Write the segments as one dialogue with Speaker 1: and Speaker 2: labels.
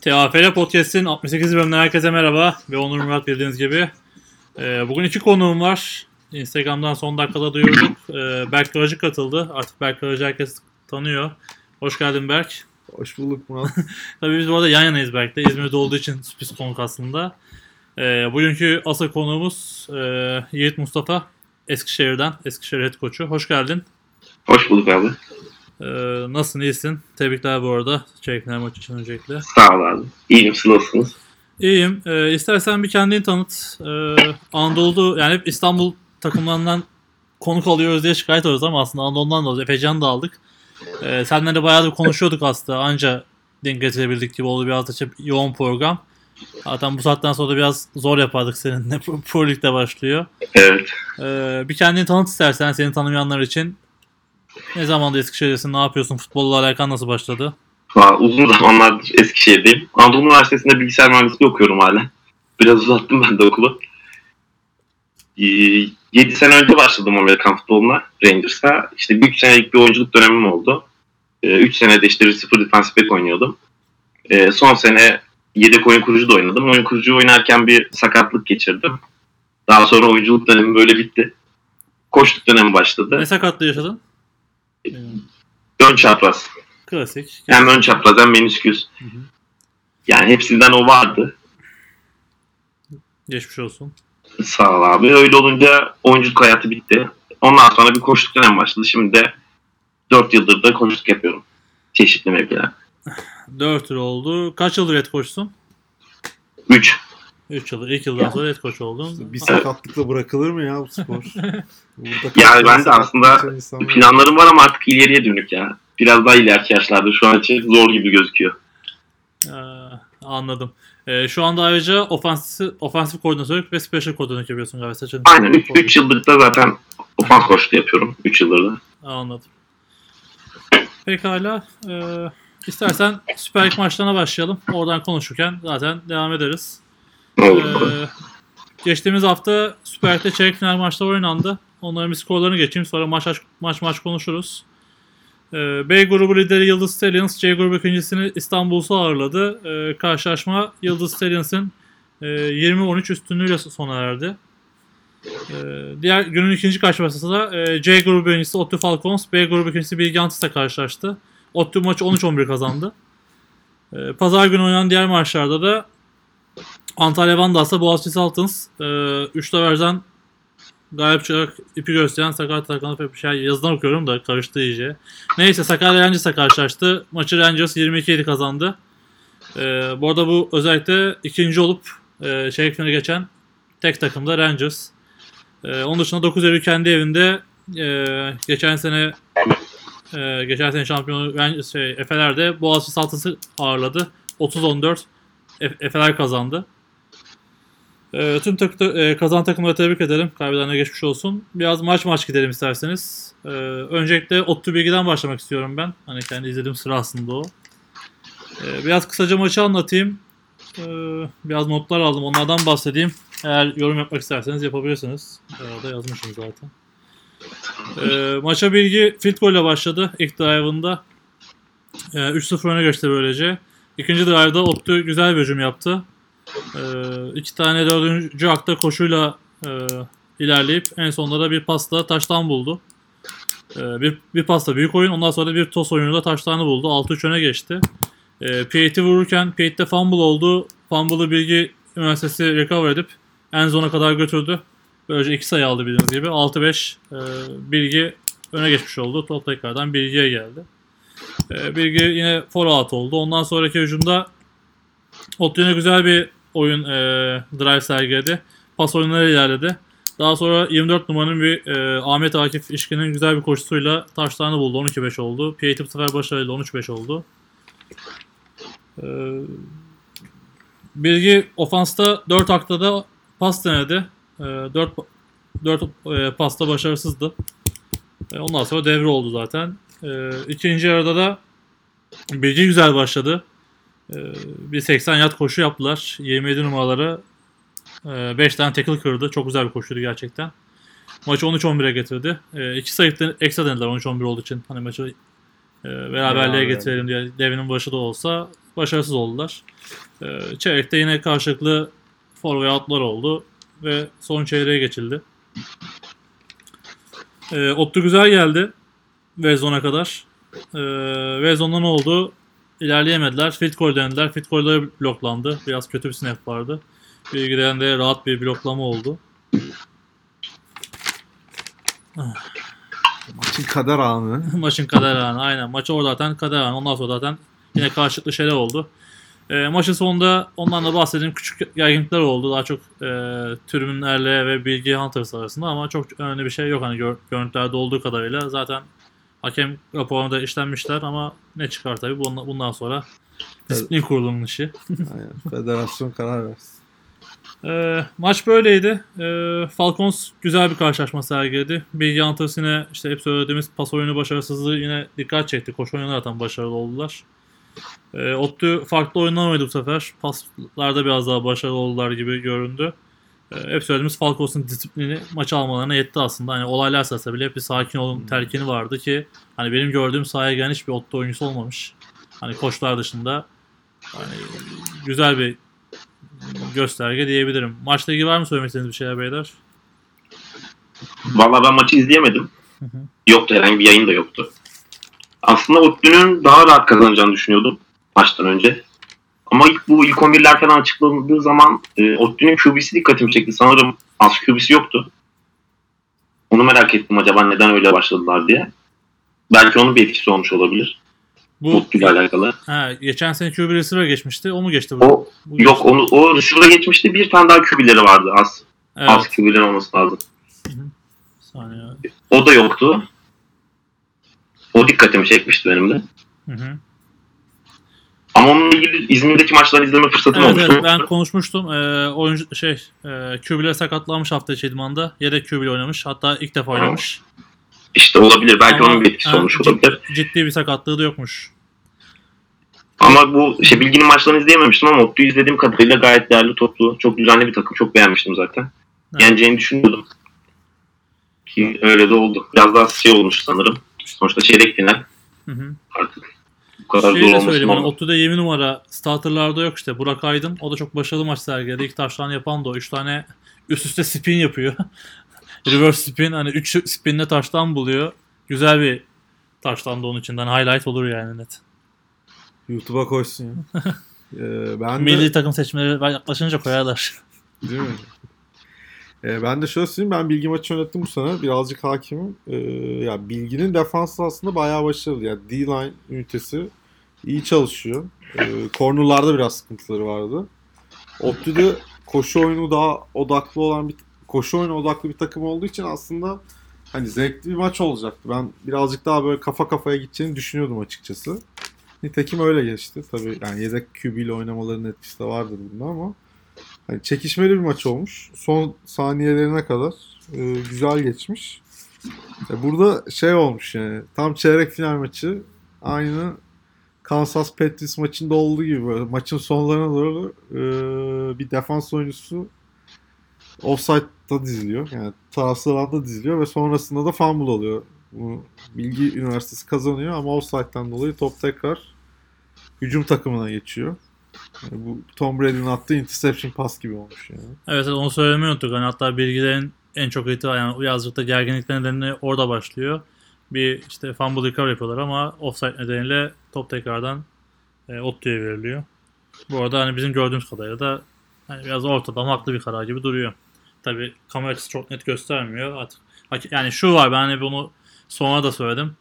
Speaker 1: TAFL Podcast'in 68 bölümünden herkese merhaba ve Onur Murat bildiğiniz gibi. Ee, bugün iki konuğum var. Instagram'dan son dakikada duyurduk. Ee, Berk Kıracı katıldı. Artık Berk Kıracı herkes tanıyor. Hoş geldin Berk.
Speaker 2: Hoş bulduk Murat.
Speaker 1: Tabii biz bu arada yan yanayız Berk'te. İzmir'de olduğu için sürpriz konuk aslında. Ee, bugünkü asıl konuğumuz e, Yiğit Mustafa. Eskişehir'den. Eskişehir Head Coach'u. Hoş geldin.
Speaker 3: Hoş bulduk abi.
Speaker 1: Ee, nasılsın? iyisin? Tebrikler bu arada. Çeyrek maç için öncelikle.
Speaker 3: Sağ ol abi. İyiyim siz nasılsınız?
Speaker 1: İyiyim. Ee, istersen bir kendini tanıt. Ee, Anadolu yani hep İstanbul takımlarından konuk alıyoruz diye şikayet ediyoruz ama aslında Anadolu'dan da alıyoruz. Efecan'ı da aldık. Ee, seninle de bayağı da konuşuyorduk aslında. Anca denk getirebildik gibi oldu biraz da yoğun program. Zaten bu saatten sonra da biraz zor yapardık seninle. Pro Lig'de başlıyor.
Speaker 3: Evet.
Speaker 1: Ee, bir kendini tanıt istersen seni tanımayanlar için. Ne zamanda Eskişehir'desin? Ne yapıyorsun? Futbolla alakan nasıl başladı?
Speaker 3: Valla uzun zamanlardır Eskişehir'deyim. Anadolu Üniversitesi'nde bilgisayar mühendisliği okuyorum hala. Biraz uzattım ben de okulu. 7 sene önce başladım Amerikan futboluna Rangers'a. İşte 3 senelik bir oyunculuk dönemim oldu. 3 senede işte receiver defensive back oynuyordum. Ee, son sene yedek oyun kurucu da oynadım. Oyun kurucu oynarken bir sakatlık geçirdim. Daha sonra oyunculuk dönemi böyle bitti. Koşluk dönemi başladı.
Speaker 1: Ne sakatlığı yaşadın?
Speaker 3: Ön çapraz.
Speaker 1: Klasik.
Speaker 3: Hem ön çapraz hem menisküs.
Speaker 1: Hı hı.
Speaker 3: Yani hepsinden o vardı.
Speaker 1: Geçmiş olsun.
Speaker 3: Sağ ol abi. Öyle olunca oyunculuk hayatı bitti. Ondan sonra bir koşuluk dönem başladı. Şimdi de 4 yıldır da koşuluk yapıyorum. Çeşitli mevkiler.
Speaker 1: 4 yıl oldu. Kaç yıldır head coach'sun?
Speaker 3: 3.
Speaker 1: 3 yıldır. İlk yıldan sonra head coach oldun.
Speaker 2: bir sakatlıkla bırakılır mı ya bu spor?
Speaker 3: Yani ben de aslında Planlarım var ama artık ileriye dönük ya. Biraz daha ileriki yaşlarda. Şu an için zor gibi gözüküyor.
Speaker 1: Ee, anladım. Ee, şu anda ayrıca ofansif, ofansif koordinatör ve special koordinatör yapıyorsun galiba. Seçen
Speaker 3: Aynen 3 yıldır da zaten ofans koçluğu yapıyorum. 3 yıldır da.
Speaker 1: Anladım. Pekala. Ee, istersen Süper Lig maçlarına başlayalım. Oradan konuşurken zaten devam ederiz. Ee, geçtiğimiz hafta Süper Lig'de çeyrek final maçları oynandı. Onların bir skorlarını geçeyim. Sonra maç maç maç konuşuruz. Ee, B grubu lideri Yıldız Stallions, C grubu ikincisini İstanbul'su ağırladı. Ee, karşılaşma Yıldız Stallions'ın e, 20-13 üstünlüğüyle sona erdi. Ee, diğer günün ikinci karşılaşması da e, C grubu birincisi Ottu Falcons, B grubu ikincisi Bilgi Antis'le karşılaştı. Ottu maçı 13-11 kazandı. Ee, Pazar günü oynanan diğer maçlarda da Antalya Vandas'la Boğaziçi Saltins e, üçte verden galip çıkarak ipi gösteren Sakarya Tarkan'ı bir şey yazıdan okuyorum da karıştı iyice. Neyse Sakarya Rangers'la karşılaştı. Maçı Rangers 22-7 kazandı. E, bu arada bu özellikle ikinci olup e, çeyrek finale geçen tek takım da Rangers. E, onun dışında 9 Eylül kendi evinde e, geçen sene e, geçen sene şampiyonu Rangers, şey, Efeler de Boğaziçi Saltins'i ağırladı. 30-14 Efe- Efeler kazandı. E, tüm tak e, kazan takımları tebrik edelim. Kaybedenlere geçmiş olsun. Biraz maç maç gidelim isterseniz. E, öncelikle Ottu Bilgi'den başlamak istiyorum ben. Hani kendi izlediğim sıra aslında o. E, biraz kısaca maçı anlatayım. E, biraz notlar aldım. Onlardan bahsedeyim. Eğer yorum yapmak isterseniz yapabilirsiniz. Orada yazmışım zaten. E, maça Bilgi field goal ile başladı ilk drive'ında. E, 3-0 öne geçti böylece. İkinci drive'da Ottu güzel bir hücum yaptı. Ee, iki tane dördüncü akta koşuyla e, ilerleyip en sonunda da bir pasla taştan buldu. Ee, bir, bir pasla büyük oyun ondan sonra bir tos oyunuyla taştanı buldu. 6-3 öne geçti. Ee, Piate'i vururken Piate'de fumble oldu. Fumble'ı Bilgi Üniversitesi recover edip en zona kadar götürdü. Böylece iki sayı aldı bildiğiniz gibi. 6-5 e, Bilgi öne geçmiş oldu. Top tekrardan Bilgi'ye geldi. E, Bilgi yine out oldu. Ondan sonraki hücumda Ottu yine güzel bir oyun e, drive sergiledi. Pas oyunları ilerledi. Daha sonra 24 numaranın bir e, Ahmet Akif İşkin'in güzel bir koşusuyla taşlarını buldu. 12-5 oldu. P8 bu sefer başarıyla 13-5 oldu. E, Bilgi ofansta 4 aktada pas denedi. E, 4 4 e, pasta başarısızdı. E, ondan sonra devre oldu zaten. E, ikinci yarıda da Bilgi güzel başladı. Ee, bir 80 yard koşu yaptılar. 27 numaraları 5 tane tackle kırdı. Çok güzel bir koşuydu gerçekten. Maçı 13-11'e getirdi. E, iki sayı ekstra denediler 13-11 olduğu için. Hani maçı e, beraberliğe
Speaker 2: Beraber.
Speaker 1: getirelim diye devinin başı da olsa başarısız oldular. E, çeyrekte yine karşılıklı for ve outlar oldu ve son çeyreğe geçildi. E, Ottu güzel geldi Vezon'a kadar. E, Vezon'da ne oldu? İlerleyemediler. Field goal denediler. Field goal'ları bloklandı. Biraz kötü bir snap vardı. Bilgiden de rahat bir bloklama oldu.
Speaker 2: Maçın kader anı.
Speaker 1: Maçın kader anı. Aynen. Maçı orada zaten kader anı. Ondan sonra zaten yine karşılıklı şeyler oldu. E, maçın sonunda ondan da bahsedeyim. Küçük gerginlikler oldu. Daha çok e, tribünlerle ve Bilgi Hunters arasında ama çok önemli bir şey yok. Hani gör, görüntülerde olduğu kadarıyla zaten hakem raporuna da işlenmişler ama ne çıkar tabii bundan, bundan sonra disiplin kurulunun işi.
Speaker 2: Aynen. Federasyon karar versin.
Speaker 1: E, maç böyleydi. E, Falcons güzel bir karşılaşma sergiledi. Bilgi Hunters yine işte hep söylediğimiz pas oyunu başarısızlığı yine dikkat çekti. Koşu oyunu zaten başarılı oldular. E, Ottu farklı oyunlar oynadı bu sefer. Paslarda biraz daha başarılı oldular gibi göründü. E, hep söylediğimiz Falcons'un disiplini maçı almalarına yetti aslında. Hani olaylar sırasında bile hep bir sakin olun telkini vardı ki hani benim gördüğüm sahaya gelen hiçbir Ottu oyuncusu olmamış. Hani koçlar dışında hani güzel bir gösterge diyebilirim. Maçla ilgili var mı söylemek istediğiniz bir şeyler beyler?
Speaker 3: Valla ben maçı izleyemedim.
Speaker 1: Hı hı.
Speaker 3: Yoktu herhangi bir yayın da yoktu. Aslında Otlu'nun daha rahat kazanacağını düşünüyordum maçtan önce. Ama ilk bu ilk 11'ler falan açıklandığı zaman e, Otlu'nun QB'si dikkatimi çekti. Sanırım az QB'si yoktu. Onu merak ettim acaba neden öyle başladılar diye. Belki onun bir etkisi olmuş olabilir.
Speaker 1: Bu
Speaker 3: Otlu'yla alakalı.
Speaker 1: ha, geçen sene QB receiver geçmişti. O mu geçti? Bu?
Speaker 3: O
Speaker 1: Bu
Speaker 3: yok
Speaker 1: geçti.
Speaker 3: onu o şurada geçmişti. Bir tane daha QB'leri vardı. Az
Speaker 1: Evet.
Speaker 3: az QB'leri olması lazım.
Speaker 1: Saniye.
Speaker 3: O da yoktu. O dikkatimi çekmişti benim de.
Speaker 1: Hı hı.
Speaker 3: Ama onunla ilgili İzmir'deki maçları izleme fırsatım
Speaker 1: Evet,
Speaker 3: olmuştu.
Speaker 1: evet, ben konuşmuştum. Ee, oyuncu şey, e, QB'ler sakatlanmış hafta içi idmanda. Yedek QB oynamış. Hatta ilk defa oynamış.
Speaker 3: İşte olabilir. Belki
Speaker 1: Ama,
Speaker 3: onun bir etkisi
Speaker 1: ha,
Speaker 3: olmuş olabilir.
Speaker 1: Ciddi bir sakatlığı da yokmuş.
Speaker 3: Ama bu şey bilginin maçlarını izleyememiştim ama Ottu'yu izlediğim kadarıyla gayet değerli toplu. Çok düzenli bir takım. Çok beğenmiştim zaten.
Speaker 1: Evet.
Speaker 3: Yeneceğini düşünüyordum. Ki öyle de oldu. Biraz daha şey olmuş sanırım. Sonuçta çeyrek final
Speaker 1: Hı hı.
Speaker 3: artık. Bu kadar
Speaker 1: Şeyi
Speaker 3: zor
Speaker 1: de söyleyeyim.
Speaker 3: Normal.
Speaker 1: Ottu'da 20 numara starterlarda yok işte. Burak Aydın. O da çok başarılı maç sergiledi. İlk taşlarını yapan da o. 3 tane üst üste spin yapıyor. Reverse spin. Hani 3 spinle taştan buluyor. Güzel bir taştan da onun içinden. Highlight olur yani net.
Speaker 2: YouTube'a koysun ya. Ee, ben de,
Speaker 1: Milli takım seçmeleri yaklaşınca koyarlar.
Speaker 2: Değil mi? Ee, ben de şöyle söyleyeyim. Ben bilgi maçı yönettim bu sene. Birazcık hakimim. Ee, ya bilginin defansı aslında bayağı başarılı. Yani D-line ünitesi iyi çalışıyor. Ee, cornerlarda biraz sıkıntıları vardı. Opti'de koşu oyunu daha odaklı olan bir koşu oyunu odaklı bir takım olduğu için aslında hani zevkli bir maç olacaktı. Ben birazcık daha böyle kafa kafaya gideceğini düşünüyordum açıkçası. Nitekim öyle geçti. Tabii yani yedek QB ile oynamaların etkisi de vardır bunda ama hani çekişmeli bir maç olmuş. Son saniyelerine kadar e, güzel geçmiş. E, burada şey olmuş yani tam çeyrek final maçı aynı Kansas Patriots maçında olduğu gibi böyle maçın sonlarına doğru e, bir defans oyuncusu offside'da diziliyor. Yani tarafsız alanda diziliyor ve sonrasında da fumble oluyor. Bu Bilgi Üniversitesi kazanıyor ama offside'den dolayı top tekrar hücum takımına geçiyor. Yani bu Tom Brady'nin attığı interception pas gibi olmuş yani.
Speaker 1: Evet onu söylemeyi unuttuk. Hani hatta bilgilerin en çok itibar yani yazlıkta gerginlik nedeniyle orada başlıyor. Bir işte fumble recover yapıyorlar ama offside nedeniyle top tekrardan e, Ottu'ya veriliyor. Bu arada hani bizim gördüğümüz kadarıyla da hani biraz ortada ama haklı bir karar gibi duruyor. Tabi kamera açısı çok net göstermiyor. Artık, yani şu var ben hani bunu sonra da söyledim.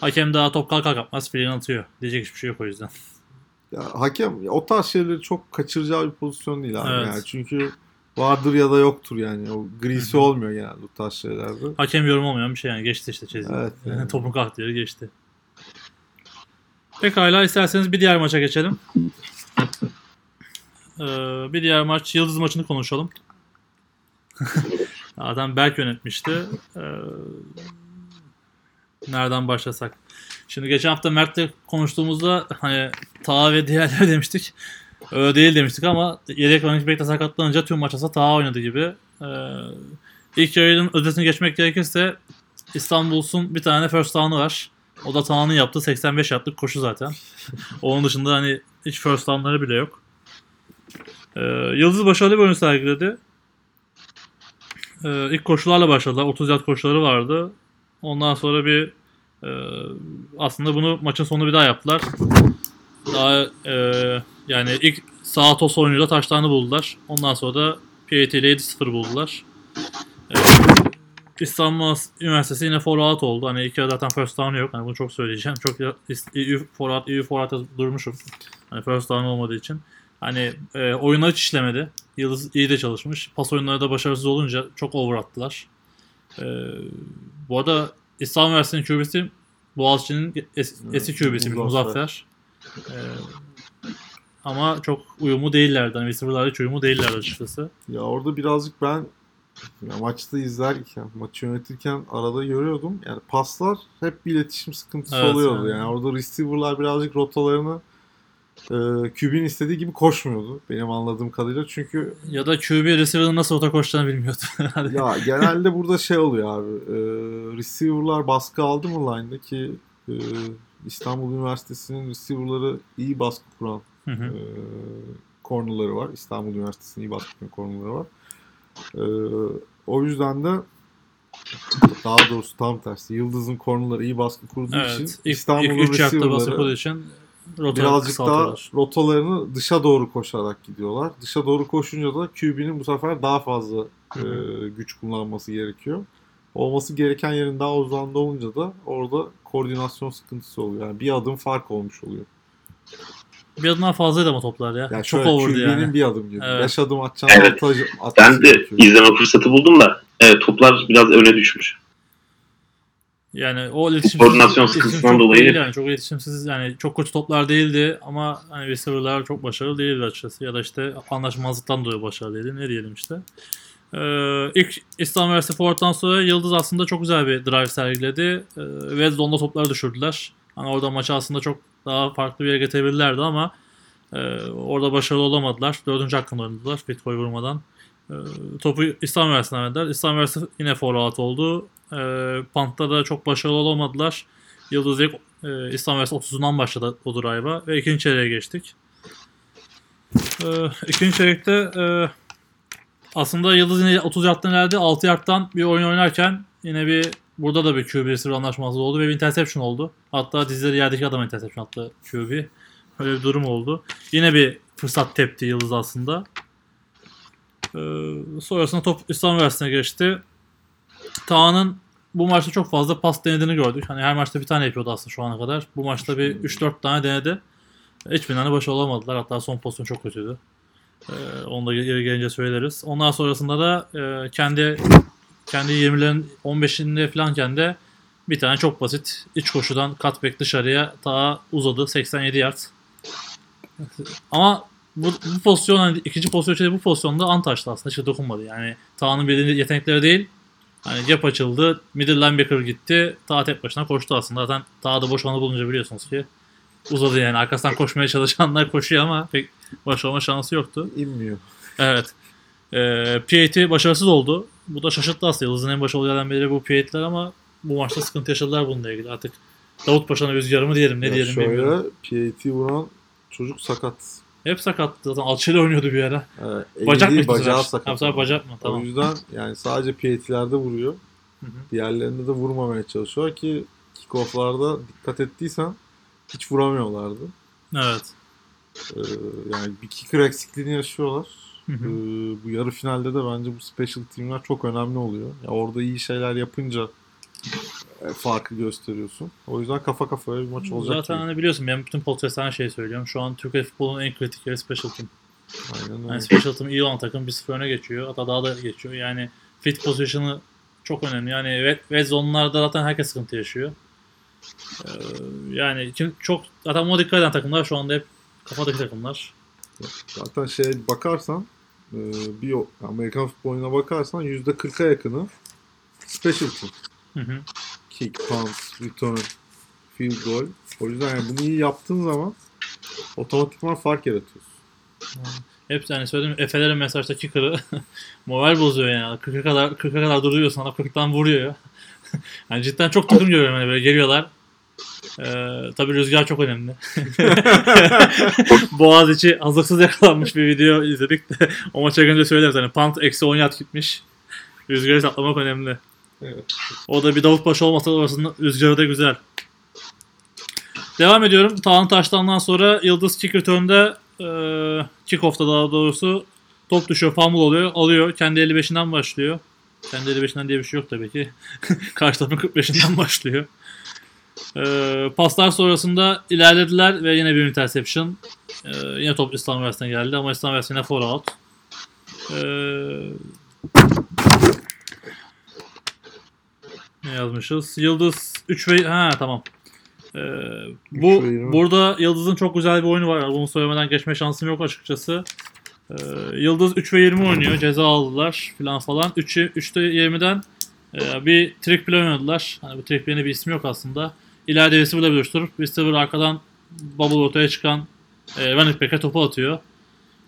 Speaker 1: Hakem daha top kalkar kalkmaz filini atıyor. Diyecek hiçbir şey yok o yüzden.
Speaker 2: Ya, hakem o tarz şeyleri çok kaçıracağı bir pozisyon değil abi
Speaker 1: Evet.
Speaker 2: yani. Çünkü vardır ya da yoktur yani. O grisi olmuyor genelde bu tarz şeylerde.
Speaker 1: Hakem yorum olmayan bir şey yani. Geçti işte çizgi.
Speaker 2: Evet, yani.
Speaker 1: Topun kalktı yeri geçti. Pekala isterseniz bir diğer maça geçelim. Ee, bir diğer maç Yıldız maçını konuşalım. Zaten Berk yönetmişti. Ee, nereden başlasak? Şimdi geçen hafta Mert'le konuştuğumuzda hani Taha ve diğerleri demiştik. Öyle değil demiştik ama yedek running back'te sakatlanınca tüm maç aslında Taha oynadı gibi. Ee, ilk yarının özetini geçmek gerekirse İstanbul'sun bir tane first down'ı var. O da Tanan'ın yaptığı 85 yardlık koşu zaten. Onun dışında hani hiç first down'ları bile yok. Ee, Yıldız başarılı bir oyun sergiledi. Ee, ilk koşularla başladılar. 30 yard koşuları vardı. Ondan sonra bir e, aslında bunu maçın sonunda bir daha yaptılar. Daha e, yani ilk sağ tos oyunuyla taşlarını buldular. Ondan sonra da PAT ile 7-0 buldular. E, İstanbul Üniversitesi yine forward oldu. Hani iki zaten first down yok. Hani bunu çok söyleyeceğim. Çok iyi forward, iyi forward durmuşum. Hani first down olmadığı için. Hani e, oyunlar hiç işlemedi. Yıldız iyi de çalışmış. Pas oyunları da başarısız olunca çok over attılar. E, bu arada İstanbul Üniversitesi'nin QB'si Boğaziçi'nin es, eski QB'si
Speaker 2: Muzaffer.
Speaker 1: Muzaffer. E, ama çok uyumlu değillerdi. Hani receiver'lar hiç uyumlu değillerdi açıkçası.
Speaker 2: Ya orada birazcık ben ya maçta izlerken, maçı yönetirken arada görüyordum. Yani paslar hep bir iletişim sıkıntısı
Speaker 1: Evet,
Speaker 2: oluyordu.
Speaker 1: yani.
Speaker 2: Yani orada receiver'lar birazcık rotalarını QB'nin istediği gibi koşmuyordu benim anladığım kadarıyla. Çünkü
Speaker 1: Ya da QB receiver'ın nasıl orta koşacağını bilmiyordu.
Speaker 2: Ya genelde burada şey oluyor abi. E, receiver'lar baskı aldı mı line'da ki e, İstanbul Üniversitesi'nin receiver'ları iyi baskı kuran
Speaker 1: Hı hı.
Speaker 2: e, cornerları var. İstanbul Üniversitesi'nin iyi baskı kuran cornerları var. E, o yüzden de daha doğrusu tam tersi. Yıldız'ın cornerları iyi baskı kurduğu için
Speaker 1: evet. İlk,
Speaker 2: İstanbul'un receiver'ları
Speaker 1: için rota
Speaker 2: birazcık daha rotalarını dışa doğru koşarak gidiyorlar. Dışa doğru koşunca da QB'nin bu sefer daha fazla e, güç kullanması gerekiyor. Olması gereken yerin daha uzağında olunca da orada koordinasyon sıkıntısı oluyor. Yani bir adım fark olmuş oluyor.
Speaker 1: Bir adımdan fazlaydı ama toplar ya.
Speaker 2: Yani
Speaker 1: Çok
Speaker 2: QB'nin
Speaker 1: yani.
Speaker 2: bir adım gibi.
Speaker 1: Evet.
Speaker 2: 5 adım atacağını
Speaker 3: Evet.
Speaker 2: atması
Speaker 3: Ben de
Speaker 2: gerekiyor.
Speaker 3: izleme fırsatı buldum da evet, toplar biraz öne düşmüş.
Speaker 1: Yani o iletişim
Speaker 3: Koordinasyon sıkıntısından dolayı-
Speaker 1: yani çok iletişimsiz yani çok kötü toplar değildi ama hani receiver'lar çok başarılı değildi açıkçası ya da işte anlaşmazlıktan dolayı başarılı değildi ne diyelim işte. Ee, ilk İstanbul Üniversitesi forward'dan sonra Yıldız aslında çok güzel bir drive sergiledi. Ee, Red Zone'da topları düşürdüler. Hani orada maçı aslında çok daha farklı bir yere getirebilirlerdi ama e, orada başarılı olamadılar. Dördüncü hakkında oynadılar Bitcoin vurmadan. Ee, topu İstanbul Üniversitesi'ne verdiler. İstanbul Üniversitesi yine forward oldu. Ee, Pant'ta da çok başarılı olamadılar. Yıldız ilk e, Üniversitesi 30'undan başladı o drive'a ve ikinci çeyreğe geçtik. Ee, ikinci çeyrekte e, aslında Yıldız yine 30 yardtan ileride 6 yardtan bir oyun oynarken yine bir burada da bir QB anlaşmazlığı oldu ve bir interception oldu. Hatta dizleri yerdeki adam interception attı QB. Öyle bir durum oldu. Yine bir fırsat tepti Yıldız aslında. Ee, sonrasında top İstanbul Üniversitesi'ne geçti. Tağ'ın bu maçta çok fazla pas denediğini gördük. Hani her maçta bir tane yapıyordu aslında şu ana kadar. Bu maçta bir 3-4 tane denedi. Hiçbirinden de başarılı olamadılar. Hatta son pozisyon çok kötüydü. Ee, onu da geri gelince söyleriz. Ondan sonrasında da e, kendi kendi 20'lerin 15'inde falanken de bir tane çok basit iç koşudan cutback dışarıya ta uzadı 87 yard. Ama bu, bu pozisyon hani ikinci pozisyon içinde bu pozisyonda antaştı aslında hiç dokunmadı. Yani Taha'nın belirli yetenekleri değil. Hani cep açıldı. Middle linebacker gitti. Taha tek başına koştu aslında. Zaten Taha da boş alanı bulunca biliyorsunuz ki uzadı yani. Arkasından koşmaya çalışanlar koşuyor ama pek başarma şansı yoktu.
Speaker 2: inmiyor.
Speaker 1: Evet. Ee, P8 başarısız oldu. Bu da şaşırttı aslında. Yıldız'ın en başarılı yerden biri bu P8'ler ama bu maçta sıkıntı yaşadılar bununla ilgili. Artık Davut Paşa'nın rüzgarı mı diyelim ne
Speaker 2: Ya
Speaker 1: diyelim
Speaker 2: şöyle
Speaker 1: bilmiyorum.
Speaker 2: PAT vuran çocuk sakat.
Speaker 1: Hep sakattı zaten. Alçıyla oynuyordu bir ara.
Speaker 2: Evet,
Speaker 1: Bacak mı
Speaker 2: bacağı sakat.
Speaker 1: Sefer bacak mı? Tamam.
Speaker 2: O yüzden yani sadece PAT'lerde vuruyor.
Speaker 1: Hı hı.
Speaker 2: Diğerlerinde de vurmamaya çalışıyor ki kickoff'larda dikkat ettiysen hiç vuramıyorlardı.
Speaker 1: Evet.
Speaker 2: Ee, yani bir kicker eksikliğini yaşıyorlar.
Speaker 1: Hı hı.
Speaker 2: Ee, bu yarı finalde de bence bu special teamler çok önemli oluyor. Ya orada iyi şeyler yapınca farkı gösteriyorsun. O yüzden kafa kafaya bir maç olacak.
Speaker 1: Zaten
Speaker 2: gibi.
Speaker 1: hani biliyorsun ben bütün podcast'ten şey söylüyorum. Şu an Türkiye futbolunun en kritik yeri special team.
Speaker 2: Aynen öyle.
Speaker 1: Yani special team iyi olan takım 1-0 öne geçiyor. Hatta daha da geçiyor. Yani fit position'ı çok önemli. Yani red, red zone'larda zaten herkes sıkıntı yaşıyor. Ee, yani kim, çok zaten buna dikkat eden takımlar şu anda hep kafadaki takımlar.
Speaker 2: Zaten şeye bakarsan e, bir Amerikan futboluna bakarsan %40'a yakını special team.
Speaker 1: Hı hı.
Speaker 2: Kick, punt, return, field goal. O yüzden yani bunu iyi yaptığın zaman otomatikman fark yaratıyorsun.
Speaker 1: Hepsi hani söyledim Efe'lerin mesajda kicker'ı moral bozuyor yani. 40'a kadar 40'a kadar duruyor sana 40'tan vuruyor ya. yani cidden çok takım görüyorum hani böyle geliyorlar. Ee, tabii rüzgar çok önemli. Boğaziçi hazırsız yakalanmış bir video izledik de o maça gelince söyleriz hani punt eksi 10 yard gitmiş. Rüzgarı saklamak önemli. O da bir Davutpaşa olmasa orasının rüzgarı da güzel. Devam ediyorum. Taan Taştan'dan sonra Yıldız kick return'da e, kickoff'ta daha doğrusu top düşüyor, fumble oluyor, alıyor. Kendi 55'inden başlıyor. Kendi 55'inden diye bir şey yok tabii ki. Karşı tarafın 45'inden başlıyor. E, paslar sonrasında ilerlediler ve yine bir interception. E, yine top İslam Üniversitesi'ne geldi ama İslam Üniversitesi yine four out. E, ne yazmışız? Yıldız 3 ve ha tamam. Ee, bu burada Yıldız'ın çok güzel bir oyunu var. Bunu söylemeden geçme şansım yok açıkçası. Ee, Yıldız 3 ve 20 oynuyor. Ceza aldılar falan falan. 3 3'te 20'den e, bir trick play oynadılar. Hani bu trick play'in bir ismi yok aslında. İleride receiver'la buluşturup receiver arkadan bubble ortaya çıkan e, running back'e topu atıyor.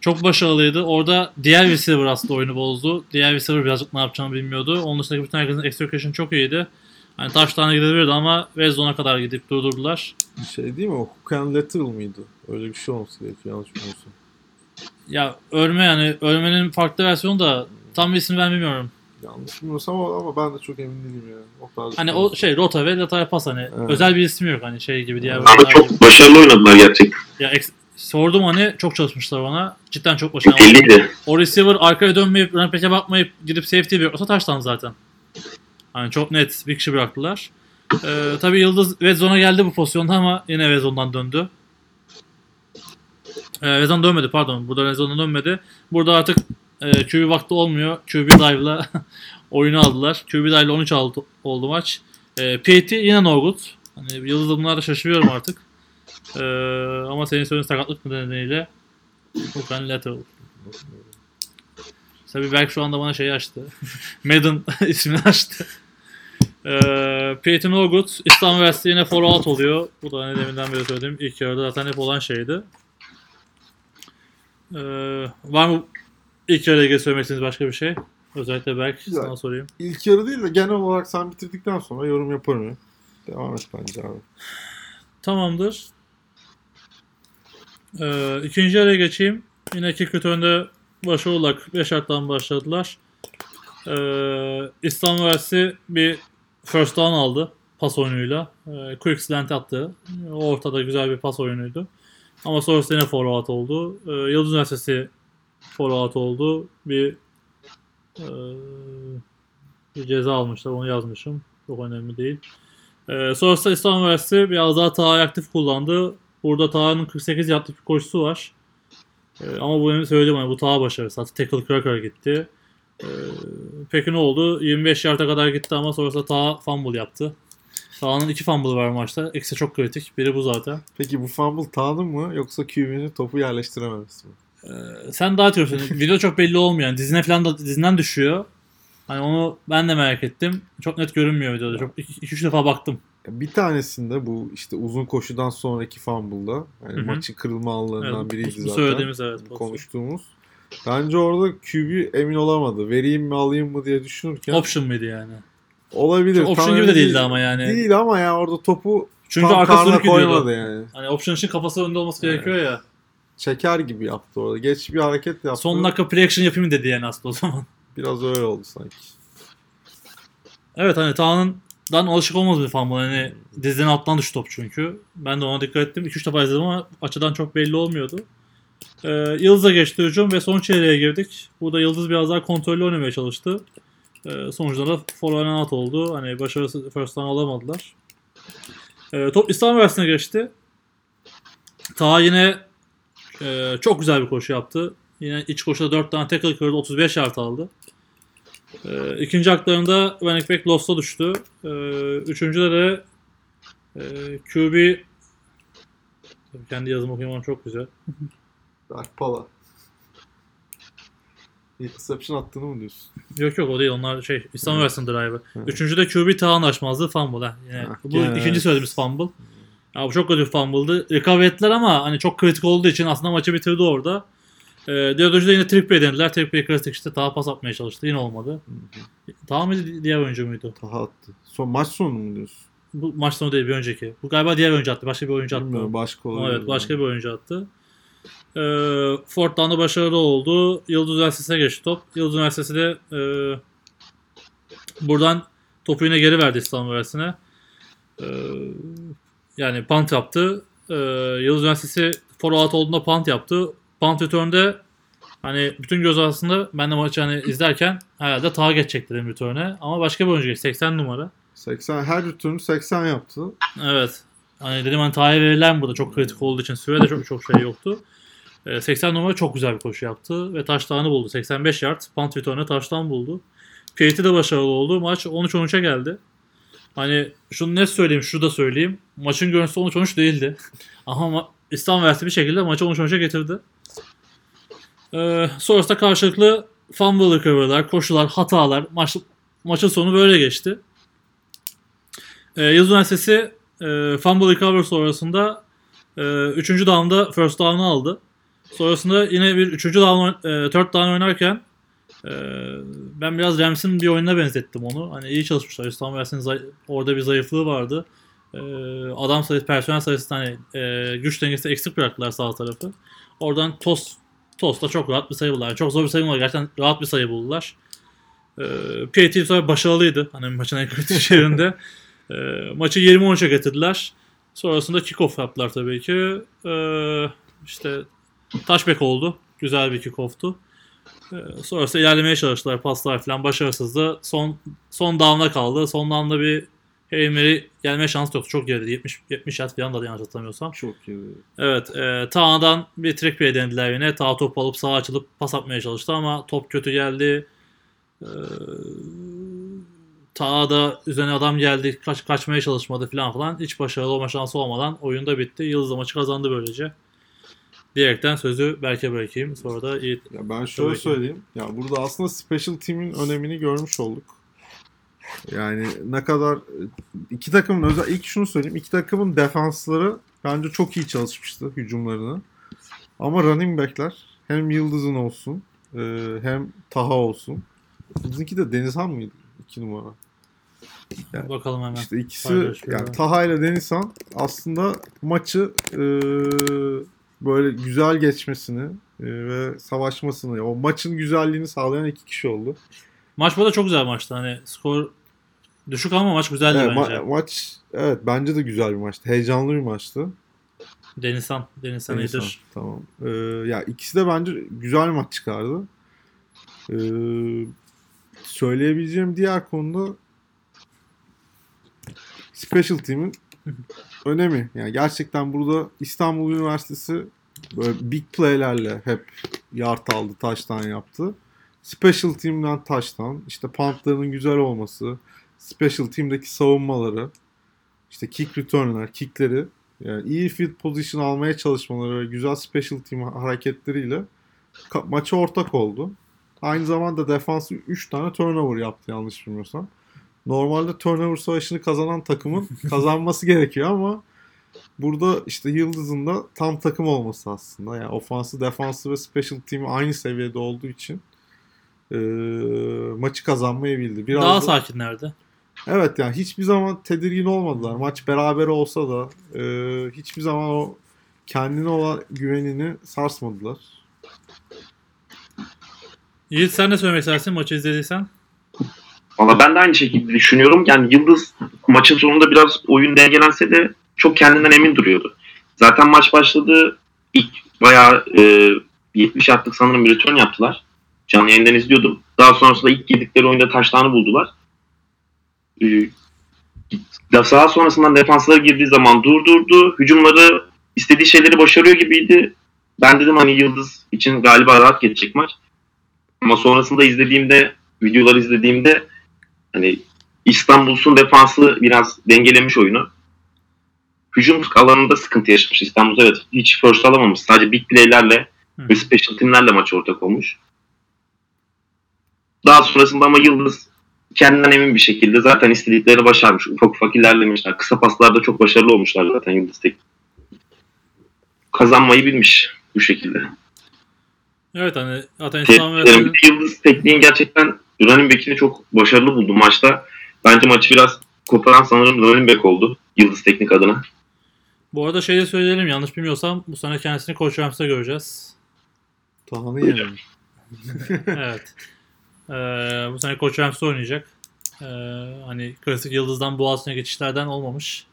Speaker 1: Çok başarılıydı. Orada diğer receiver aslında oyunu bozdu. Diğer receiver birazcık ne yapacağını bilmiyordu. Onun dışındaki bütün herkesin execution çok iyiydi. Hani taşlarına gidebilirdi ama red zone'a kadar gidip durdurdular.
Speaker 2: Şey değil mi? O Hook and Lateral mıydı? Öyle bir şey olması gerekiyor yanlış bilmiyorsam.
Speaker 1: Ya örme yani örmenin farklı versiyonu da tam bir ismini ben bilmiyorum.
Speaker 2: Yanlış bilmiyorsam ama, ama ben de çok emin değilim yani. O tarz
Speaker 1: Hani o şey rota ve lataya pas hani
Speaker 2: Evet.
Speaker 1: özel bir ismi yok hani şey gibi diğer.
Speaker 3: Ama
Speaker 1: oyunlar gibi.
Speaker 3: çok başarılı oynadılar gerçekten.
Speaker 1: Ya eks- sordum hani çok çalışmışlar ona. Cidden çok başarılı.
Speaker 3: Belliydi.
Speaker 1: O receiver arkaya dönmeyip running back'e bakmayıp gidip safety bekliyorsa taştan zaten. Hani çok net bir kişi bıraktılar. Ee, tabii Yıldız red zone'a geldi bu pozisyonda ama yine red zone'dan döndü. Ee, red zone dönmedi pardon. Burada red zone'a dönmedi. Burada artık e, QB vakti olmuyor. QB dive'la oyunu aldılar. QB dive'la 13 aldı, oldu maç. E, PAT yine no good. Hani Yıldız bunlara şaşırıyorum artık. Ee, ama senin söylediğin sakatlık nedeniyle Furkan lateral. Tabii Berk şu anda bana şeyi açtı. Madden ismini açtı. Ee, Peyton Orgut, İstanbul Üniversitesi yine for out oluyor. Bu da hani deminden beri söylediğim ilk yarıda zaten hep olan şeydi. Ee, var mı ilk yarıda ilgili söylemek istediğiniz başka bir şey? Özellikle
Speaker 2: Güzel.
Speaker 1: sana sorayım.
Speaker 2: İlk yarı değil de genel olarak sen bitirdikten sonra yorum yaparım ya. Devam et bence abi.
Speaker 1: Tamamdır. Ee, ikinci yarıya geçeyim. Yine kick return'de başarılı 45 yardtan başladılar. Ee, İstanbul Üniversitesi bir first down aldı pas oyunuyla. Ee, quick slant attı. Ortada güzel bir pas oyunuydu. Ama sonrasında yine forward oldu. Ee, Yıldız Üniversitesi forward oldu. Bir e, bir ceza almışlar. Onu yazmışım. Çok önemli değil. Ee, sonrasında İstanbul Üniversitesi biraz daha Taha'yı aktif kullandı. Burada Taha'nın 48 yaptık bir koşusu var. Ee, ama bu benim söylediğim hani bu Taha başarısı. Hatta tackle cracker gitti. Ee, peki ne oldu? 25 yarda kadar gitti ama sonrasında Taha fumble yaptı. Taha'nın iki fumble var maçta. İkisi çok kritik. Biri bu zaten.
Speaker 2: Peki bu fumble Taha'nın mı yoksa QB'nin topu yerleştirememesi mi?
Speaker 1: Ee, sen daha diyorsun. Video çok belli olmuyor. Yani dizine falan da dizinden düşüyor. Hani onu ben de merak ettim. Çok net görünmüyor videoda. Çok 2-3 defa baktım.
Speaker 2: Bir tanesinde bu işte uzun koşudan sonraki fumble'da yani
Speaker 1: Hı hı.
Speaker 2: maçın kırılma anlarından
Speaker 1: Evet,
Speaker 2: biriydi zaten.
Speaker 1: söylediğimiz evet.
Speaker 2: konuştuğumuz. Bence orada QB emin olamadı. Vereyim mi alayım mı diye düşünürken
Speaker 1: Option mıydı yani?
Speaker 2: olabilir.
Speaker 1: Option
Speaker 2: Tam
Speaker 1: gibi de değildi ama yani.
Speaker 2: Değil ama ya orada topu
Speaker 1: Çünkü
Speaker 2: tam karnına koymadı yani.
Speaker 1: Hani option için kafası önde olması
Speaker 2: Evet.
Speaker 1: gerekiyor ya.
Speaker 2: Çeker gibi yaptı orada. Geç bir hareket yaptı.
Speaker 1: Son dakika play action yapayım dedi yani aslında o zaman.
Speaker 2: Biraz öyle oldu sanki.
Speaker 1: Evet hani Taha'nın dan alışık olmaz bir fumble. Hani dizinin altından düştü top çünkü. Ben de ona dikkat ettim. 2-3 defa izledim ama açıdan çok belli olmuyordu. Ee, Yıldız'a geçti hücum ve son çeyreğe girdik. Burada Yıldız biraz daha kontrollü oynamaya çalıştı. Ee, sonuçta da forward out oldu. Hani başarısı first down alamadılar. Ee, top İstanbul Üniversitesi'ne geçti. Ta yine e, çok güzel bir koşu yaptı. Yine iç koşuda 4 tane tackle kırdı. 35 yard aldı. Ee, ikinci haklarında running back Lost'a düştü. Ee, üçüncüde de e, QB Tabii kendi yazımı okuyamam çok güzel.
Speaker 2: Dark Pala. Interception attığını mı diyorsun?
Speaker 1: Yok yok o değil onlar şey İstanbul
Speaker 2: Hı.
Speaker 1: Üniversitesi'nin drive'ı. Üçüncüde QB Tağ'ın açmazlığı fumble. Ha. Yine,
Speaker 2: Ha,
Speaker 1: bu
Speaker 2: gene
Speaker 1: ikinci
Speaker 2: evet.
Speaker 1: söylediğimiz fumble. Ya bu çok kötü fumble'dı. Recover ettiler ama hani çok kritik olduğu için aslında maçı bitirdi orada. E, Diyordoj'da yine triple denediler. Triple klasik işte daha pas atmaya çalıştı. Yine olmadı. Daha mıydı diğer oyuncu muydu?
Speaker 2: Taha attı. Son maç sonu mu diyorsun?
Speaker 1: Bu maç sonu değil bir önceki. Bu galiba diğer oyuncu attı. Başka bir oyuncu attı.
Speaker 2: Bilmiyorum başka olabilir.
Speaker 1: Evet başka bir oyuncu attı. Ee, Ford'dan da başarılı oldu. Yıldız Üniversitesi'ne geçti top. Yıldız Üniversitesi de e, buradan topu yine geri verdi İstanbul Üniversitesi'ne. Ee, yani punt yaptı. Ee, Yıldız Üniversitesi forward olduğunda punt yaptı. Punt return'de hani bütün göz aslında ben de maçı hani izlerken herhalde tağa geçecek dedim return'e. Ama başka bir oyuncu geçti. 80 numara.
Speaker 2: 80 her return'ü 80 yaptı.
Speaker 1: Evet. Hani dedim hani Taha'ya verilen burada çok kritik olduğu için sürede çok çok şey yoktu. Ee, 80 numara çok güzel bir koşu yaptı ve taştanı buldu. 85 yard punt return'e taştan buldu. Kate'i de başarılı oldu. Maç 13-13'e geldi. Hani şunu net söyleyeyim, şu da söyleyeyim. Maçın görüntüsü 13-13 değildi. Ama ma- İstanbul Üniversitesi bir şekilde maçı 13-13'e getirdi. Ee, sonrasında karşılıklı fumble recovery'lar, koşular, hatalar. Maç, maçın sonu böyle geçti. Ee, Yıldız Üniversitesi e, fumble recovery sonrasında e, 3. down'da first down'ı aldı. Sonrasında yine bir 3. down, e, third down oynarken e, ben biraz Rams'in bir oyununa benzettim onu. Hani iyi çalışmışlar. İstanbul Üniversitesi'nin orada bir zayıflığı vardı. E, adam sayısı, personel sayısı hani e, güç dengesinde eksik bıraktılar sağ tarafı. Oradan Tost Tost'ta çok rahat bir sayı buldular. Çok zor bir sayı buldular. Gerçekten rahat bir sayı buldular. E, bu sefer başarılıydı. Hani maçın en kritik yerinde. E, maçı 20-13'e getirdiler. Sonrasında kick-off yaptılar tabii ki. E, işte touchback oldu. Güzel bir kick-off'tu. E, sonrasında ilerlemeye çalıştılar. Paslar falan başarısızdı. Son son down'da kaldı. Son down'da bir Hail Mary gelme şansı yoktu. Çok geride. 70 70 yard falan da yanlış hatırlamıyorsam.
Speaker 2: Çok iyi.
Speaker 1: Evet. E, Tağ'dan bir trick play denediler yine. Tağ top alıp sağa açılıp pas atmaya çalıştı ama top kötü geldi. E, Tağ da üzerine adam geldi. Kaç, kaçmaya çalışmadı falan falan. Hiç başarılı olma şansı olmadan oyunda bitti. Yıldız maçı kazandı böylece. Diyerekten sözü Berk'e bırakayım. Sonra da iyi.
Speaker 2: Ya ben şöyle söyleyeyim. Ya burada aslında special team'in önemini görmüş olduk. Yani ne kadar iki takımın özel ilk şunu söyleyeyim. iki takımın defansları bence çok iyi çalışmıştı hücumlarını. Ama running back'ler hem Yıldız'ın olsun e, hem Taha olsun. Bizimki de Denizhan mıydı? iki numara. Yani
Speaker 1: Bakalım hemen.
Speaker 2: İşte ikisi yani Taha ile Denizhan aslında maçı e, böyle güzel geçmesini e, ve savaşmasını, o maçın güzelliğini sağlayan iki kişi oldu.
Speaker 1: Maç bu da çok güzel maçtı. Hani skor düşük ama maç güzeldi
Speaker 2: Evet,
Speaker 1: bence.
Speaker 2: ma- maç evet bence de güzel bir maçtı. Heyecanlı bir maçtı.
Speaker 1: Denizhan. Denizhan
Speaker 2: Denizhan,
Speaker 1: iyidir.
Speaker 2: Tamam. Ee, ya ikisi de bence güzel maç çıkardı. Ee, söyleyebileceğim diğer konuda Special Team'in önemi. Yani gerçekten burada İstanbul Üniversitesi böyle big play'lerle hep yard aldı, taştan yaptı. Special Team'den taştan, işte puntlarının güzel olması, Special Team'deki savunmaları, işte kick return'ler, kickleri yani iyi field position almaya çalışmaları ve güzel special team hareketleriyle maça ortak oldu. Aynı zamanda defansı 3 tane turnover yaptı yanlış bilmiyorsam. Normalde turnover savaşını kazanan takımın kazanması gerekiyor ama burada işte Yıldız'ın da tam takım olması aslında. Yani ofansı, defansı ve special team aynı seviyede olduğu için eee, maçı kazanmayı bildi. Biraz
Speaker 1: Daha
Speaker 2: da-
Speaker 1: sakinlerdi.
Speaker 2: Evet yani hiçbir zaman tedirgin olmadılar. Maç beraber olsa da e, hiçbir zaman o kendine olan güvenini sarsmadılar.
Speaker 1: Yiğit sen de söylemek istersin maçı izlediysen.
Speaker 3: Valla ben de aynı şekilde düşünüyorum. Yani Yıldız maçın sonunda biraz oyun dengelense de çok kendinden emin duruyordu. Zaten maç başladı. İlk bayağı e, 70 attık sanırım bir return yaptılar. Canlı yayından izliyordum. Daha sonrasında ilk yedikleri oyunda taştanı buldular. E, daha sonrasından defanslara girdiği zaman durdurdu. Hücumları istediği şeyleri başarıyor gibiydi. Ben dedim hani Yıldız için galiba rahat geçecek maç. Ama sonrasında izlediğimde, videoları izlediğimde hani İstanbul'sun defansı biraz dengelemiş oyunu. Hücum alanında sıkıntı yaşamış İstanbul. Evet hiç first alamamış. Sadece big play'lerle ve special team'lerle maç ortak olmuş. Daha sonrasında ama Yıldız kendinden emin bir şekilde zaten istediklerini başarmış. Ufak ufak ilerlemişler. Kısa paslarda çok başarılı olmuşlar zaten Yıldız tek. Kazanmayı bilmiş bu şekilde.
Speaker 1: Evet hani zaten İslam
Speaker 3: Yıldız tekniğin gerçekten running back'ini çok başarılı buldum maçta. Bence maçı biraz koparan sanırım running back oldu. Yıldız teknik adına.
Speaker 1: Bu arada şey de söyleyelim yanlış bilmiyorsam bu sene kendisini Koç Rams'ta göreceğiz.
Speaker 2: Tahanı yememiş.
Speaker 1: evet. Ee, bu sene Koç Rams'ta oynayacak. Ee, hani klasik Yıldız'dan Boğaziçi'ne geçişlerden olmamış.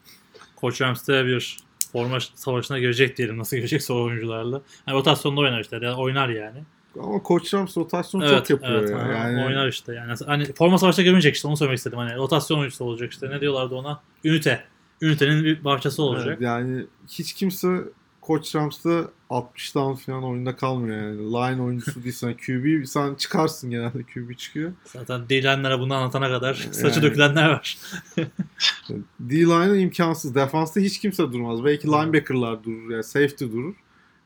Speaker 1: Koç Rams'te bir forma savaşına girecek diyelim. Nasıl girecekse o oyuncularla. Yani rotasyonda oynar işte. Yani oynar yani.
Speaker 2: Ama Koç Rams rotasyon
Speaker 1: Evet,
Speaker 2: çok yapıyor
Speaker 1: evet,
Speaker 2: ya. Yani
Speaker 1: Oynar işte yani. Hani forma savaşına girmeyecek işte onu söylemek istedim. Hani rotasyon oyuncusu olacak işte. Ne diyorlardı ona? Ünite. Ünitenin bir parçası olacak.
Speaker 2: Evet, yani hiç kimse Koç Rams'ta 60 down falan oyunda kalmıyor yani. Line oyuncusu değilsen QB sen çıkarsın genelde QB çıkıyor.
Speaker 1: Zaten dilenlere bunu anlatana kadar saçı
Speaker 2: Yani.
Speaker 1: dökülenler var.
Speaker 2: D-line'ı imkansız. Defansta hiç kimse durmaz. Belki linebacker'lar durur yani safety durur.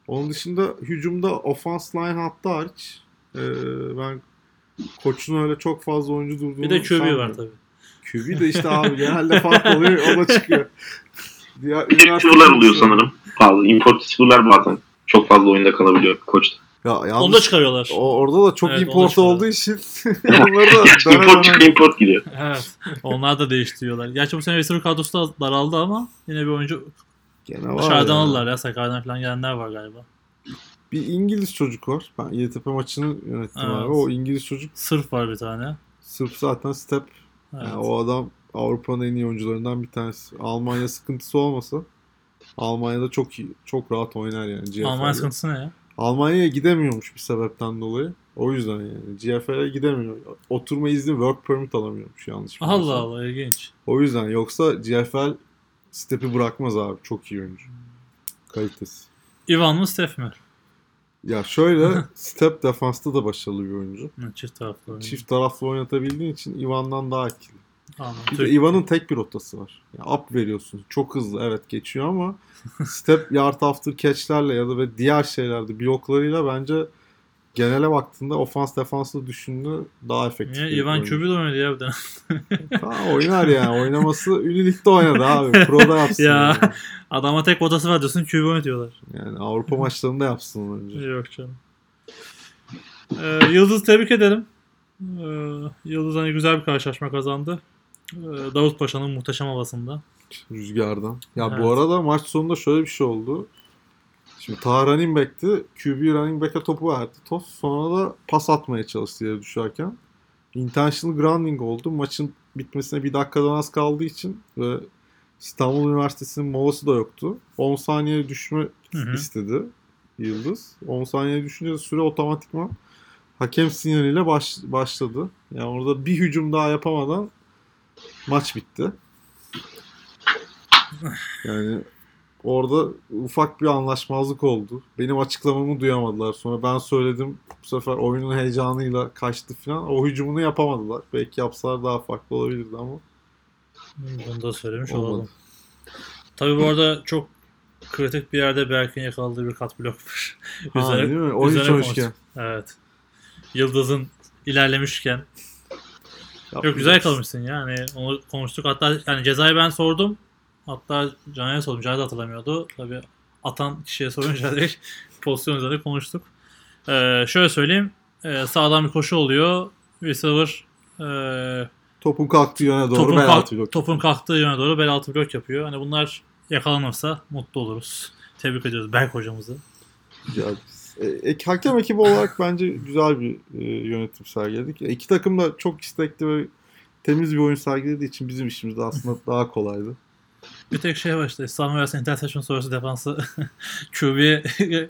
Speaker 2: Onun dışında hücumda offense line hattı hariç e, ben koçun öyle çok fazla oyuncu durduğunu
Speaker 1: Bir de QB var tabii.
Speaker 2: QB de işte abi genelde fark oluyor o da çıkıyor. Diğer
Speaker 3: receiver'lar oluyor sanırım. Bazı import receiver'lar bazen çok fazla oyunda kalabiliyor koçta.
Speaker 2: Ya,
Speaker 1: Onu da
Speaker 2: yalnız
Speaker 1: çıkarıyorlar.
Speaker 2: o, orada da çok
Speaker 1: Evet,
Speaker 2: import olduğu için onları da
Speaker 3: import çıkıyor import gidiyor.
Speaker 1: Evet. Onlar da değiştiriyorlar. Gerçi bu sene receiver kadrosu da daraldı ama yine bir oyuncu
Speaker 2: Gene var
Speaker 1: dışarıdan
Speaker 2: ya.
Speaker 1: aldılar ya. Sakarya'dan falan gelenler var galiba.
Speaker 2: Bir İngiliz çocuk var. Ben Yeditepe maçını yönettim
Speaker 1: Evet.
Speaker 2: abi. O İngiliz çocuk
Speaker 1: Sırf var bir tane.
Speaker 2: sırf zaten step.
Speaker 1: Evet.
Speaker 2: Yani o adam Avrupa'nın en iyi oyuncularından bir tanesi. Almanya sıkıntısı olmasa Almanya'da çok iyi, çok rahat oynar yani GFL'de.
Speaker 1: Almanya sıkıntısı ne ya?
Speaker 2: Almanya'ya gidemiyormuş bir sebepten dolayı. O yüzden yani GFL'e gidemiyor. Oturma izni work permit alamıyormuş yanlış
Speaker 1: Allah
Speaker 2: bilmiyorsam.
Speaker 1: Allah ilginç.
Speaker 2: O yüzden yoksa GFL step'i bırakmaz abi. Çok iyi oyuncu. Kalitesi.
Speaker 1: Ivan mı Steph mi?
Speaker 2: Ya şöyle step defansta da başarılı bir oyuncu.
Speaker 1: Çift taraflı oyuncu.
Speaker 2: Çift taraflı oynatabildiğin için Ivan'dan daha etkili.
Speaker 1: Anladım.
Speaker 2: Bir de Ivan'ın tek bir rotası var. Yani up veriyorsun. Çok hızlı evet geçiyor ama step yard after catch'lerle ya da ve diğer şeylerde bloklarıyla bence genele baktığında ofans defansla düşündüğünde daha efektif. Bir
Speaker 1: Ivan de oynadı ya bir de.
Speaker 2: Tamam oynar yani. Oynaması Ünlü Lig'de oynadı abi. Pro'da yapsın.
Speaker 1: Ya.
Speaker 2: Yani.
Speaker 1: Adama tek odası var diyorsun QB oynatıyorlar.
Speaker 2: yani Avrupa maçlarında yapsın önce.
Speaker 1: Yok canım. Ee, Yıldız tebrik ederim. Ee, Yıldız hani güzel bir karşılaşma kazandı. Ee, Davut Paşa'nın muhteşem havasında.
Speaker 2: Rüzgardan. Ya
Speaker 1: Evet.
Speaker 2: bu arada maç sonunda şöyle bir şey oldu. Şimdi ta running back'ti. QB running back'e topu verdi. Toss sonra da pas atmaya çalıştı yere düşerken. Intentional grounding oldu. Maçın bitmesine bir dakikadan az kaldığı için ve İstanbul Üniversitesi'nin molası da yoktu. 10 saniye düşme
Speaker 1: Hı hı.
Speaker 2: istedi Yıldız. 10 saniye düşünce süre otomatikman hakem sinyaliyle baş, başladı. Yani orada bir hücum daha yapamadan maç bitti. Yani orada ufak bir anlaşmazlık oldu. Benim açıklamamı duyamadılar. Sonra ben söyledim. Bu sefer oyunun heyecanıyla kaçtı falan. O hücumunu yapamadılar. Belki yapsalar daha farklı olabilirdi ama
Speaker 1: Bunu da söylemiş
Speaker 2: olmadı.
Speaker 1: olalım. Tabii bu arada çok kritik bir yerde Berk'in yakaladığı bir kat blok var.
Speaker 2: Ha,
Speaker 1: Üzerine-
Speaker 2: değil mi? O hiç hoşken.
Speaker 1: Evet. Yıldız'ın ilerlemişken. Çok
Speaker 2: Yapmayacağız.
Speaker 1: güzel kalmışsın ya. Hani onu konuştuk. Hatta yani cezayı ben sordum. Hatta Caner'e sordum. Caner de hatırlamıyordu. Tabii atan kişiye sorunca direkt pozisyon üzerinde konuştuk. Ee, şöyle söyleyeyim. Ee, sağdan bir koşu oluyor. Receiver e,
Speaker 2: Topun kalktığı yöne doğru
Speaker 1: topun,
Speaker 2: bel
Speaker 1: kalk-
Speaker 2: altı blok.
Speaker 1: topun kalktığı yöne doğru bel altı blok yapıyor. Hani bunlar yakalanırsa mutlu oluruz. Tebrik ediyoruz Berk hocamızı.
Speaker 2: Güzel. E, ek- hakem ekibi olarak bence güzel bir e, yönetim sergiledik. E, iki takım da çok istekli ve temiz bir oyun sergilediği için bizim işimiz de aslında daha kolaydı.
Speaker 1: Bir tek şey var işte Üniversitesi interception sonrası defansı QB'ye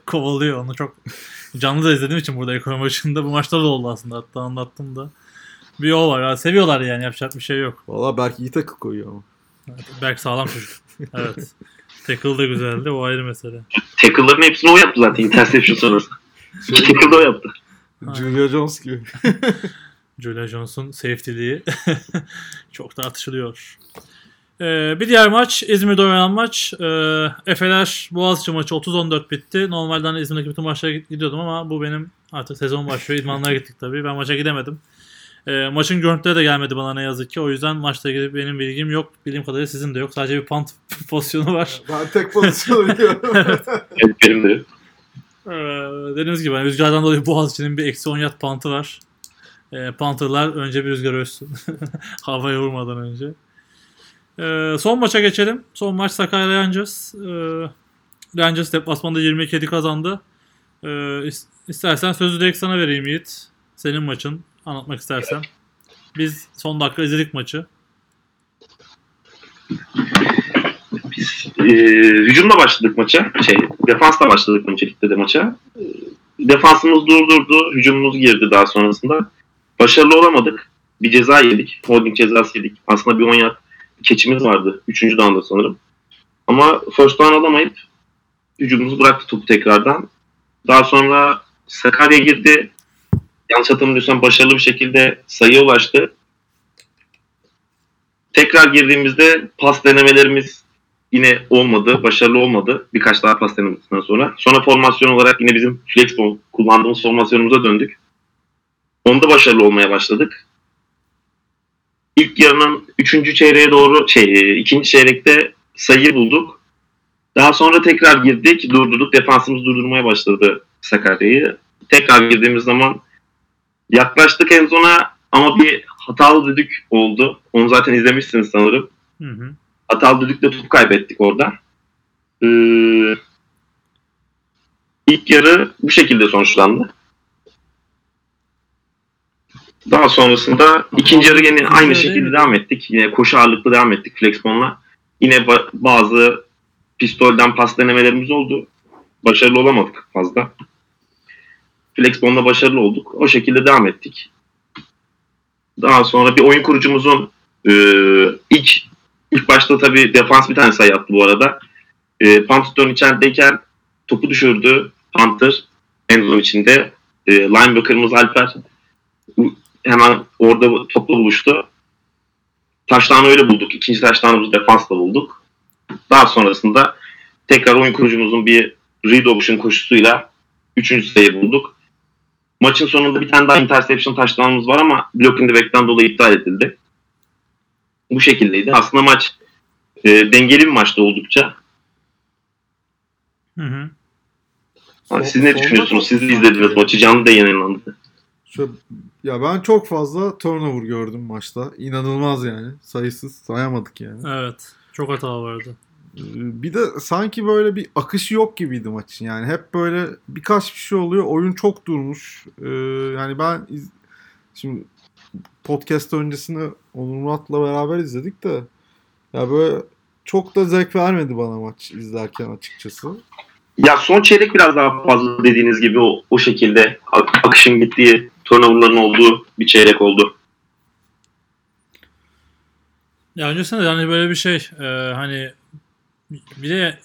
Speaker 1: kovalıyor. Onu çok canlı da izlediğim için burada ekonomi maçında bu maçta da oldu aslında hatta anlattım da. Bir o var. ya. Seviyorlar yani yapacak bir şey yok.
Speaker 2: Valla belki iyi takı koyuyor ama.
Speaker 1: Evet, Berk sağlam çocuk. Evet. Tackle da güzeldi. O ayrı mesele.
Speaker 3: Tackle'ların hepsini o yaptı zaten interception sonrası.
Speaker 2: Şey,
Speaker 3: Tackle'da o yaptı.
Speaker 2: Julia Jones gibi.
Speaker 1: Julia Jones'un safety'liği çok tartışılıyor. Ee, bir diğer maç İzmir'de oynanan maç. Ee, Efeler Boğaziçi maçı 30-14 bitti. Normalden İzmir'deki bütün maçlara gidiyordum ama bu benim artık sezon başlıyor. İdmanlara gittik tabii. Ben maça gidemedim. Ee, maçın görüntüleri de gelmedi bana ne yazık ki. O yüzden maçla ilgili benim bilgim yok. Bildiğim kadarıyla sizin de yok. Sadece bir punt pozisyonu var.
Speaker 2: Ben tek pozisyonu biliyorum.
Speaker 3: Evet, benim de.
Speaker 1: Ee, dediğimiz gibi hani rüzgardan dolayı Boğaziçi'nin bir eksi 10 yat pantı var. Ee, Panther'lar önce bir rüzgar ölsün. Havaya vurmadan önce. Ee, son maça geçelim. Son maç Sakarya Rangers. Ee, Rangers deplasmanda 22-7 kazandı. İs- istersen sözü direkt sana vereyim Yiğit. Senin maçın. Anlatmak istersen. Biz son dakika izledik maçı.
Speaker 3: Biz e, hücumla başladık maça. Şey, defansla başladık öncelikle de maça. E, defansımız durdurdu. Hücumumuz girdi daha sonrasında. Başarılı olamadık. Bir ceza yedik. Holding cezası yedik. Aslında bir 10 yard keçimiz vardı. Üçüncü down'da sanırım. Ama first down alamayıp hücumumuzu bıraktı topu tekrardan. Daha sonra Sakarya girdi. Yanlış hatırlamıyorsam başarılı bir şekilde sayıya ulaştı. Tekrar girdiğimizde pas denemelerimiz yine olmadı, başarılı olmadı. Birkaç daha pas denemesinden sonra. Sonra formasyon olarak yine bizim flexball kullandığımız formasyonumuza döndük. Onda başarılı olmaya başladık. İlk yarının üçüncü çeyreğe doğru, şey ikinci çeyrekte sayı bulduk. Daha sonra tekrar girdik, durdurduk. Defansımız durdurmaya başladı Sakarya'yı. Tekrar girdiğimiz zaman yaklaştık en zona ama bir hatalı düdük oldu. Onu zaten izlemişsiniz sanırım.
Speaker 1: Hı hı.
Speaker 3: Hatalı düdükle top kaybettik orada. Ee, ilk yarı bu şekilde sonuçlandı. Daha sonrasında ikinci yarı yine aynı şekilde devam ettik. Yine koşu ağırlıklı devam ettik Flexbon'la. Yine ba- bazı pistolden pas denemelerimiz oldu. Başarılı olamadık fazla. Flexbon'la başarılı olduk. O şekilde devam ettik. Daha sonra bir oyun kurucumuzun e, ilk ilk başta tabii defans bir tane sayı attı bu arada. E, Panther'ın içerideyken topu düşürdü Panther endzone içinde. E, linebacker'ımız Alper hemen orada topla buluştu. Taştan öyle bulduk. İkinci taştanımızı defansla bulduk. Daha sonrasında tekrar oyun kurucumuzun bir read option koşusuyla üçüncü sayı bulduk. Maçın sonunda bir tane daha interception taştanımız var ama blocking the back'ten dolayı iptal edildi. Bu şekildeydi. Aslında maç e, dengeli bir maçtı oldukça.
Speaker 1: Hı hı.
Speaker 2: Son-
Speaker 3: siz ne düşünüyorsunuz? Siz de izlediniz maçı. Canlı da yayınlandı.
Speaker 2: Şu, ya ben çok fazla turnover gördüm maçta. İnanılmaz yani. Sayısız sayamadık yani.
Speaker 1: Evet. Çok hata vardı.
Speaker 2: Bir de sanki böyle bir akışı yok gibiydi maçın. Yani hep böyle birkaç bir şey oluyor. Oyun çok durmuş. Ee, yani ben iz- şimdi podcast öncesini Onur Murat'la beraber izledik de ya böyle çok da zevk vermedi bana maç izlerken açıkçası.
Speaker 3: Ya son çeyrek biraz daha fazla dediğiniz gibi o, o şekilde ak- akışın gittiği, turnoverların olduğu bir çeyrek oldu.
Speaker 1: Ya öncesinde de hani böyle bir şey e, hani bir de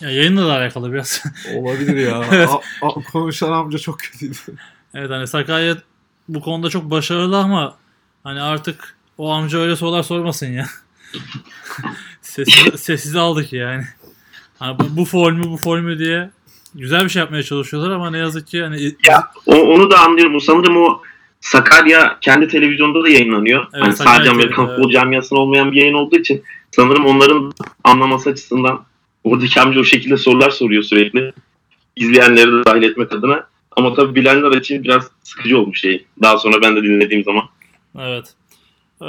Speaker 1: ya yayınla da alakalı biraz.
Speaker 2: Olabilir ya.
Speaker 1: Evet.
Speaker 2: A- a- konuşan amca çok kötüydü.
Speaker 1: evet hani Sakarya bu konuda çok başarılı ama hani artık o amca öyle sorular sormasın ya. sessiz, sessiz aldık yani. Hani bu, bu foul mü bu foul mü diye güzel bir şey yapmaya çalışıyorlar ama ne yazık ki hani
Speaker 3: Ya o, onu da anlıyorum. Sanırım o Sakarya kendi televizyonda da yayınlanıyor.
Speaker 1: Evet,
Speaker 3: hani
Speaker 1: Sakarya
Speaker 3: sadece Amerikan
Speaker 1: TV,
Speaker 3: futbol camiasına olmayan bir yayın olduğu için sanırım onların anlaması açısından oradaki amca o şekilde sorular soruyor sürekli. İzleyenleri de dahil etmek adına. Ama tabii bilenler için biraz sıkıcı olmuş şey. Daha sonra ben de dinlediğim zaman.
Speaker 1: Evet. Ee,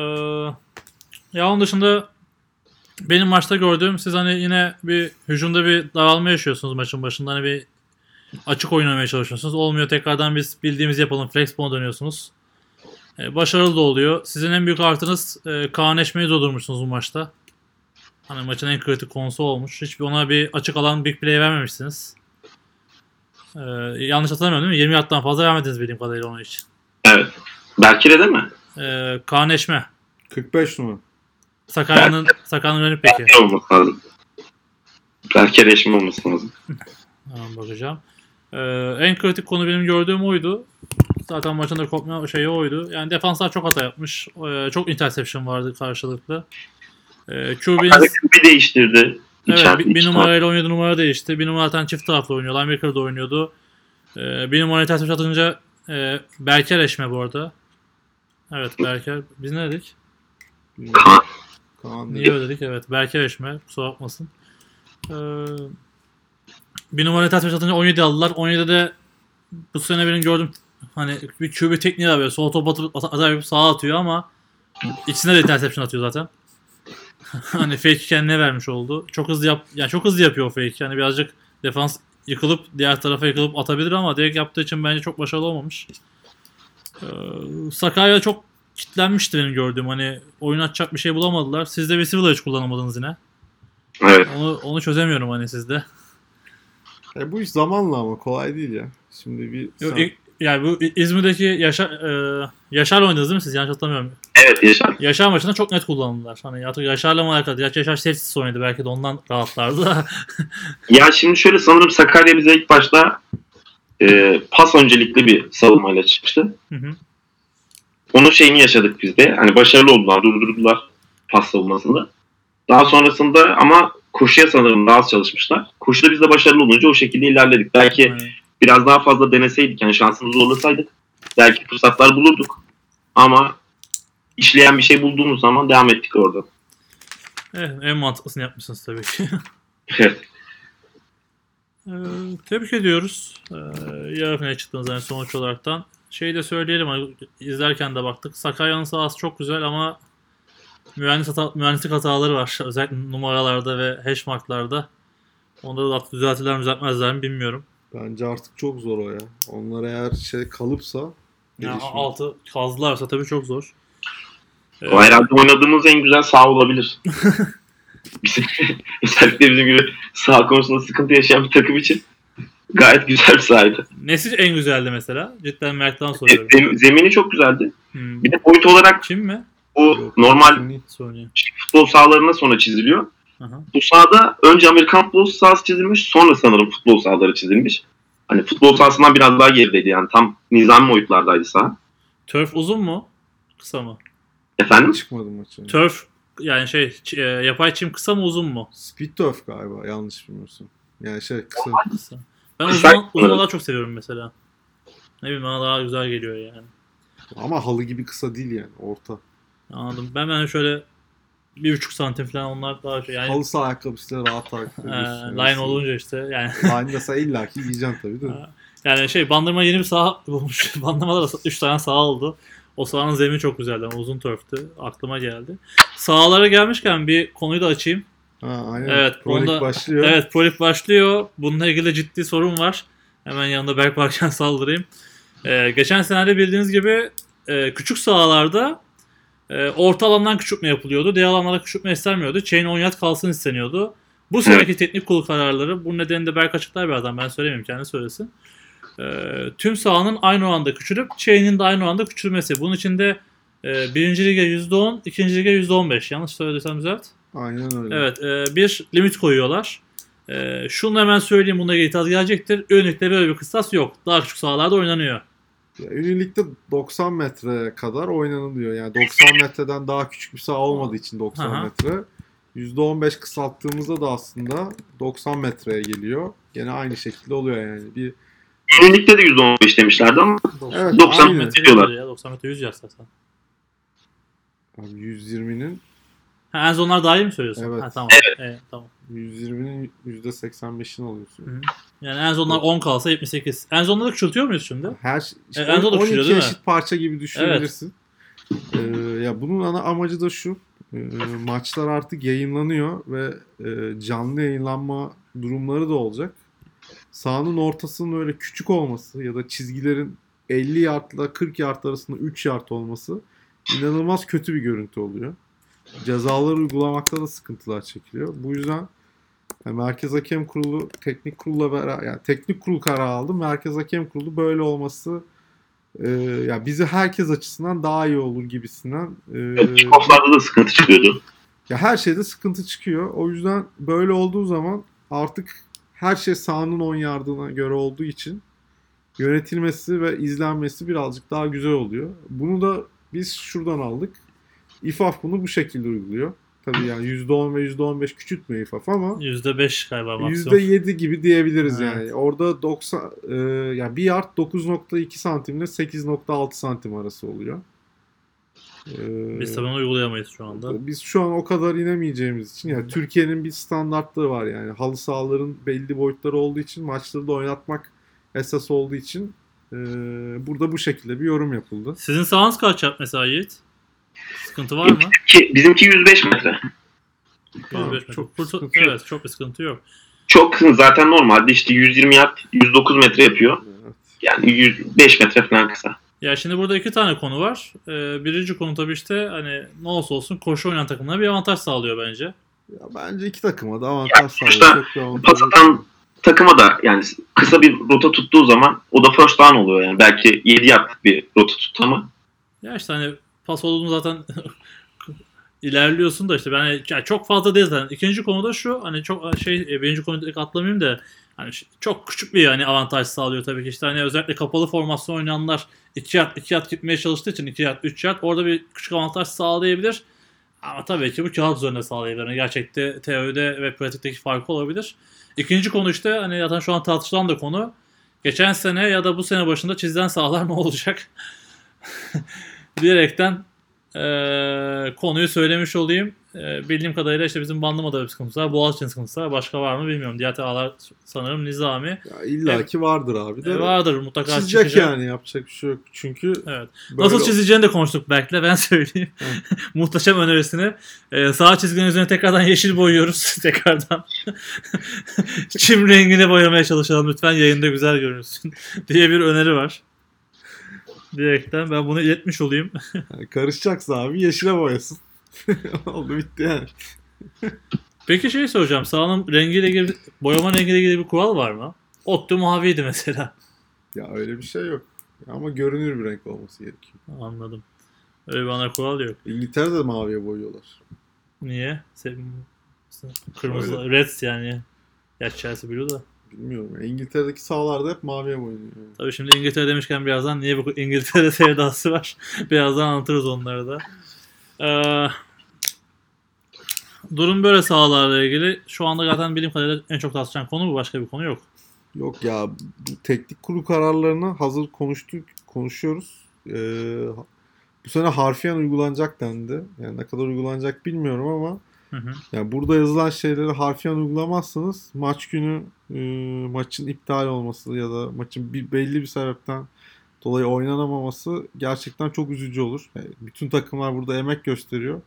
Speaker 1: ya onun dışında benim maçta gördüğüm siz hani yine bir hücumda bir daralma yaşıyorsunuz maçın başında. Hani bir açık oynamaya çalışıyorsunuz. Olmuyor tekrardan biz bildiğimiz yapalım. Flexball'a dönüyorsunuz. Ee, başarılı da oluyor. Sizin en büyük artınız e, Kaan Eşme'yi durdurmuşsunuz bu maçta. Hani maçın en kritik konusu olmuş. Hiçbir ona bir açık alan big play vermemişsiniz. Ee, yanlış hatırlamıyorum değil mi? 20 yardtan fazla vermediniz bildiğim kadarıyla onun için.
Speaker 3: Evet. Berkire de mi?
Speaker 1: Ee, Kaan Eşme.
Speaker 2: 45 numara.
Speaker 1: Sakarya'nın Sakarya'nın önü peki.
Speaker 3: Berkire olması lazım. Berkire reşim olması lazım.
Speaker 1: Hemen bakacağım. Ee, en kritik konu benim gördüğüm oydu. Zaten maçın da kopma şeyi oydu. Yani defanslar çok hata yapmış. Ee, çok interception vardı karşılıklı. Ee,
Speaker 3: Hani
Speaker 1: QB'niz
Speaker 3: bir değiştirdi.
Speaker 1: evet, bir, bir numarayla oynadı numara değişti. Bir numara zaten çift taraflı oynuyor. Linebacker'da oynuyordu. Ee, bir numara interception atınca e, Berker eşme bu arada. Evet Berker. Biz ne dedik?
Speaker 3: Kaan.
Speaker 2: Kaan
Speaker 1: Niye öyle dedik? Evet. Berker eşme. Kusura bakmasın. Ee, bir numara ters atınca 17 aldılar. 17'de bu sene benim gördüm hani bir QB tekniği var böyle sol top atıp at- acayip sağa atıyor ama ikisine de interception atıyor zaten. hani fake kendine vermiş oldu. Çok hızlı yap yani çok hızlı yapıyor o fake. Yani birazcık defans yıkılıp diğer tarafa yıkılıp atabilir ama direkt yaptığı için bence çok başarılı olmamış. Ee, Sakarya çok kitlenmişti benim gördüğüm. Hani oyun açacak bir şey bulamadılar. Siz de receiver'la hiç kullanamadınız yine.
Speaker 3: Evet.
Speaker 1: Onu onu çözemiyorum hani sizde.
Speaker 2: E, bu iş zamanla ama kolay değil ya. Şimdi bir
Speaker 1: Yok,
Speaker 2: sen-
Speaker 1: İ- yani bu İzmir'deki Yaşar, e, Yaşar'la oynadınız değil mi siz? Yanlış hatırlamıyorum.
Speaker 3: Evet Yaşar.
Speaker 1: Yaşar maçında çok net kullandılar. Hani artık Yaşar'la mı alakalı? Gerçi Yaşar safety'siz oynadı belki de ondan rahatlardı.
Speaker 3: Ya şimdi şöyle sanırım Sakarya bize ilk başta e, pas öncelikli bir savunmayla çıkmıştı.
Speaker 1: Hı hı.
Speaker 3: Onun şeyini yaşadık biz de. Hani başarılı oldular, durdurdular pas savunmasında. Daha sonrasında ama koşuya sanırım daha az çalışmışlar. Koşuda biz de başarılı olunca o şekilde ilerledik. Belki
Speaker 1: Yani,
Speaker 3: biraz daha fazla deneseydik, yani şansımızı zorlasaydık belki fırsatlar bulurduk. Ama işleyen bir şey bulduğumuz zaman devam ettik orada.
Speaker 1: evet, en mantıklısını yapmışsınız tabii ki.
Speaker 3: Evet.
Speaker 1: Ee, tebrik ediyoruz. Ee, yarı finale çıktığınız yani sonuç olaraktan. Şeyi de söyleyelim hani izlerken de baktık. Sakarya'nın sahası çok güzel ama mühendis hata, mühendislik hataları var. Özellikle numaralarda ve hash marklarda. Onları da düzeltirler mi düzeltmezler mi bilmiyorum.
Speaker 2: Bence artık çok zor o ya. Onlar eğer şey kalıpsa gelişme.
Speaker 1: altı kazdılarsa tabii çok zor. Ee,
Speaker 3: O herhalde oynadığımız en güzel sağ olabilir. bizim, özellikle bizim gibi sağ konusunda sıkıntı yaşayan bir takım için gayet güzel bir sahaydı.
Speaker 1: Nesi en güzeldi mesela? Cidden Mert'ten
Speaker 3: E,
Speaker 1: soruyorum.
Speaker 3: zem- zemini çok güzeldi.
Speaker 1: Hmm.
Speaker 3: Bir de boyut olarak
Speaker 1: Kim mi?
Speaker 3: bu
Speaker 2: Yok,
Speaker 3: normal futbol sahalarına sonra çiziliyor.
Speaker 1: Aha.
Speaker 3: Bu sahada önce Amerikan futbol sahası çizilmiş, sonra sanırım futbol sahaları çizilmiş. Hani futbol sahasından biraz daha gerideydi yani tam nizami boyutlardaydı saha.
Speaker 1: Turf uzun mu? Kısa mı?
Speaker 3: Efendim?
Speaker 2: çıkmadı maçın.
Speaker 1: Turf yani şey e, yapay çim kısa mı uzun mu?
Speaker 2: Speed turf galiba yanlış bilmiyorsam. Yani şey kısa.
Speaker 1: Kısa. Ben uzun, uzun olanları çok seviyorum mesela. Ne bileyim bana daha güzel geliyor yani.
Speaker 2: Ama halı gibi kısa değil yani orta.
Speaker 1: Anladım. Ben ben şöyle bir buçuk santim falan onlar daha şey yani
Speaker 2: Halı saha ayakkabısıyla rahat hareket
Speaker 1: e,
Speaker 2: ediyorsun.
Speaker 1: line olunca işte yani
Speaker 2: Line mesela illaki giyeceksin tabii de.
Speaker 1: yani şey bandırma yeni bir saha bulmuş. Bandırmada da 3 tane saha oldu. O sahanın zemini çok güzeldi ama uzun turftü. Aklıma geldi. Sahalara gelmişken bir konuyu da açayım.
Speaker 2: Ha, aynen.
Speaker 1: Evet,
Speaker 2: Pro
Speaker 1: onda-
Speaker 2: başlıyor.
Speaker 1: Evet Pro başlıyor. Bununla ilgili ciddi sorun var. Hemen yanında Berk varken saldırayım. Ee, geçen senede bildiğiniz gibi e, küçük sahalarda e, orta alandan küçültme yapılıyordu. Diğer alanlarda küçültme istenmiyordu. Chain 10 yard kalsın isteniyordu. Bu seneki teknik kurul kararları, bu nedeni de Berk açıklar birazdan ben söylemeyeyim kendi söylesin. E, tüm sahanın aynı oranda küçülüp chain'in de aynı oranda küçülmesi. Bunun içinde e, birinci lige %10, ikinci lige %15. Yanlış söylediysem düzelt.
Speaker 2: Aynen öyle.
Speaker 1: Evet e, bir limit koyuyorlar. E, şunu hemen söyleyeyim buna itiraz gelecektir. Önlükte böyle bir kıstas yok. Daha küçük sahalarda oynanıyor.
Speaker 2: Ya, Ünilikte 90 metre kadar oynanılıyor. Yani 90 metreden daha küçük bir saha olmadığı için 90
Speaker 1: Aha.
Speaker 2: metre. %15 kısalttığımızda da aslında 90 metreye geliyor. Gene aynı şekilde oluyor yani. Bir
Speaker 3: Yenilikte de %15 demişlerdi ama
Speaker 2: Evet,
Speaker 3: 90
Speaker 2: aynen.
Speaker 3: metre diyorlar.
Speaker 1: Ya, 90 metre 100 yard zaten.
Speaker 2: Abi 120'nin
Speaker 1: Ha, en zonlar daha iyi mi söylüyorsun?
Speaker 2: Evet.
Speaker 1: Ha, tamam. Evet, tamam.
Speaker 2: 120'nin %85'ini alıyorsun.
Speaker 1: Hı. Yani en zonlar 10 kalsa 78. En zonları küçültüyor muyuz şimdi?
Speaker 2: Her şey, işte
Speaker 1: E, en zor da
Speaker 2: 12
Speaker 1: küçülüyor, değil mi?
Speaker 2: eşit parça gibi düşünebilirsin. Ee, ya bunun ana amacı da şu. Ee, maçlar artık yayınlanıyor ve e, canlı yayınlanma durumları da olacak. Sahanın ortasının öyle küçük olması ya da çizgilerin 50 yardla 40 yard arasında 3 yard olması inanılmaz kötü bir görüntü oluyor. Cezaları uygulamakta da sıkıntılar çekiliyor. Bu yüzden yani Merkez Hakem Kurulu teknik kurulla beraber yani teknik kurul kararı aldı. Merkez Hakem Kurulu böyle olması e, ya bizi herkes açısından daha iyi olur gibisinden. E,
Speaker 3: Kickoff'larda da sıkıntı çıkıyordu.
Speaker 2: ya her şeyde sıkıntı çıkıyor. O yüzden böyle olduğu zaman artık her şey sahanın 10 yardına göre olduğu için yönetilmesi ve izlenmesi birazcık daha güzel oluyor. Bunu da biz şuradan aldık. İFAF bunu bu şekilde uyguluyor. Tabii yani %10 ve %15 küçültmüyor İFAF ama
Speaker 1: %5 galiba maksimum.
Speaker 2: %7 gibi diyebiliriz
Speaker 1: Evet.
Speaker 2: yani. Orada 90 e, yani bir yard 9.2 santimle 8.6 santim arası oluyor. Ee,
Speaker 1: Biz tabii onu uygulayamayız şu anda.
Speaker 2: Biz şu an o kadar inemeyeceğimiz için yani Türkiye'nin bir standartları var yani halı sahaların belli boyutları olduğu için maçları da oynatmak esas olduğu için e, burada bu şekilde bir yorum yapıldı.
Speaker 1: Sizin sahanız kaç yap mesela Yiğit? Sıkıntı var mı?
Speaker 3: Ki, bizimki 105 metre.
Speaker 2: Tamam,
Speaker 1: 105 metre.
Speaker 2: çok yok.
Speaker 1: evet çok bir sıkıntı yok.
Speaker 3: Çok zaten normalde işte 120 yard 109 metre yapıyor. Yani 105 metre falan kısa.
Speaker 1: Ya şimdi burada iki tane konu var. Ee, birinci konu tabii işte hani ne olsa olsun koşu oynayan takımlara bir avantaj sağlıyor bence.
Speaker 2: Ya bence iki takıma da avantaj sağlıyor. Çok bir avantaj
Speaker 3: Pas atan takıma da yani kısa bir rota tuttuğu zaman o da first down oluyor yani. Belki 7 yardlık bir rota tuttu ama
Speaker 1: Ya işte hani pas olduğunu zaten ilerliyorsun da işte ben yani çok fazla değil zaten. İkinci konu da şu hani çok şey e, birinci konuyu direkt atlamayayım da hani çok küçük bir hani avantaj sağlıyor tabii ki işte hani özellikle kapalı formasyon oynayanlar 2 yard 2 yard gitmeye çalıştığı için 2 yard 3 yard orada bir küçük avantaj sağlayabilir. Ama tabii ki bu kağıt üzerinde sağlayabilir. Yani gerçekte teoride ve pratikteki farkı olabilir. İkinci konu işte hani zaten şu an tartışılan da konu. Geçen sene ya da bu sene başında çizilen sahalar ne olacak? diyerekten eee, konuyu söylemiş olayım. Eee, bildiğim kadarıyla işte bizim Bandırma'da bir sıkıntısı var. Boğaziçi'nin sıkıntısı var. Başka var mı bilmiyorum. Diğer TA'lar sanırım nizami.
Speaker 2: Ya illa ki vardır abi de.
Speaker 1: E, vardır mutlaka
Speaker 2: Çizecek
Speaker 1: çıkacak.
Speaker 2: yani yapacak bir şey yok. Çünkü
Speaker 1: Evet. Nasıl çizeceğini de konuştuk Berk'le ben söyleyeyim. Muhteşem önerisini. Ee, sağ çizginin üzerine tekrardan yeşil boyuyoruz. tekrardan. Çim rengine boyamaya çalışalım lütfen yayında güzel görünsün diye bir öneri var. Diyerekten ben bunu iletmiş olayım.
Speaker 2: yani karışacaksa abi yeşile boyasın. Oldu bitti yani.
Speaker 1: Peki şey soracağım. Sahanın rengiyle ilgili, boyama rengiyle ilgili bir kural var mı? Ottu maviydi mesela.
Speaker 2: Ya öyle bir şey yok. Ama görünür bir renk olması gerekiyor.
Speaker 1: Anladım. Öyle bir ana kural yok.
Speaker 2: İngiltere'de de maviye boyuyorlar.
Speaker 1: Niye? Se- Kırmızı, Reds yani. Gerçi Chelsea Blue da.
Speaker 2: Bilmiyorum. İngiltere'deki sahalarda hep maviye boyanıyor.
Speaker 1: Tabii şimdi İngiltere demişken birazdan niye bu İngiltere sevdası var. birazdan anlatırız onları da. Ee, durum böyle sahalarla ilgili. Şu anda zaten bilim kadarıyla en çok tartışılan konu bu. Başka bir konu yok.
Speaker 2: Yok ya bu teknik kurulu kararlarını hazır konuştuk, konuşuyoruz. Ee, bu sene harfiyen uygulanacak dendi. Yani ne kadar uygulanacak bilmiyorum ama
Speaker 1: Hı hı.
Speaker 2: yani burada yazılan şeyleri harfiyen uygulamazsanız maç günü e, maçın iptal olması ya da maçın bir belli bir sebepten dolayı oynanamaması gerçekten çok üzücü olur. Yani bütün takımlar burada emek gösteriyor.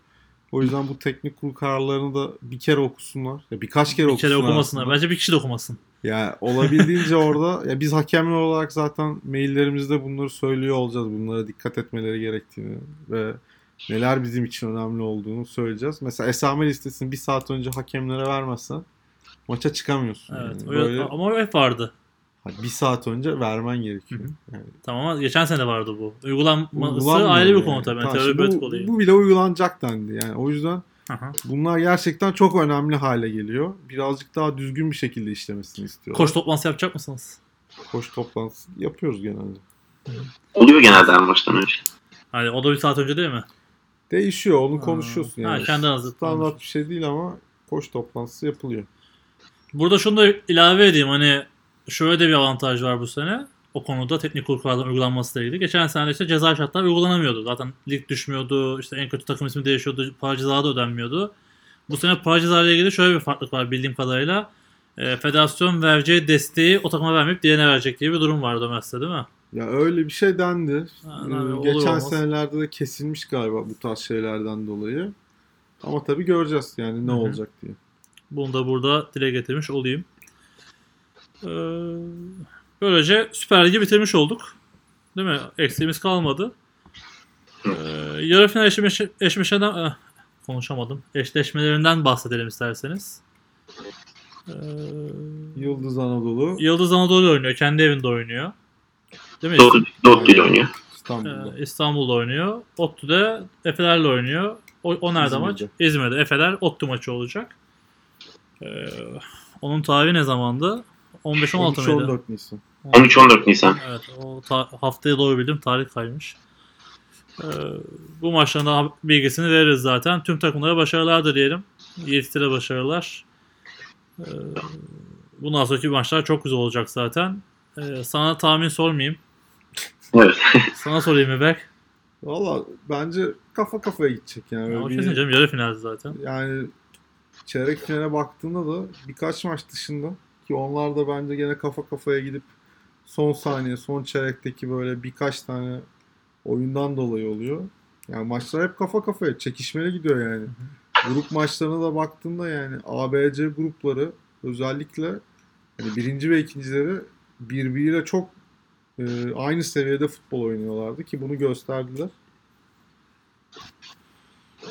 Speaker 2: O yüzden bu teknik kurulu kararlarını da bir kere okusunlar. Ya birkaç kere
Speaker 1: Bir kere
Speaker 2: okusunlar.
Speaker 1: okumasınlar.
Speaker 2: aslında.
Speaker 1: Bence bir kişi de okumasın.
Speaker 2: Ya olabildiğince orada ya biz hakemler olarak zaten maillerimizde bunları söylüyor olacağız. Bunlara dikkat etmeleri gerektiğini ve neler bizim için önemli olduğunu söyleyeceğiz. Mesela esame listesini bir saat önce hakemlere vermezsen maça çıkamıyorsun.
Speaker 1: Evet.
Speaker 2: Yani
Speaker 1: o-
Speaker 2: böyle
Speaker 1: Ama o hep vardı.
Speaker 2: bir saat önce vermen gerekiyor.
Speaker 1: Hı hı.
Speaker 2: Yani
Speaker 1: Tamam ama geçen sene vardı bu. Uygulanması ayrı bir konu tabii.
Speaker 2: Tamam,
Speaker 1: Yani pratik
Speaker 2: bu,
Speaker 1: olayı.
Speaker 2: bu bile uygulanacak dendi. Yani o yüzden
Speaker 1: Aha.
Speaker 2: bunlar gerçekten çok önemli hale geliyor. Birazcık daha düzgün bir şekilde işlemesini istiyorlar.
Speaker 1: Koç toplantısı yapacak mısınız?
Speaker 2: Koç toplantısı yapıyoruz genelde.
Speaker 3: oluyor genelde en baştan önce.
Speaker 1: Hani o da bir saat önce değil mi?
Speaker 2: Değişiyor onu
Speaker 1: Ha.
Speaker 2: konuşuyorsun
Speaker 1: Ha,
Speaker 2: yani.
Speaker 1: kendi aranızda
Speaker 2: Standart bir şey değil ama koç toplantısı yapılıyor.
Speaker 1: Burada şunu da ilave edeyim. Hani şöyle de bir avantaj var bu sene. O konuda teknik kurul kararlarının uygulanmasıyla ilgili. Geçen sene işte ceza şartlar uygulanamıyordu. Zaten lig düşmüyordu. işte en kötü takım ismi değişiyordu. Para ceza da ödenmiyordu. Bu sene para ceza ile ilgili şöyle bir farklılık var bildiğim kadarıyla. E, federasyon vereceği desteği o takıma vermeyip diğerine verecek diye bir durum vardı Ömer'de değil mi?
Speaker 2: Ya öyle bir şey dendi.
Speaker 1: Ha,
Speaker 2: Ee,
Speaker 1: olur
Speaker 2: Geçen
Speaker 1: olmaz.
Speaker 2: senelerde de kesilmiş galiba bu tarz şeylerden dolayı. Ama tabii göreceğiz yani ne
Speaker 1: Hı hı.
Speaker 2: olacak diye.
Speaker 1: Bunu da burada dile getirmiş olayım. Ee, böylece Süper Lig'i bitirmiş olduk. Değil mi? Eksiğimiz kalmadı. Ee, yarı final eşleşme, eşleşmeden, eh, konuşamadım. Eşleşmelerinden bahsedelim isterseniz. Ee,
Speaker 2: Yıldız Anadolu
Speaker 1: Yıldız Anadolu oynuyor. Kendi evinde oynuyor. Değil mi?
Speaker 3: Doğru, doğru ile oynuyor.
Speaker 2: İstanbul'da.
Speaker 1: Ee, İstanbul'da oynuyor. Ottu'da Efeler'le oynuyor. O, o nerede
Speaker 2: İzmir'de.
Speaker 1: maç? İzmir'de. Efeler Ottu maçı olacak. Ee, onun tarihi ne zamandı? 15-16 mıydı?
Speaker 2: 13-14 Nisan.
Speaker 3: 13-14 Nisan.
Speaker 1: Evet. O ta- haftaya doğru bildim. Tarih kaymış. Ee, bu maçların da bilgisini veririz zaten. Tüm takımlara başarılar dileyelim. Yiğit'lere başarılar. Ee, bundan sonraki maçlar çok güzel olacak zaten. Ee, sana tahmin sormayayım.
Speaker 3: Evet.
Speaker 1: Sana sorayım mı Berk?
Speaker 2: Valla bence kafa kafaya gidecek yani. Böyle
Speaker 1: Ama
Speaker 2: bir-
Speaker 1: kesin canım yarı finaldi zaten.
Speaker 2: yani çeyrek finale baktığında da birkaç maç dışında ki onlar da bence gene kafa kafaya gidip son saniye, son çeyrekteki böyle birkaç tane oyundan dolayı oluyor. Yani maçlar hep kafa kafaya, çekişmeli gidiyor yani. Grup maçlarına da baktığında yani ABC grupları özellikle yani birinci ve ikincileri birbiriyle çok e, aynı seviyede futbol oynuyorlardı ki bunu gösterdiler.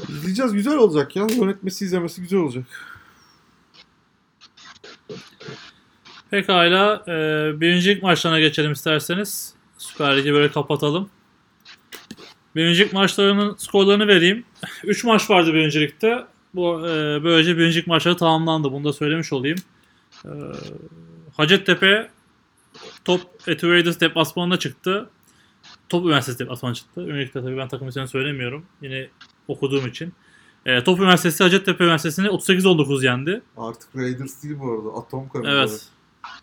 Speaker 2: İzleyeceğiz güzel olacak ya. Yönetmesi izlemesi güzel olacak.
Speaker 1: Pekala e, birincilik maçlarına geçelim isterseniz. Süper Lig'i böyle kapatalım. Birincilik maçlarının skorlarını vereyim. 3 maç vardı birincilikte. Bu e, böylece birincilik maçları tamamlandı. Bunu da söylemiş olayım. E, Hacettepe Top Eti Raiders deplasmanına çıktı. Top Üniversitesi deplasmanına çıktı. Ünlükte tabii ben takım isimlerini söylemiyorum. Yine okuduğum için. E, Top Üniversitesi Hacettepe Üniversitesi'ni 38-19 yendi.
Speaker 2: Artık Raiders değil bu arada. Atom karıncaları.
Speaker 1: Evet.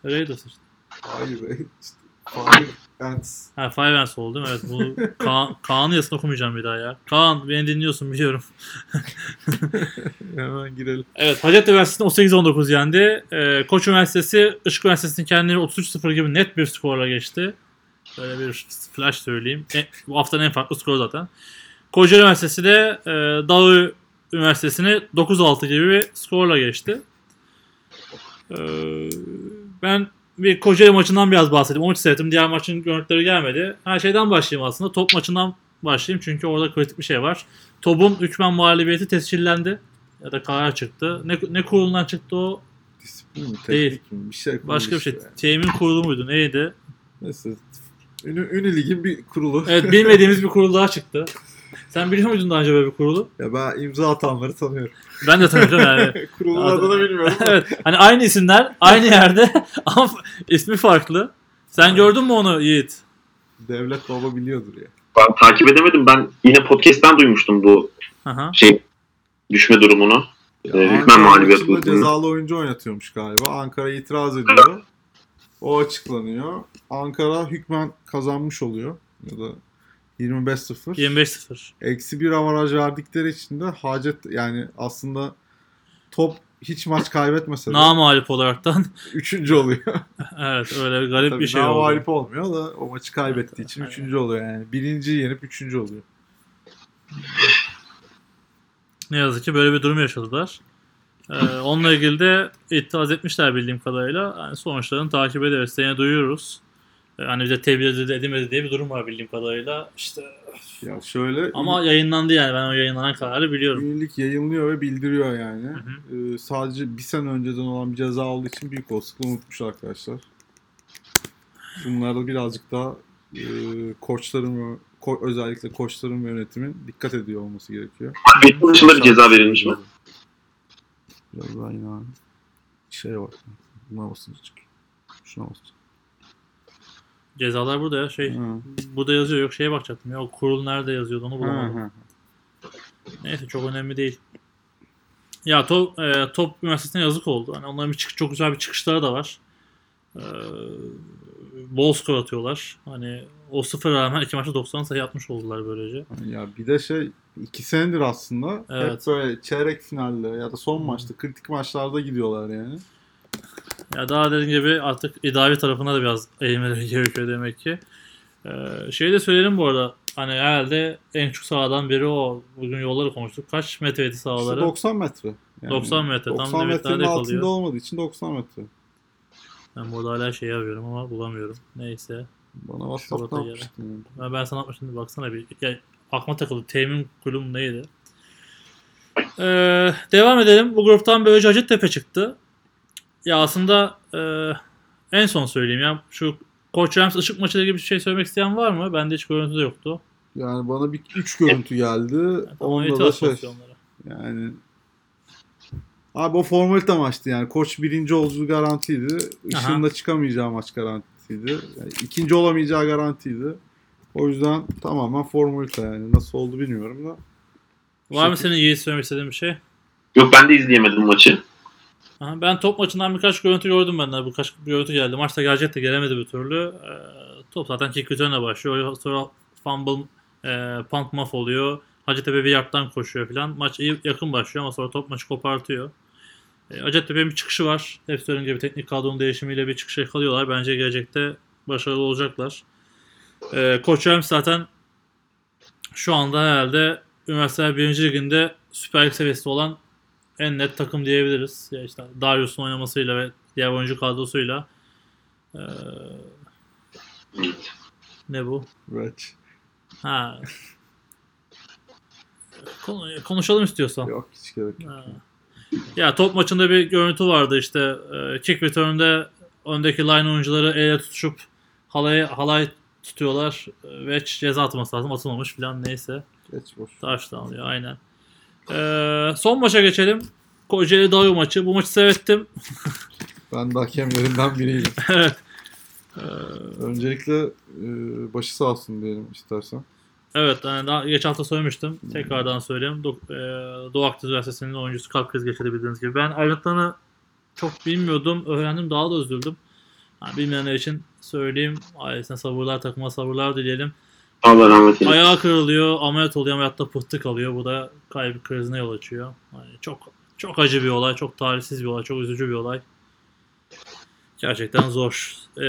Speaker 1: Raiders işte.
Speaker 2: Hayır. İşte Fire Ants.
Speaker 1: Ha Five Ends oldu değil mi? Evet bunu Kaan, Kaan'ın yazısını okumayacağım bir daha ya. Kaan beni dinliyorsun biliyorum.
Speaker 2: Hemen girelim.
Speaker 1: Evet Hacettepe Üniversitesi'ni 38-19 yendi. Ee, Koç Üniversitesi Işık Üniversitesi'nin kendini 33-0 gibi net bir skorla geçti. Böyle bir flash söyleyeyim. E, bu haftanın en farklı skoru zaten. Kocaeli Üniversitesi de e, Dağı Üniversitesi'ni 9-6 gibi bir skorla geçti. Ee, ben bir Kocaeli maçından biraz bahsedeyim. O maçı seyrettim. Diğer maçın görüntüleri gelmedi. Her şeyden başlayayım aslında. Top maçından başlayayım çünkü orada kritik bir şey var. Top'un hükmen mağlubiyeti tescillendi. Ya da karar çıktı. Ne, ne kurulundan çıktı o?
Speaker 2: Disiplin mi?
Speaker 1: Değil.
Speaker 2: mi? Bir şey
Speaker 1: Başka bir şey.
Speaker 2: yani.
Speaker 1: Temin kurulu muydu? Neydi?
Speaker 2: Neyse. Ünlü, ünlü ligin bir kurulu.
Speaker 1: Evet bilmediğimiz bir kurul daha çıktı. Sen biliyor muydun daha önce böyle bir kurulu?
Speaker 2: Ya ben imza atanları tanıyorum.
Speaker 1: Ben de tanıyorum yani.
Speaker 2: Kurulun
Speaker 1: Adı-
Speaker 2: adını bilmiyorum.
Speaker 1: evet. Hani aynı isimler, aynı yerde ama ismi farklı. Sen gördün mü onu Yiğit?
Speaker 2: Devlet baba biliyordur ya.
Speaker 3: Ben takip edemedim. Ben yine podcast'ten duymuştum bu
Speaker 1: Aha.
Speaker 3: şey düşme durumunu.
Speaker 2: Ya
Speaker 3: Ee, hükmen mağlubiyet oldu.
Speaker 2: cezalı oyuncu oynatıyormuş galiba. Ankara itiraz ediyor. O açıklanıyor. Ankara hükmen kazanmış oluyor. Ya da 25-0.
Speaker 1: 25-0.
Speaker 2: Eksi bir avaraj verdikleri için de hacet yani aslında top hiç maç kaybetmese de
Speaker 1: Namalip olaraktan.
Speaker 2: üçüncü oluyor.
Speaker 1: evet öyle bir garip
Speaker 2: Tabii
Speaker 1: bir şey oldu.
Speaker 2: navalip olmuyor da o maçı kaybettiği için
Speaker 1: Evet.
Speaker 2: üçüncü oluyor yani. Birinciyi yenip üçüncü oluyor.
Speaker 1: Ne yazık ki böyle bir durum yaşadılar. Ee, onunla ilgili de itiraz etmişler bildiğim kadarıyla. Yani sonuçlarını takip ederiz. Seni duyuyoruz. Tebliğ edildi edilmedi diye bir durum var bildiğim kadarıyla. İşte
Speaker 2: Ya şöyle
Speaker 1: ama yayınlandı yani ben o yayınlanan kararı biliyorum.
Speaker 2: Üyelik yayınlıyor ve bildiriyor yani.
Speaker 1: Hı
Speaker 2: Ee, sadece bir sene önceden olan bir ceza olduğu için büyük olasılıkla unutmuş arkadaşlar. Bunlarda birazcık daha e, koçların ve ko- özellikle koçların ve yönetimin dikkat ediyor olması gerekiyor.
Speaker 3: Benim dışında bir ceza verilmiş mi?
Speaker 2: Biraz daha yine. Şey var. Buna basınca çıkıyor. Şuna basınca.
Speaker 1: Cezalar burada ya şey.
Speaker 2: Ha.
Speaker 1: Burada yazıyor yok şeye bakacaktım ya o kurul nerede yazıyordu onu bulamadım.
Speaker 2: Ha.
Speaker 1: Neyse çok önemli değil. Ya Top, e, Top Üniversitesi'ne yazık oldu. Hani onların bir çık- çok güzel bir çıkışları da var. Ee, bol skor atıyorlar. Hani o sıfır rağmen iki maçta 90 sayı atmış oldular böylece.
Speaker 2: Ya bir de şey iki senedir aslında
Speaker 1: Evet.
Speaker 2: hep böyle çeyrek finalde ya da son maçta kritik maçlarda gidiyorlar yani.
Speaker 1: Ya daha dediğim gibi artık idavi tarafına da biraz eğilmeleri gerekiyor demek ki. Ee, şey de söyleyelim bu arada. Hani herhalde en çok sahadan biri o. Bugün yolları konuştuk. Kaç metreydi
Speaker 2: İşte
Speaker 1: sahaları?
Speaker 2: 90 metre. Yani
Speaker 1: 90 metre, tam
Speaker 2: 90
Speaker 1: limitlerde
Speaker 2: metrenin altında
Speaker 1: kalıyor.
Speaker 2: olmadığı için 90 metre.
Speaker 1: Ben burada hala şeyi arıyorum ama bulamıyorum. Neyse.
Speaker 2: Bana WhatsApp'tan atmıştın. yani.
Speaker 1: Ben, sana atmıştım. Baksana bir. Ya, aklıma takıldı. Temin kulübüm neydi? Ee, devam edelim. Bu gruptan böylece Hacettepe çıktı. Ya aslında e, en son söyleyeyim ya. Şu Koç Rams ışık maçıyla ilgili bir şey söylemek isteyen var mı? Bende hiç görüntü de yoktu.
Speaker 2: Yani bana bir 3 görüntü geldi.
Speaker 1: Tamam,
Speaker 2: Onda da şey yani Abi o formalite maçtı yani. Koç birinci olduğu garantiydi. Işığında çıkamayacağı maç garantiydi. Yani ikinci olamayacağı garantiydi. O yüzden tamamen formalite yani. Nasıl oldu bilmiyorum da.
Speaker 1: Var mı senin iyi söylemek istediğin bir şey?
Speaker 3: Yok ben de izleyemedim maçı.
Speaker 1: Ben top maçından birkaç görüntü gördüm benden. Birkaç görüntü geldi. Maçta gelecek de gelemedi bir türlü. Ee, top zaten kick return'e başlıyor. Sonra fumble E, punt muff oluyor. Hacettepe bir yardtan koşuyor falan. Maç iyi yakın başlıyor ama sonra top maçı kopartıyor. E, Hacettepe'nin bir çıkışı var. Hep söylediğim gibi teknik kadronun değişimiyle bir çıkışa kalıyorlar. Bence gelecekte başarılı olacaklar. E, Koç zaten şu anda herhalde Üniversiteler 1. Liginde Süper Lig seviyesinde olan en net takım diyebiliriz. Ya işte Darius'un oynamasıyla ve diğer oyuncu kadrosuyla. E,
Speaker 3: Evet.
Speaker 1: ne bu?
Speaker 2: Reç.
Speaker 1: Ha. Konu- konuşalım istiyorsan.
Speaker 2: Yok hiç gerek yok.
Speaker 1: Ha. Ya top maçında bir görüntü vardı işte e, kick return'de öndeki line oyuncuları elle tutuşup halay halay tutuyorlar e, ve ceza atması lazım atılmamış falan neyse
Speaker 2: Geç boş.
Speaker 1: taştan alıyor aynen. E, son maça geçelim. Kocaeli Dağı maçı. Bu maçı seyrettim.
Speaker 2: Ben de hakemlerinden biriydim.
Speaker 1: evet. E,
Speaker 2: Öncelikle e, başı sağ olsun diyelim istersen.
Speaker 1: Evet, yani daha geç hafta söylemiştim. Tekrardan söyleyeyim. Do e, Doğu Akdeniz Üniversitesi'nin oyuncusu kalp krizi geçirdi bildiğiniz gibi. Ben ayrıntılarını çok bilmiyordum. Öğrendim daha da üzüldüm. Yani bilmeyenler için söyleyeyim. Ailesine sabırlar, takıma sabırlar dileyelim.
Speaker 3: Allah rahmet eylesin.
Speaker 1: Ayağı kırılıyor, ameliyat oluyor, ameliyatta pıhtı kalıyor. Bu da kalp krizine yol açıyor. Yani çok çok acı bir olay, çok talihsiz bir olay, çok üzücü bir olay. Gerçekten zor. Ee,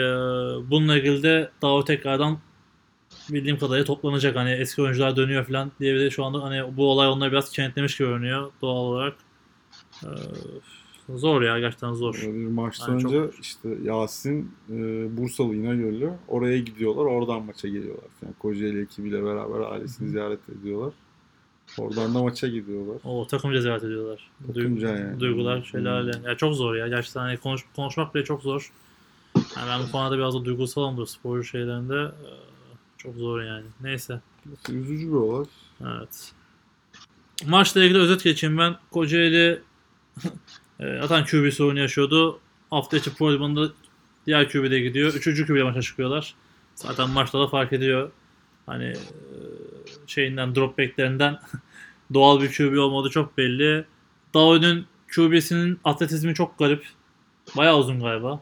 Speaker 1: bununla ilgili de daha tekrardan bildiğim kadarıyla toplanacak. Hani eski oyuncular dönüyor falan diye bir de şu anda hani bu olay onları biraz kenetlemiş gibi görünüyor doğal olarak. Ee, zor ya gerçekten zor.
Speaker 2: Bir maçtan
Speaker 1: Yani çok-
Speaker 2: önce işte Yasin e, Bursalı İnegöl'lü oraya gidiyorlar. Oradan maça geliyorlar. Yani Kocaeli ekibiyle beraber ailesini ziyaret ediyorlar. Oradan da maça gidiyorlar.
Speaker 1: O takımca ziyaret ediyorlar.
Speaker 2: Takımca
Speaker 1: Duygu-
Speaker 2: yani.
Speaker 1: Duygular şelale. Ya çok zor ya. Gerçekten hani konuş, konuşmak bile çok zor. Yani ben bu konuda biraz da duygusalımdır sporcu şeylerinde. Ee, Çok zor yani. Neyse.
Speaker 2: Üzücü bir olay.
Speaker 1: Evet. Maçla ilgili özet geçeyim ben. Kocaeli e, zaten QB sorunu yaşıyordu. Hafta içi Portman'da diğer QB'de gidiyor. Üçüncü QB'de maça çıkıyorlar. Zaten maçta da fark ediyor. Hani e, şeyinden dropbacklerinden doğal bir QB olmadığı çok belli. Dao'nun QB'sinin atletizmi çok garip. Bayağı uzun galiba.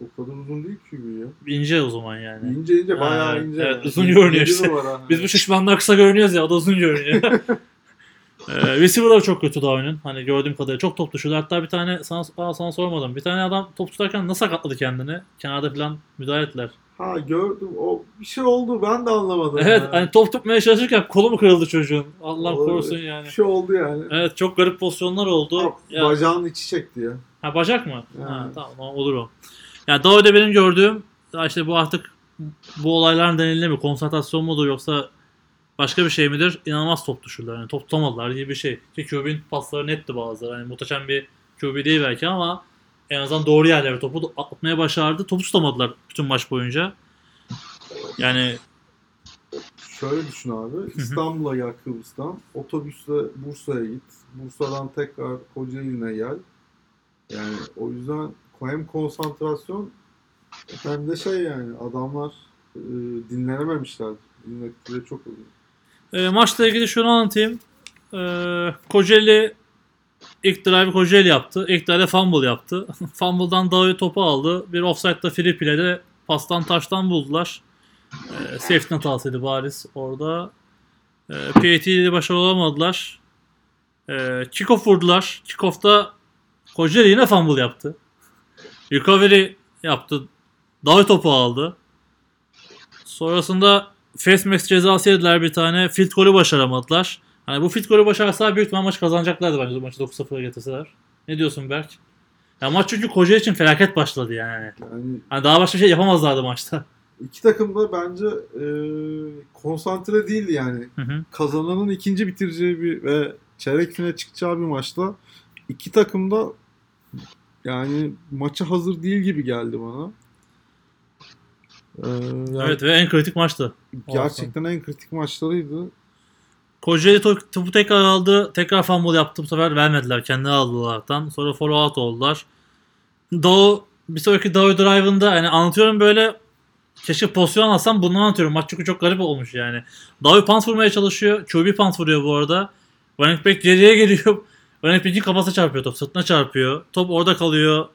Speaker 2: O kadar uzun değil bu ya.
Speaker 1: İnce o zaman yani.
Speaker 2: İnce ince bayağı ince.
Speaker 1: evet,
Speaker 2: yani.
Speaker 1: uzun görünüyor işte. Biz bu şişmanlar kısa görünüyoruz ya o da uzun görünüyor. ee, receiver'lar çok kötü Dao'nun. Hani gördüğüm kadarıyla çok top düşürdü. Hatta bir tane sana, aa, sana sormadım. Bir tane adam top tutarken nasıl sakatladı kendini? Kenarda falan müdahale ettiler.
Speaker 2: Ha gördüm. O bir şey oldu. Ben de anlamadım.
Speaker 1: Evet
Speaker 2: ya.
Speaker 1: hani top tutmaya çalışırken kolu mu kırıldı çocuğun? Allah
Speaker 2: Olabilir.
Speaker 1: korusun yani.
Speaker 2: Bir şey oldu yani.
Speaker 1: Evet çok garip pozisyonlar oldu.
Speaker 2: Ama
Speaker 1: Ya-
Speaker 2: Bacağının içi çekti ya.
Speaker 1: Ha bacak mı?
Speaker 2: Yani.
Speaker 1: Ha, tamam olur o. Yani Dao'da benim gördüğüm işte bu artık bu olayların nedeniyle mi konsantrasyon mudur yoksa başka bir şey midir? İnanılmaz top düşürdüler. Yani top tutamadılar gibi bir şey. Ki QB'nin pasları netti bazıları. Yani muhteşem bir QB değil belki ama en azından doğru yerlere topu atmaya başardı. Topu tutamadılar bütün maç boyunca. Yani
Speaker 2: Şöyle düşün abi. İstanbul'a gel Kıbrıs'tan. Otobüsle Bursa'ya git. Bursa'dan tekrar Kocaeli'ne gel. Yani o yüzden hem konsantrasyon hem de şey yani adamlar e, dinlenememişler. Dinledikleri çok oluyor.
Speaker 1: E, maçla ilgili şunu anlatayım. E, Kocaeli ilk drive Kocaeli yaptı. İlk drive fumble yaptı. Fumble'dan Dao'yu topu aldı. Bir offside'da free play'de pastan taştan buldular. E, safety hatasıydı bariz orada. E, PAT ile başarılı olamadılar. E, kickoff vurdular. Kickoff'ta Kocaeli yine fumble yaptı. Recovery yaptı. Dao'yu topu aldı. Sonrasında face mask cezası yediler bir tane. Field golü başaramadılar. Hani bu field golü başarsalar büyük ihtimal maç kazanacaklardı bence bu maçı 9-0'a getirseler. Ne diyorsun Berk? Ya maç çünkü Kocaeli için felaket başladı yani.
Speaker 2: Yani
Speaker 1: Hani daha başka bir şey yapamazlardı maçta.
Speaker 2: iki takım da bence e, konsantre değildi yani.
Speaker 1: Hı hı.
Speaker 2: Kazananın ikinci bitireceği bir ve çeyrek finale çıkacağı bir maçta iki takım da yani maça hazır değil gibi geldi bana. Ee, yani
Speaker 1: Evet ve en kritik maçtı.
Speaker 2: gerçekten en kritik maçlarıydı.
Speaker 1: Kocaeli to- topu tekrar aldı. Tekrar fumble yaptı. Bu sefer vermediler. Kendileri aldılardan. Sonra follow out oldular. Doğu bir sonraki Doğu drive'ında yani anlatıyorum böyle keşke pozisyon alsam bunu anlatıyorum. Maç çünkü çok garip olmuş yani. Doğu punt vurmaya çalışıyor. QB punt vuruyor bu arada. Running back geriye geliyor. Running back'in kafasına çarpıyor top. Sırtına çarpıyor. Top orada kalıyor.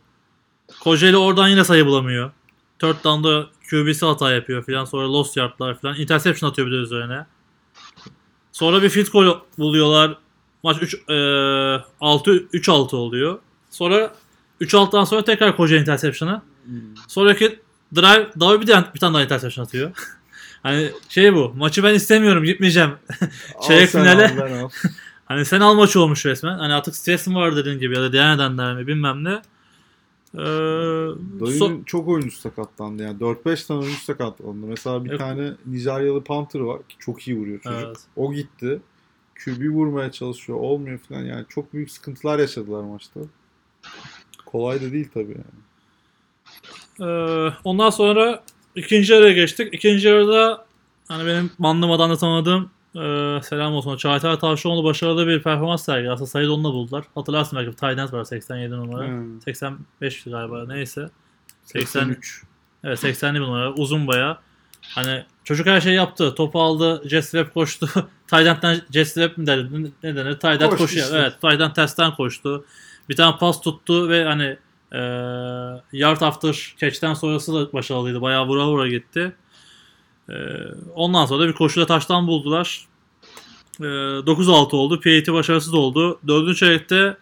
Speaker 1: Kocaeli oradan yine sayı bulamıyor. Third down'da QB'si hata yapıyor falan. Sonra lost yardlar falan. Interception atıyor bir de üzerine. Sonra bir field goal buluyorlar. Maç 3 e, 6 3-6 oluyor. Sonra 3-6'dan sonra tekrar koca interception'ı. Sonraki drive daha bir, tane, bir tane daha interception atıyor. hani şey bu. Maçı ben istemiyorum. Gitmeyeceğim. Çeyrek finale-. Hani sen al maçı olmuş resmen. Hani artık stresim var dediğin gibi ya da diğer nedenler mi bilmem ne. Ee, so-
Speaker 2: Dayının çok oyuncu sakatlandı yani 4-5 tane oyuncu sakatlandı. Mesela bir
Speaker 1: Evet.
Speaker 2: tane Nijeryalı Panther var ki çok iyi vuruyor çocuk.
Speaker 1: Evet.
Speaker 2: O gitti. QB vurmaya çalışıyor. Olmuyor falan yani çok büyük sıkıntılar yaşadılar maçta. Kolay da değil tabii yani.
Speaker 1: Ee, ondan sonra ikinci yarıya geçtik. İkinci yarıda hani benim bandırmadan da tanıdığım e, selam olsun. Çağatay Tavşanoğlu başarılı bir performans sergiledi. Aslında sayıda onunla buldular. Hatırlarsın belki Tydens var 87 numara.
Speaker 2: Hmm.
Speaker 1: 85 galiba neyse. 80,
Speaker 2: 83.
Speaker 1: Evet 80'li bir numara. Uzun baya. Hani çocuk her şeyi yaptı. Topu aldı. Jet sweep koştu. Tydent'ten jet sweep mi denir? Ne denir? Tydent
Speaker 2: Koştu
Speaker 1: koşuyor.
Speaker 2: işte.
Speaker 1: Evet. Tydent testten koştu. Bir tane pas tuttu ve hani e, yard after catch'ten sonrası da başarılıydı. Bayağı vura vura gitti. E, ondan sonra da bir koşuyla taştan buldular. E, 9-6 oldu. PAT başarısız oldu. Dördüncü çeyrekte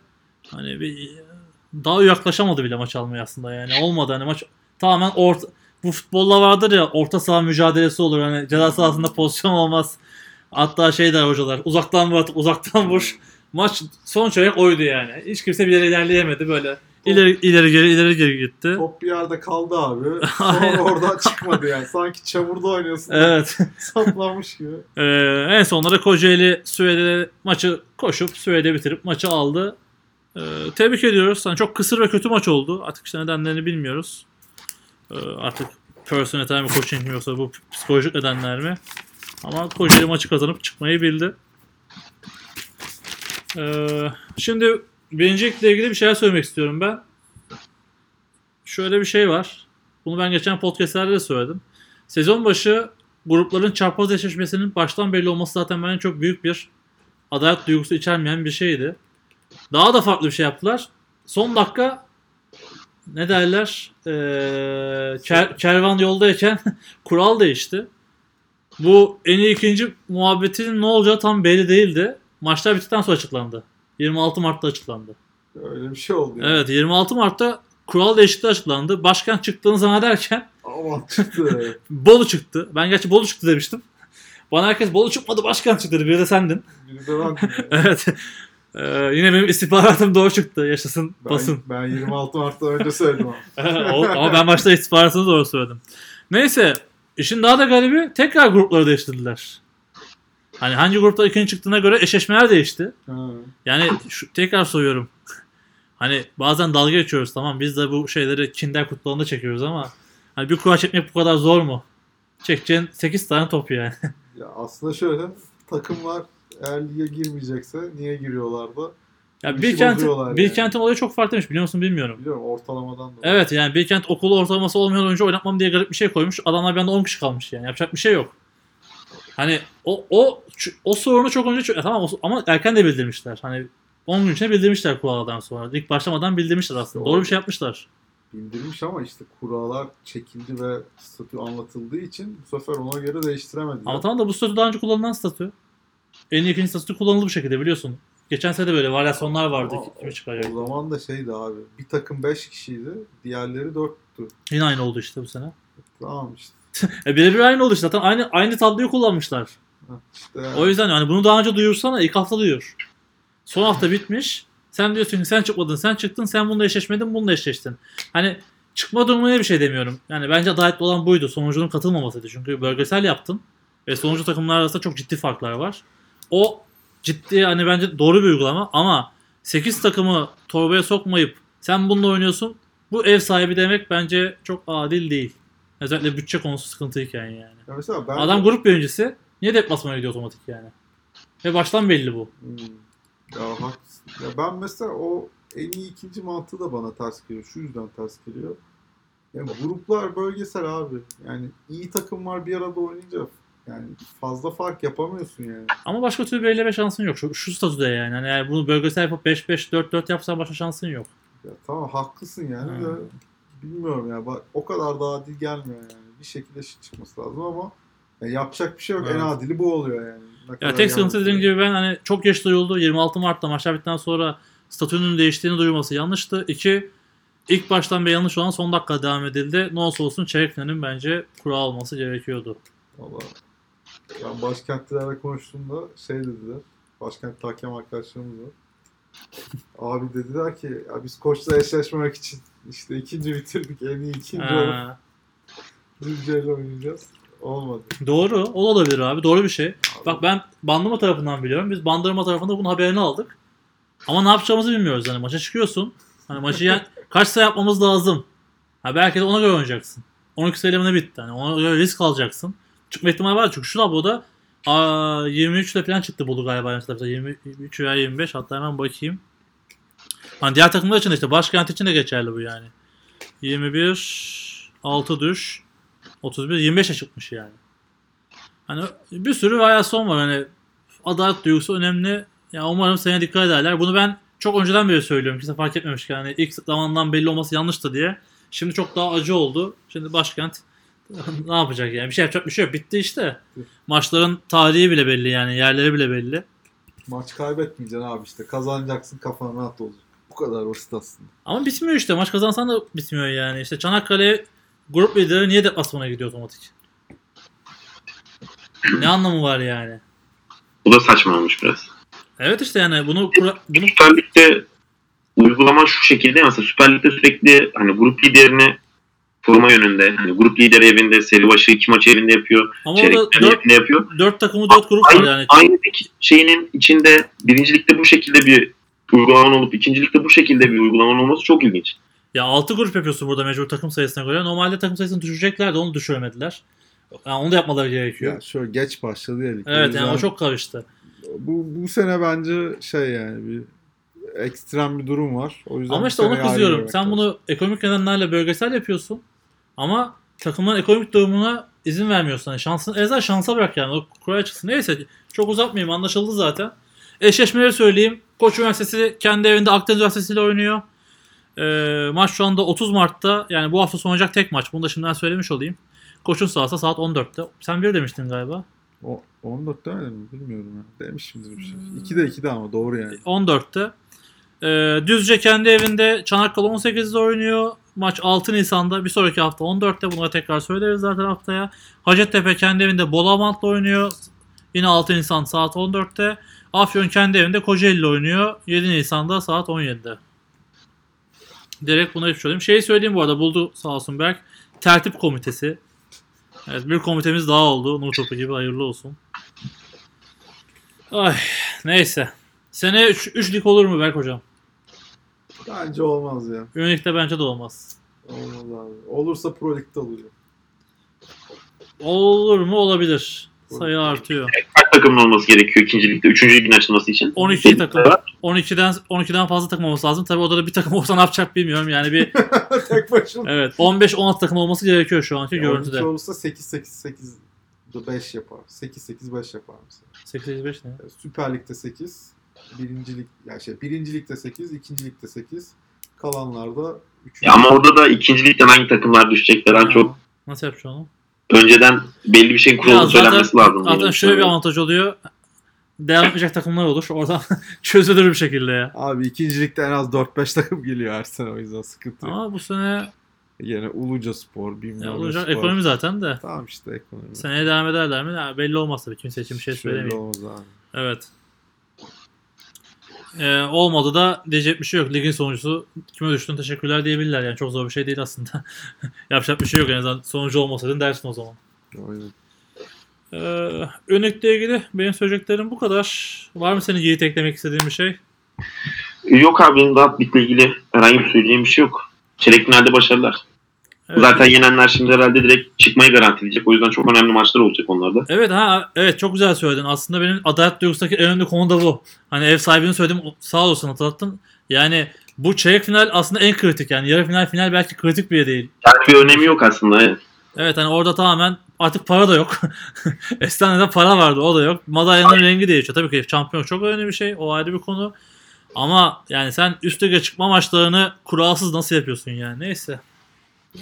Speaker 1: hani bir daha yaklaşamadı bile maç almaya aslında yani. Olmadı hani maç tamamen orta bu futbolla vardır ya orta saha mücadelesi olur. Hani ceza sahasında pozisyon olmaz. Hatta şey der hocalar uzaktan vur uzaktan vur. Maç son çeyrek oydu yani. Hiç kimse bir yere ilerleyemedi böyle. İleri ileri geri ileri geri gitti.
Speaker 2: Top bir yerde kaldı abi. Sonra oradan çıkmadı yani. Sanki çamurda oynuyorsun.
Speaker 1: Evet.
Speaker 2: Saplanmış gibi.
Speaker 1: Ee, en sonunda Kocaeli Süveyde maçı koşup Süveyde bitirip maçı aldı. Ee, tebrik ediyoruz. Hani çok kısır ve kötü maç oldu. Artık işte nedenlerini bilmiyoruz. Ee, artık personel mi coaching mi yoksa bu psikolojik nedenler mi? Ama Kocaeli maçı kazanıp çıkmayı bildi. Ee, şimdi birincilikle ilgili bir şeyler söylemek istiyorum ben. Şöyle bir şey var. Bunu ben geçen podcastlerde de söyledim. Sezon başı grupların çarpaz eşleşmesinin baştan belli olması zaten bence çok büyük bir adalet duygusu içermeyen bir şeydi. Daha da farklı bir şey yaptılar. Son dakika ne derler ee, ker- kervan yoldayken kural değişti. Bu en iyi ikinci muhabbetinin ne olacağı tam belli değildi. Maçlar bittikten sonra açıklandı. 26 Mart'ta açıklandı.
Speaker 2: Öyle bir şey oldu yani.
Speaker 1: Evet 26 Mart'ta kural değişikliği açıklandı. Başkan çıktığını zannederken
Speaker 2: Aman çıktı.
Speaker 1: Bolu çıktı. Ben gerçi Bolu çıktı demiştim. Bana herkes Bolu çıkmadı başkan çıktı dedi. Bir de sendin.
Speaker 2: Biri de ben.
Speaker 1: evet. Ee, yine benim istihbaratım doğru çıktı. Yaşasın basın.
Speaker 2: Ben, ben 26 Mart'ta önce söyledim ama.
Speaker 1: Ama ben başta istihbaratını doğru söyledim. Neyse. işin daha da garibi tekrar grupları değiştirdiler. Hani hangi grupta ikinci çıktığına göre eşleşmeler değişti.
Speaker 2: Ha.
Speaker 1: Yani şu, tekrar soruyorum. Hani bazen dalga geçiyoruz tamam biz de bu şeyleri kinder kutularında çekiyoruz ama hani bir kura çekmek bu kadar zor mu? Çekeceğin 8 tane top yani.
Speaker 2: Ya aslında şöyle takımlar eğer lige girmeyecekse niye giriyorlardı?
Speaker 1: Ya
Speaker 2: İşi
Speaker 1: Bilkent,
Speaker 2: bozuyorlar yani.
Speaker 1: Bilkent'in olayı çok farklıymış biliyor musun bilmiyorum.
Speaker 2: Biliyorum ortalamadan da.
Speaker 1: Evet yani Bilkent okulu ortalaması olmayan oyuncu oynatmam diye garip bir şey koymuş. Adamlar bir anda 10 kişi kalmış yani. Yapacak bir şey yok. Hani o o o sorunu çok önce çö- ya tamam ama erken de bildirmişler. Hani 10 gün içinde bildirmişler kuraldan sonra. İlk başlamadan bildirmişler aslında.
Speaker 2: Doğru.
Speaker 1: Doğru bir şey yapmışlar.
Speaker 2: Bildirmiş ama işte kurallar çekildi ve statü anlatıldığı için bu sefer ona göre değiştiremediler.
Speaker 1: Ama tamam da bu statü daha önce kullanılan statü. En ikinci statü kullanıldı bu şekilde biliyorsun. Geçen sene de böyle varyasyonlar vardı.
Speaker 2: Ama
Speaker 1: Kimi çıkacak.
Speaker 2: O zaman da şeydi abi. Bir takım 5 kişiydi. Diğerleri 4'tü.
Speaker 1: Yine aynı oldu işte bu sene.
Speaker 2: Tamam işte.
Speaker 1: E birebir aynı oldu işte. Zaten aynı aynı tabloyu kullanmışlar.
Speaker 2: Yani.
Speaker 1: O yüzden yani bunu daha önce duyursana ilk hafta duyur. Son hafta bitmiş. Sen diyorsun ki sen çıkmadın, sen çıktın, sen bununla eşleşmedin, bununla eşleştin. Hani çıkma durumuna bir şey demiyorum. Yani bence adaletli olan buydu. Sonucunun katılmamasıydı. Çünkü bölgesel yaptın. Ve sonucu takımlar arasında çok ciddi farklar var. O ciddi hani bence doğru bir uygulama ama 8 takımı torbaya sokmayıp sen bununla oynuyorsun. Bu ev sahibi demek bence çok adil değil. Özellikle bütçe konusu sıkıntıyken yani.
Speaker 2: Ya mesela ben
Speaker 1: Adam grup birincisi. Niye deplasmana gidiyor otomatik yani? Ve baştan belli bu.
Speaker 2: Hmm. Ya haklısın. Ya ben mesela o en iyi ikinci mantığı da bana ters geliyor. Şu yüzden ters geliyor. Yani gruplar bölgesel abi. Yani iyi takımlar bir arada oynayınca yani fazla fark yapamıyorsun yani.
Speaker 1: Ama başka türlü belirleme şansın yok. Şu, şu statüde yani. Hani eğer bunu bölgesel yapıp 5-5-4-4 yapsan başka şansın yok.
Speaker 2: Ya tamam haklısın yani
Speaker 1: Hmm.
Speaker 2: de bilmiyorum ya. Bak, o kadar da adil gelmiyor yani. Bir şekilde eşit çıkması lazım ama yani yapacak bir şey yok.
Speaker 1: Evet.
Speaker 2: En adili bu oluyor yani. Ne
Speaker 1: Ya tek sıkıntı dediğim gibi ben hani çok geç duyuldu. 26 Mart'ta maçlar bittikten sonra statünün değiştiğini duyurması yanlıştı. İki, ilk baştan bir yanlış olan son dakika devam edildi. Ne olsa olsun çeyrek finalin bence kura alması gerekiyordu.
Speaker 2: Valla. Ben başkentlilerle konuştuğumda şey dediler. Başkent hakem arkadaşlarımız var. Abi dediler ki ya biz koçla eşleşmemek için işte ikinci bitirdik en iyi ikinci olup
Speaker 1: Ha,
Speaker 2: Düzce'yle oynayacağız. Olmadı.
Speaker 1: doğru. O da olabilir abi. Doğru bir şey. Bak ben Bandırma tarafından biliyorum. Biz Bandırma tarafında bunun haberini aldık. Ama ne yapacağımızı bilmiyoruz. Hani maça çıkıyorsun. Hani maçı yen- kaç sayı yapmamız lazım. Ha belki de ona göre oynayacaksın. 12 sayıyla ne bitti? Hani ona göre risk alacaksın. Çıkma ihtimali var çünkü şu tabloda aa, 23 ile falan çıktı buldu galiba. yanlış hatırlamıyorsam. 23 veya 25 hatta hemen bakayım. Hani diğer takımlar için de işte başkent için de geçerli bu yani. 21 6 düş 31 25'e çıkmış yani. Hani bir sürü varyasyon var hani adalet duygusu önemli. Ya umarım sene dikkat ederler. Bunu ben çok önceden beri söylüyorum. Kimse fark etmemiş yani ilk zamandan belli olması yanlıştı diye. Şimdi çok daha acı oldu. Şimdi başkent ne yapacak yani? Bir şey yapacak bir şey yok. Bitti işte. Maçların tarihi bile belli yani. Yerleri bile belli.
Speaker 2: Maç kaybetmeyeceksin abi işte. Kazanacaksın kafan rahat olacak. Bu kadar basit aslında.
Speaker 1: Ama bitmiyor işte. Maç kazansan da bitmiyor yani. İşte Çanakkale grup lideri niye deplasmana gidiyor otomatik? Ne anlamı var yani?
Speaker 3: Bu da saçma olmuş biraz.
Speaker 1: Evet işte yani bunu kura- bunu
Speaker 3: Süper Lig'de uygulama şu şekilde mesela Süper Lig'de sürekli hani grup liderini koruma yönünde. Hani grup lideri evinde seri başı iki maç evinde yapıyor.
Speaker 1: ama
Speaker 3: Çeyrek
Speaker 1: dört,
Speaker 3: evinde yapıyor.
Speaker 1: dört takımı dört grup var
Speaker 3: Aynı,
Speaker 1: yani.
Speaker 3: aynı şeyinin içinde birincilikte bu şekilde bir uygulaman olup ikincilikte bu şekilde bir uygulaman olması çok ilginç.
Speaker 1: Ya 6 grup yapıyorsun burada mecbur takım sayısına göre. Normalde takım sayısını düşüreceklerdi onu düşüremediler. Yani onu da yapmaları gerekiyor.
Speaker 2: Ya şöyle geç başladı ya lig.
Speaker 1: Evet yani o çok karıştı.
Speaker 2: bu, bu sene bence şey yani bir ekstrem bir durum var. O yüzden
Speaker 1: Ama işte
Speaker 2: ayrı
Speaker 1: kızıyorum. Sen
Speaker 2: lazım.
Speaker 1: bunu ekonomik nedenlerle bölgesel yapıyorsun. Ama takımların ekonomik durumuna izin vermiyorsun. Yani şansın, Ezra şansa bırak yani. O kuraya çıksın. Neyse çok uzatmayayım. Anlaşıldı zaten. Eşleşmeleri söyleyeyim. Koç Üniversitesi kendi evinde Akdeniz Üniversitesi ile oynuyor. Ee, maç şu anda 30 Mart'ta. Yani bu hafta sonu olacak tek maç. Bunu da şimdiden söylemiş olayım. Koç'un sahası saat 14'te. Sen bir demiştin galiba.
Speaker 2: O, 14 demedim mi? Bilmiyorum ya. Demişimdir bir şey. 2'de 2'de ama doğru yani.
Speaker 1: 14'te. Ee, Düzce kendi evinde Çanakkale 18'de oynuyor. Maç 6 Nisan'da. Bir sonraki hafta 14'te. Bunu da tekrar söyleriz zaten haftaya. Hacettepe kendi evinde Bolamant'la oynuyor. Yine 6 Nisan saat 14'te. Afyon kendi evinde Kocaeli'yle oynuyor. 7 Nisan'da saat 17'de. Direkt buna hiç söyleyeyim. Şeyi söyleyeyim bu arada buldu sağ olsun Berk. Tertip komitesi. Evet bir komitemiz daha oldu. Nur topu gibi hayırlı olsun. Ay neyse. Sene 3 lig olur mu Berk hocam?
Speaker 2: Bence olmaz ya.
Speaker 1: Ünlükte bence de olmaz.
Speaker 2: Olmaz abi. Olursa Pro Lig'de olur.
Speaker 1: Olur mu? Olabilir. Sayı artıyor.
Speaker 3: Kaç takımın olması gerekiyor ikinci ligde? Üçüncü ligin açılması için.
Speaker 1: 12 takım. 12'den 12'den fazla takım olması lazım. Tabii odada bir takım olsa ne yapacak bilmiyorum. Yani bir
Speaker 2: Tek başına.
Speaker 1: evet 15-16 takım olması gerekiyor şu anki görüntüde.
Speaker 2: 12 olursa 8 8 8 5 yapar. 8 8 5 yapar mesela.
Speaker 1: 8-5 ne?
Speaker 2: Yani Süper Lig'de 8, birinci lig yani şey birinci ligde 8, ikinci ligde 8, kalanlarda 3.
Speaker 3: Ya ama orada da ikinci ligden hangi takımlar düşecekler en çok
Speaker 1: Nasıl yapacaksın onu?
Speaker 3: Önceden belli bir şeyin
Speaker 1: zaten,
Speaker 3: söylenmesi lazım.
Speaker 1: zaten şöyle bir avantaj oluyor. Devam edecek takımlar olur. Oradan çözülür bir şekilde ya.
Speaker 2: Abi ikinci ligde en az 4-5 takım geliyor her sene o yüzden sıkıntı. yok.
Speaker 1: Ama bu sene
Speaker 2: Yine Uluca Spor, bilmem ne spor.
Speaker 1: ekonomi zaten de.
Speaker 2: Tamam işte ekonomi.
Speaker 1: Seneye devam ederler mi? Ya belli olmaz tabii. Kimse için bir şey
Speaker 2: Belli
Speaker 1: söylemeyeyim.
Speaker 2: olmaz abi.
Speaker 1: Evet. Ee, olmadı da diyecek bir şey yok. Ligin sonucusu kime düştün teşekkürler diyebilirler. Yani çok zor bir şey değil aslında. Yapacak bir şey yok en azından. Sonucu olmasaydın dersin o zaman.
Speaker 2: Aynen.
Speaker 1: Ee, Önlükle ilgili benim söyleyeceklerim bu kadar. Var mı senin Yiğit eklemek istediğin bir şey?
Speaker 3: Yok abi benim daha bitle ilgili herhangi bir söyleyeceğim bir şey yok. Çeyrek finalde başarılar.
Speaker 1: Evet.
Speaker 3: Zaten yenenler şimdi herhalde direkt çıkmayı garantileyecek. O yüzden çok önemli maçlar olacak onlarda.
Speaker 1: Evet ha evet çok güzel söyledin. Aslında benim adalet duygusundaki en önemli konu da bu. Hani ev sahibini söyledim sağ olasın hatırlattın. Yani bu çeyrek final aslında en kritik yani yarı final final belki kritik bile değil.
Speaker 3: Yani bir önemi yok aslında. evet.
Speaker 1: Evet hani orada tamamen artık para da yok. Eskiden de para vardı o da yok. Madalyanın rengi değişiyor. Tabii ki şampiyon çok önemli bir şey. O ayrı bir konu. Ama yani sen üst lige çıkma maçlarını kuralsız nasıl yapıyorsun yani? Neyse.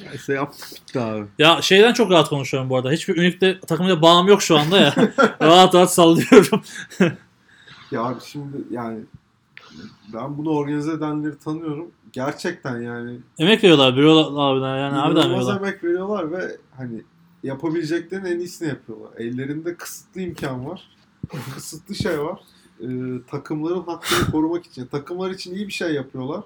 Speaker 2: Neyse yaptık bitti abi.
Speaker 1: Ya şeyden çok rahat konuşuyorum bu arada. Hiçbir Unique'de takımıyla bağım yok şu anda ya. rahat rahat sallıyorum.
Speaker 2: Ya abi şimdi yani ben bunu organize edenleri tanıyorum. Gerçekten yani
Speaker 1: Emek veriyorlar Birol abiden yani
Speaker 2: inanılmaz
Speaker 1: veriyorlar.
Speaker 2: emek veriyorlar ve hani yapabileceklerin en iyisini yapıyorlar. Ellerinde kısıtlı imkan var. kısıtlı şey var. Ee, takımların hakkını korumak için. Takımlar için iyi bir şey yapıyorlar.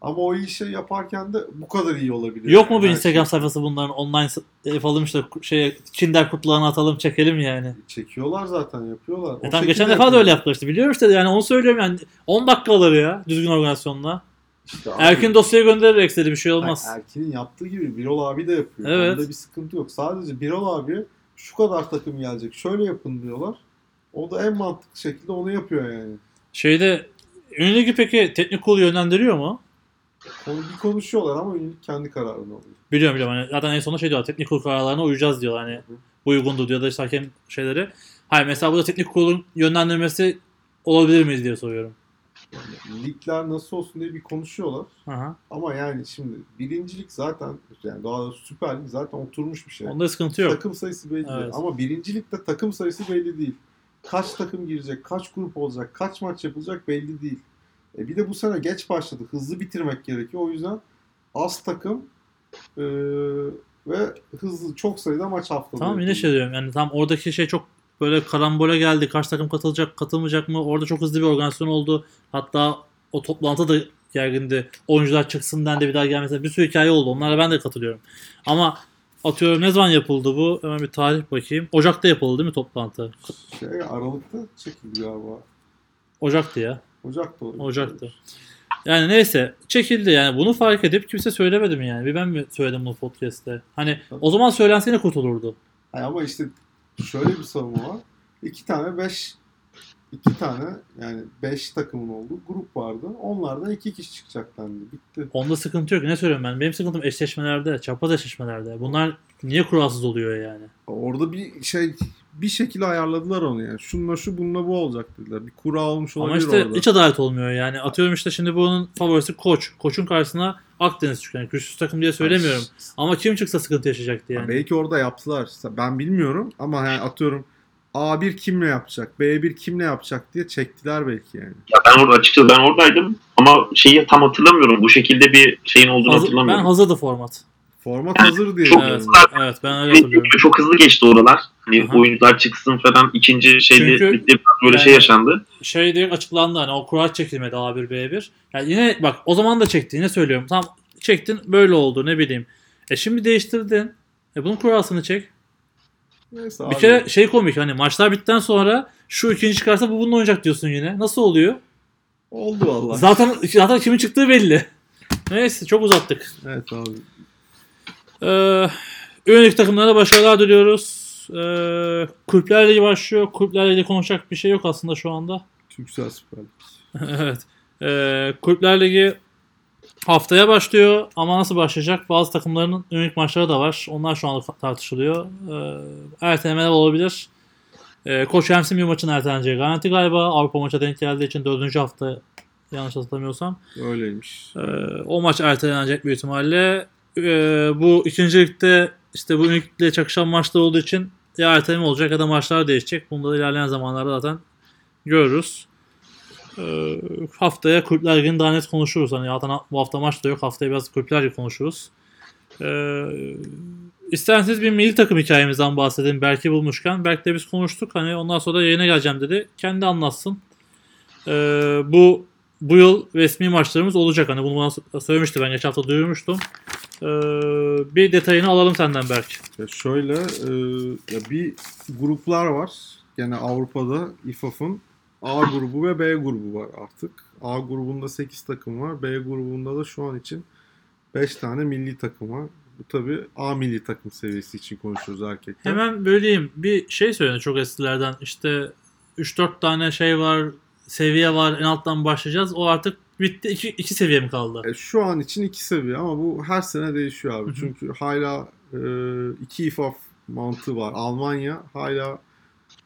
Speaker 2: Ama o iyi şey yaparken de bu kadar iyi olabiliyor.
Speaker 1: Yok mu
Speaker 2: Yani
Speaker 1: bir
Speaker 2: her
Speaker 1: Instagram
Speaker 2: şey-
Speaker 1: sayfası bunların online s- yapalım işte şey Kinder kutularını atalım çekelim yani.
Speaker 2: Çekiyorlar zaten yapıyorlar.
Speaker 1: E tamam geçen defa da öyle yaptılar işte. Biliyorum işte yani onu söylüyorum yani 10 dakikaları ya düzgün organizasyonla.
Speaker 2: İşte abi-
Speaker 1: Erkin dosyayı göndererek istedi bir şey olmaz.
Speaker 2: Hayır, Erkin'in yaptığı gibi Birol abi de yapıyor.
Speaker 1: Evet.
Speaker 2: Onda bir sıkıntı yok. Sadece Birol abi şu kadar takım gelecek. Şöyle yapın diyorlar. O da en mantıklı şekilde onu yapıyor yani.
Speaker 1: Şeyde Ünlü peki teknik kurulu yönlendiriyor mu?
Speaker 2: Onu bir konuşuyorlar ama kendi kararını alıyor.
Speaker 1: Biliyorum biliyorum. Hani zaten en sonunda şey diyorlar. Teknik kurulu kararlarına uyacağız diyor. Hani bu uygundur diyor da işte hakem şeyleri. Hayır mesela burada teknik kurulun yönlendirmesi olabilir mi diye soruyorum.
Speaker 2: Yani ligler nasıl olsun diye bir konuşuyorlar.
Speaker 1: Aha.
Speaker 2: Ama yani şimdi birincilik zaten yani daha doğrusu Süper Lig zaten oturmuş bir şey.
Speaker 1: Onda sıkıntı yok.
Speaker 2: Takım sayısı belli.
Speaker 1: Evet.
Speaker 2: Ama birincilikte takım sayısı belli değil. Kaç takım girecek, kaç grup olacak, kaç maç yapılacak belli değil. E bir de bu sene geç başladı. Hızlı bitirmek gerekiyor. O yüzden az takım e, ve hızlı çok sayıda maç haftada.
Speaker 1: Tamam yine şey diyorum. Yani tam oradaki şey çok böyle karambole geldi. Kaç takım katılacak, katılmayacak mı? Orada çok hızlı bir organizasyon oldu. Hatta o toplantı da gergindi. Oyuncular çıksın dendi bir daha gelmesin. Bir sürü hikaye oldu. Onlara ben de katılıyorum. Ama atıyorum ne zaman yapıldı bu? Hemen bir tarih bakayım. Ocak'ta yapıldı değil mi toplantı?
Speaker 2: Şey, Aralık'ta çekildi galiba.
Speaker 1: Ocak'tı ya.
Speaker 2: Ocak'ta olabilir.
Speaker 1: Ocak'tı. Yani neyse çekildi yani bunu fark edip kimse söylemedi mi yani? Bir ben mi söyledim bunu podcast'te? Hani o zaman söylense yine kurtulurdu.
Speaker 2: Hayır, ama işte şöyle bir savunma var. İki tane beş iki tane yani beş takımın olduğu grup vardı. Onlardan iki kişi çıkacak dendi. Bitti.
Speaker 1: Onda sıkıntı yok. Ne söylüyorum ben? Benim sıkıntım eşleşmelerde, çapraz eşleşmelerde. Bunlar niye kuralsız oluyor yani?
Speaker 2: Orada bir şey bir şekilde ayarladılar onu yani. Şununla şu bununla bu olacak dediler. Bir kura olmuş
Speaker 1: Ama
Speaker 2: olabilir
Speaker 1: işte
Speaker 2: orada.
Speaker 1: hiç adalet olmuyor yani. Atıyorum işte şimdi bunun favorisi koç. Koçun karşısına Akdeniz çıkıyor. Yani güçsüz takım diye söylemiyorum. Ama kim çıksa sıkıntı yaşayacaktı yani.
Speaker 2: Belki orada yaptılar. Ben bilmiyorum ama yani atıyorum A1 kimle yapacak, B1 kimle yapacak diye çektiler belki yani.
Speaker 3: Ya ben orada açıkçası ben oradaydım ama şeyi tam hatırlamıyorum. Bu şekilde bir şeyin olduğunu
Speaker 1: Hazır- ben
Speaker 3: hatırlamıyorum.
Speaker 1: hazırdı format.
Speaker 2: Format hazır diye.
Speaker 3: Çok-
Speaker 1: Evet,
Speaker 2: biliyorum.
Speaker 1: evet ben öyle hatırlıyorum.
Speaker 3: çok hızlı geçti oralar. Hani
Speaker 1: Aha.
Speaker 3: oyuncular çıksın falan ikinci şeyde
Speaker 1: Çünkü-
Speaker 3: böyle şey
Speaker 1: Yani-
Speaker 3: yaşandı.
Speaker 1: Şey direkt açıklandı hani o kura çekilmedi A1 B1. Yani yine bak o zaman da çekti yine söylüyorum. Tam çektin böyle oldu ne bileyim. E şimdi değiştirdin. E bunun kurasını çek.
Speaker 2: Neyse
Speaker 1: Bir
Speaker 2: abi.
Speaker 1: kere şey komik hani maçlar bittikten sonra şu ikinci çıkarsa bu bununla oynayacak diyorsun yine. Nasıl oluyor?
Speaker 2: Oldu vallahi.
Speaker 1: Zaten zaten kimin çıktığı belli. Neyse çok uzattık.
Speaker 2: Evet abi.
Speaker 1: Ee, Ünlük takımlara başarılar diliyoruz. Ee, Kulüpler Ligi başlıyor. Kulüpler Ligi konuşacak bir şey yok aslında şu anda.
Speaker 2: Türksel Süper Lig.
Speaker 1: evet. Ee, Kulüpler Ligi haftaya başlıyor ama nasıl başlayacak? Bazı takımların ünlük maçları da var. Onlar şu anda tartışılıyor. Ee, ertelemeler olabilir. Ee, Koç Hemsim bir maçın erteleneceği garanti galiba. Avrupa maça denk geldiği için dördüncü hafta yanlış hatırlamıyorsam.
Speaker 2: Öyleymiş.
Speaker 1: Ee, o maç ertelenecek büyük ihtimalle. Ee, bu ikinci ligde işte bu ünlükle çakışan maçlar olduğu için ya erteleme olacak ya da maçlar değişecek. Bunu da ilerleyen zamanlarda zaten görürüz. Ee, haftaya Kulüpler Ligi'ni daha net konuşuruz. Hani zaten bu hafta maç da yok. Haftaya biraz Kulüpler Ligi konuşuruz. Ee, isterseniz bir milli takım hikayemizden bahsedelim. Belki bulmuşken. Belki de biz konuştuk. Hani ondan sonra da yayına geleceğim dedi. Kendi anlatsın. Ee, bu bu yıl resmi maçlarımız olacak. Hani bunu bana söylemişti. Ben geçen hafta duyurmuştum. Ee, bir detayını alalım senden Berk.
Speaker 2: Ya şöyle e, ya bir gruplar var. Gene Avrupa'da İFAF'ın A grubu ve B grubu var artık. A grubunda 8 takım var. B grubunda da şu an için 5 tane milli takım var. Bu tabi A milli takım seviyesi için konuşuyoruz erkekler.
Speaker 1: Hemen böleyim. Bir şey söyledi çok eskilerden. İşte 3-4 tane şey var. Seviye var. En alttan başlayacağız. O artık bitti. 2 iki seviye mi kaldı?
Speaker 2: E, şu an için 2 seviye ama bu her sene değişiyor abi.
Speaker 1: Hı hı.
Speaker 2: Çünkü hala 2 İFAF mantığı var. Almanya hala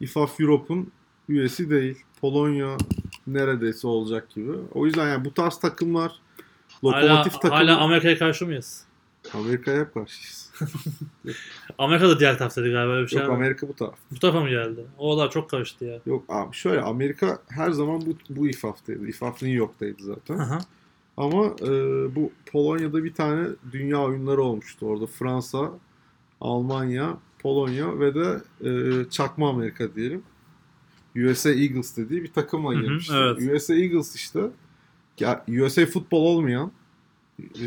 Speaker 2: İFAF Europe'un üyesi değil. Polonya neredeyse olacak gibi. O yüzden yani bu tarz takımlar
Speaker 1: Hala,
Speaker 2: lokomotif takımı
Speaker 1: hala Amerika'ya karşı mıyız?
Speaker 2: Amerika'ya karşıyız.
Speaker 1: Amerika da diğer taraftaydı galiba öyle bir şey.
Speaker 2: Yok
Speaker 1: var.
Speaker 2: Amerika bu taraf.
Speaker 1: Bu tarafa mı geldi? Oğlan çok karıştı ya.
Speaker 2: Yok abi şöyle Amerika her zaman bu, bu İFAF'taydı. İFAF New York'taydı zaten.
Speaker 1: Aha.
Speaker 2: Ama e, bu Polonya'da bir tane dünya oyunları olmuştu orada. Fransa, Almanya, Polonya ve de e, Çakma Amerika diyelim. USA Eagles dediği bir takımla
Speaker 1: Hı hı,
Speaker 2: girmişti.
Speaker 1: evet.
Speaker 2: USA Eagles işte ya, USA futbol olmayan e,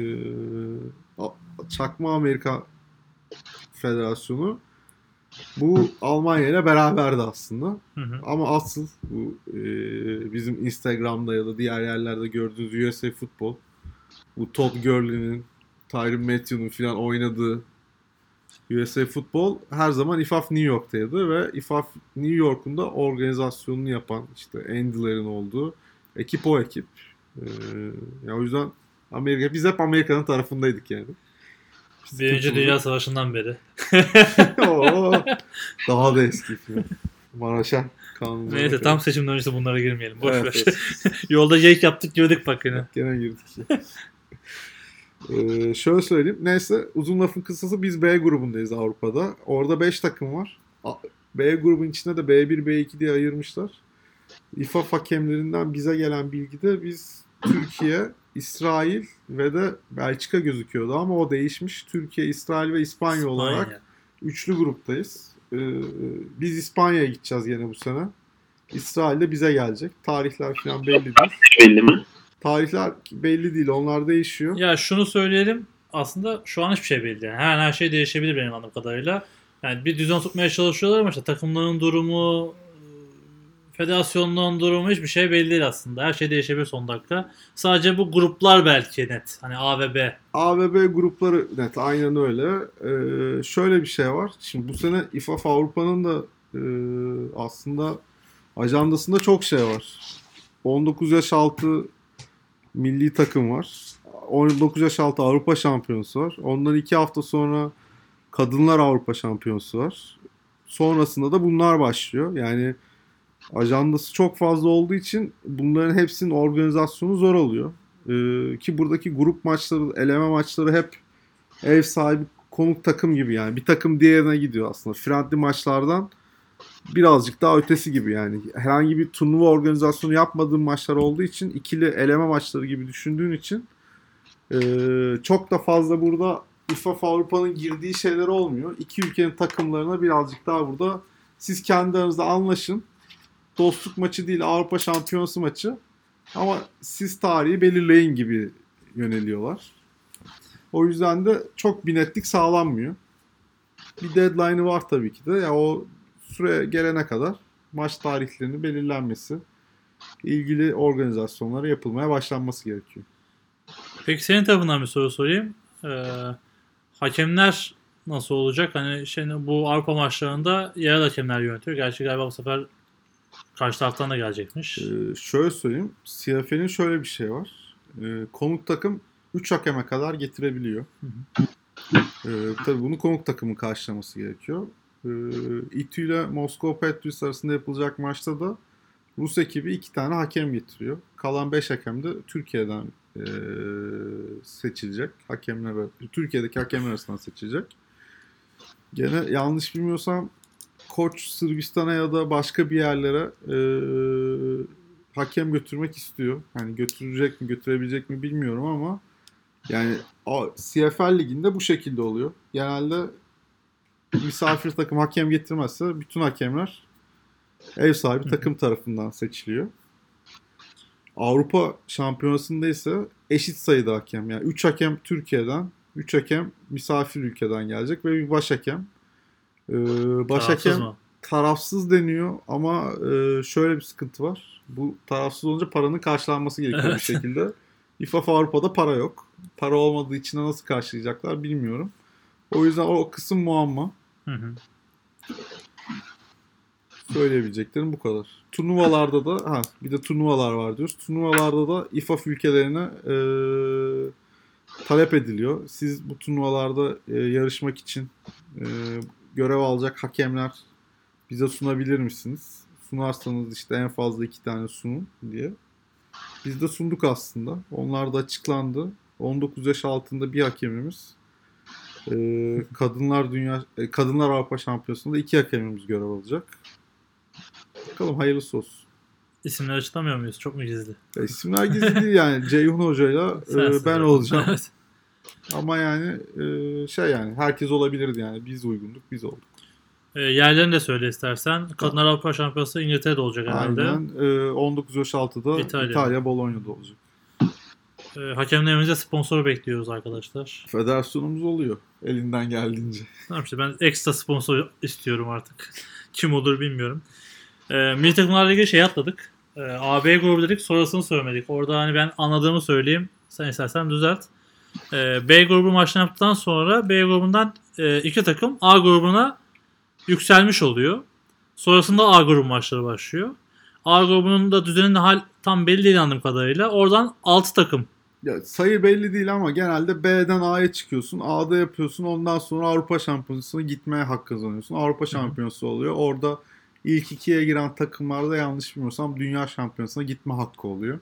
Speaker 2: Çakma Amerika Federasyonu bu Almanya ile beraberdi aslında.
Speaker 1: Hı hı.
Speaker 2: Ama asıl bu e, bizim Instagram'da ya da diğer yerlerde gördüğünüz USA futbol bu Todd Gurley'nin, Tyron Matthew'nun falan oynadığı USA futbol her zaman IFAF New York'taydı ve IFAF New York'un da organizasyonunu yapan işte Andy'lerin olduğu ekip o ekip. E, ya o yüzden Amerika biz hep Amerika'nın tarafındaydık yani.
Speaker 1: Birinci Dünya Savaşı'ndan beri.
Speaker 2: Oo, daha da eski falan. Maraşan kanunu.
Speaker 1: Neyse tam seçimden öncesi bunlara girmeyelim. Boş
Speaker 2: Evet,
Speaker 1: ver.
Speaker 2: evet.
Speaker 1: Yolda Jake yaptık girdik bak yine.
Speaker 2: Gene girdik. ee, şöyle söyleyeyim. Neyse uzun lafın kısası biz B grubundayız Avrupa'da. Orada 5 takım var. B grubun içinde de B1, B2 diye ayırmışlar. İFAF hakemlerinden bize gelen bilgide biz Türkiye, İsrail ve de Belçika gözüküyordu ama o değişmiş. Türkiye, İsrail ve İspanya olarak
Speaker 1: İspanya.
Speaker 2: üçlü gruptayız. Ee, biz İspanya'ya gideceğiz yine bu sene. İsrail de bize gelecek. Tarihler falan belli değil.
Speaker 3: Belli mi?
Speaker 2: Tarihler belli değil. Onlar değişiyor.
Speaker 1: Ya şunu söyleyelim. Aslında şu an hiçbir şey belli. Yani her, her şey değişebilir benim anladığım kadarıyla. Yani bir düzen tutmaya çalışıyorlar ama işte takımların durumu, federasyonların durumu hiçbir şey belli değil aslında. Her şey değişebilir son dakika. Sadece bu gruplar belki net. Hani A ve B.
Speaker 2: A ve B grupları net aynen öyle. Ee, şöyle bir şey var. Şimdi bu sene İFAF Avrupa'nın da e, aslında ajandasında çok şey var. 19 yaş altı milli takım var. 19 yaş altı Avrupa şampiyonası var. Ondan iki hafta sonra Kadınlar Avrupa şampiyonası var. Sonrasında da bunlar başlıyor. Yani ajandası çok fazla olduğu için bunların hepsinin organizasyonu zor oluyor. Ee, ki buradaki grup maçları, eleme maçları hep ev sahibi konuk takım gibi yani. Bir takım diğerine gidiyor aslında. Friendly maçlardan birazcık daha ötesi gibi yani. Herhangi bir turnuva organizasyonu yapmadığın maçlar olduğu için ikili eleme maçları gibi düşündüğün için ee, çok da fazla burada İFAF Avrupa'nın girdiği şeyler olmuyor. İki ülkenin takımlarına birazcık daha burada siz kendi aranızda anlaşın. Dostluk maçı değil Avrupa Şampiyonası maçı. Ama siz tarihi belirleyin gibi yöneliyorlar. O yüzden de çok bir sağlanmıyor. Bir deadline'ı var tabii ki de. Ya o süre gelene kadar maç tarihlerinin belirlenmesi, ilgili organizasyonlara yapılmaya başlanması gerekiyor.
Speaker 1: Peki senin tarafından bir soru sorayım. Ee, hakemler nasıl olacak? Hani şimdi bu Avrupa maçlarında yerel hakemler yönetiyor. Gerçi galiba bu sefer karşı taraftan da gelecekmiş.
Speaker 2: Ee, şöyle söyleyeyim. CFL'in şöyle bir şey var. Ee, konuk takım 3 hakeme kadar getirebiliyor. Ee, tabii bunu konuk takımın karşılaması gerekiyor. Ee, İTÜ ile Moskova Patriots arasında yapılacak maçta da Rus ekibi 2 tane hakem getiriyor. Kalan 5 hakem de Türkiye'den e, seçilecek. Hakemler Türkiye'deki hakemler arasından seçilecek. Gene yanlış bilmiyorsam koç Sırbistan'a ya da başka bir yerlere e, hakem götürmek istiyor. Yani götürecek mi götürebilecek mi bilmiyorum ama yani CFL liginde bu şekilde oluyor. Genelde misafir takım hakem getirmezse bütün hakemler ev sahibi takım tarafından seçiliyor. Avrupa Şampiyonası'nda ise eşit sayıda hakem. Yani 3 hakem Türkiye'den, 3 hakem misafir ülkeden gelecek ve bir baş hakem. Ee, baş
Speaker 1: Tarafsız
Speaker 2: tarafsız deniyor ama e, şöyle bir sıkıntı var. Bu tarafsız olunca paranın karşılanması gerekiyor bir şekilde. İFAF Avrupa'da para yok. Para olmadığı için nasıl karşılayacaklar bilmiyorum. O yüzden o kısım muamma.
Speaker 1: Hı hı.
Speaker 2: Söyleyebileceklerim bu kadar. Turnuvalarda da ha bir de turnuvalar var diyoruz. Turnuvalarda da İFAF ülkelerine e, talep ediliyor. Siz bu turnuvalarda e, yarışmak için e, görev alacak hakemler bize sunabilir misiniz? Sunarsanız işte en fazla iki tane sunun diye. Biz de sunduk aslında. Onlar da açıklandı. 19 yaş altında bir hakemimiz Ee, kadınlar dünya e, kadınlar Avrupa Şampiyonası'nda iki hakemimiz görev alacak. Bakalım hayırlısı olsun.
Speaker 1: İsimleri açıklamıyor muyuz? Çok mu gizli?
Speaker 2: E, isimler gizli değil yani. Ceyhun Hoca'yla e, ben olacağım.
Speaker 1: Evet.
Speaker 2: Ama yani e, şey yani herkes olabilirdi yani. Biz uygunduk, biz olduk.
Speaker 1: E, yerlerini de söyle istersen. Kadınlar Avrupa Şampiyonası İngiltere'de olacak herhalde.
Speaker 2: Aynen. E, 19 yaş altıda
Speaker 1: İtalya.
Speaker 2: İtalya, Bologna'da olacak.
Speaker 1: E, hakemlerimize sponsor bekliyoruz arkadaşlar.
Speaker 2: Federasyonumuz oluyor elinden geldiğince.
Speaker 1: Tamam işte ben ekstra sponsor istiyorum artık. Kim olur bilmiyorum. E, Milli Takımlarla ilgili şey atladık. E, AB grubu dedik sonrasını söylemedik. Orada hani ben anladığımı söyleyeyim. Sen istersen düzelt. E, B grubu maçını yaptıktan sonra B grubundan e, iki takım A grubuna yükselmiş oluyor. Sonrasında A grubu maçları başlıyor. A grubunun da düzeninin hal tam belli değil anladığım kadarıyla. Oradan 6 takım.
Speaker 2: Ya, sayı belli değil ama genelde B'den A'ya çıkıyorsun. A'da yapıyorsun. Ondan sonra Avrupa Şampiyonası'na gitmeye hak kazanıyorsun. Avrupa Şampiyonası oluyor. Orada ilk ikiye giren takımlarda yanlış bilmiyorsam Dünya Şampiyonası'na gitme hakkı oluyor.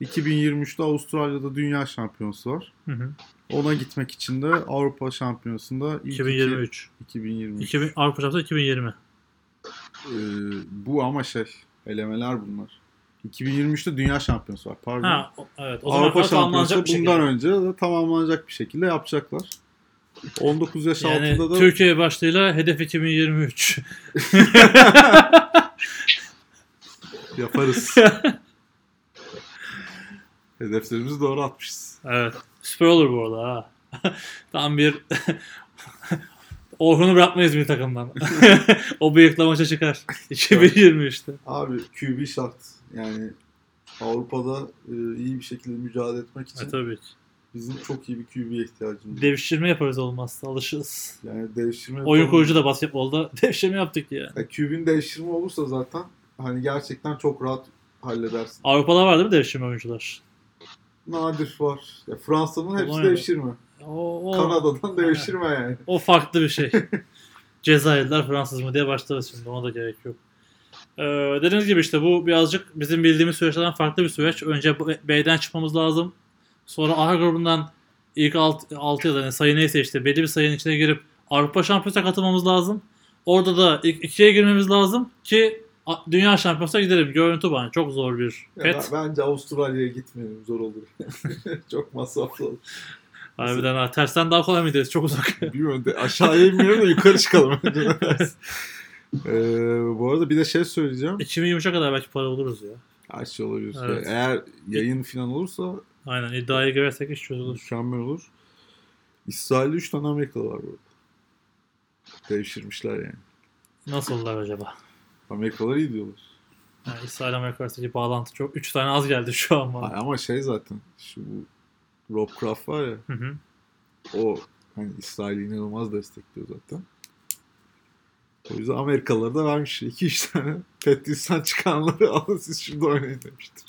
Speaker 2: 2023'te Avustralya'da Dünya Şampiyonası var.
Speaker 1: Hı hı.
Speaker 2: Ona gitmek için de Avrupa Şampiyonası'nda ilk
Speaker 1: 2023.
Speaker 2: Iki, 2023.
Speaker 1: 2000, Avrupa Şampiyonası 2020.
Speaker 2: Ee, bu ama şey elemeler bunlar. 2023'te Dünya Şampiyonası var. Pardon.
Speaker 1: Ha, evet. O zaman
Speaker 2: Avrupa Şampiyonası bundan
Speaker 1: şekilde.
Speaker 2: önce de tamamlanacak bir şekilde yapacaklar. 19 yaş
Speaker 1: Yani
Speaker 2: altında da
Speaker 1: Türkiye başlığıyla hedef 2023.
Speaker 2: yaparız. Hedeflerimizi doğru atmışız.
Speaker 1: evet. Süper olur bu arada ha. Tam bir Orhun'u bırakmayız bir takımdan. o bıyıkla maça çıkar. 2023'te.
Speaker 2: Abi QB şart. Yani Avrupa'da e, iyi bir şekilde mücadele etmek için
Speaker 1: E, tabii ki.
Speaker 2: bizim çok iyi bir QB'ye ihtiyacımız var.
Speaker 1: Devşirme yaparız olmazsa alışırız.
Speaker 2: Yani devşirme
Speaker 1: Oyun
Speaker 2: yapalım.
Speaker 1: kurucu da basketbolda devşirme yaptık ya.
Speaker 2: Ya QB'nin devşirme olursa zaten hani gerçekten çok rahat halledersin.
Speaker 1: Avrupa'da var değil mi devşirme oyuncular?
Speaker 2: Nadir var. Ya Fransa'nın hepsi
Speaker 1: Polonya'da.
Speaker 2: devşirme.
Speaker 1: O, o,
Speaker 2: Kanada'dan devşirme yani.
Speaker 1: o farklı bir şey. Cezayirler Fransız mı diye başlarız şimdi ona da gerek yok. Ee, dediğiniz gibi işte bu birazcık bizim bildiğimiz süreçlerden farklı bir süreç. Önce B'den çıkmamız lazım. Sonra A grubundan ilk 6 ya da yani sayı neyse işte belli bir sayının içine girip Avrupa Şampiyonası'na katılmamız lazım. Orada da ilk ikiye girmemiz lazım ki Dünya Şampiyonası'na gidelim. Görüntü bana çok zor bir pet.
Speaker 2: ben- bence Avustralya'ya gitmeyelim zor olur. çok masraflı olur.
Speaker 1: Harbiden ha, tersten daha kolay mı gideriz? Çok uzak.
Speaker 2: Bilmiyorum de aşağıya inmeyelim de yukarı çıkalım. ee, bu arada bir de şey söyleyeceğim.
Speaker 1: 2023'e kadar belki para buluruz ya.
Speaker 2: Her şey olabilir.
Speaker 1: Evet.
Speaker 2: Eğer yayın falan olursa
Speaker 1: Aynen iddiaya girersek iş çözülür.
Speaker 2: mükemmel olur. İsrail'de 3 tane Amerikalı var burada. Devşirmişler yani.
Speaker 1: Nasıllar acaba?
Speaker 2: Amerikalılar iyi diyorlar.
Speaker 1: Yani İsrail Amerika arasındaki bağlantı çok. 3 tane az geldi şu an bana.
Speaker 2: ama şey zaten şu bu Rob Kraft var ya
Speaker 1: Hı hı.
Speaker 2: o hani İsrail'i inanılmaz destekliyor zaten. O yüzden Amerikalılar da vermiş 2-3 tane Petris'ten çıkanları alın siz şurada oynayın demiştir.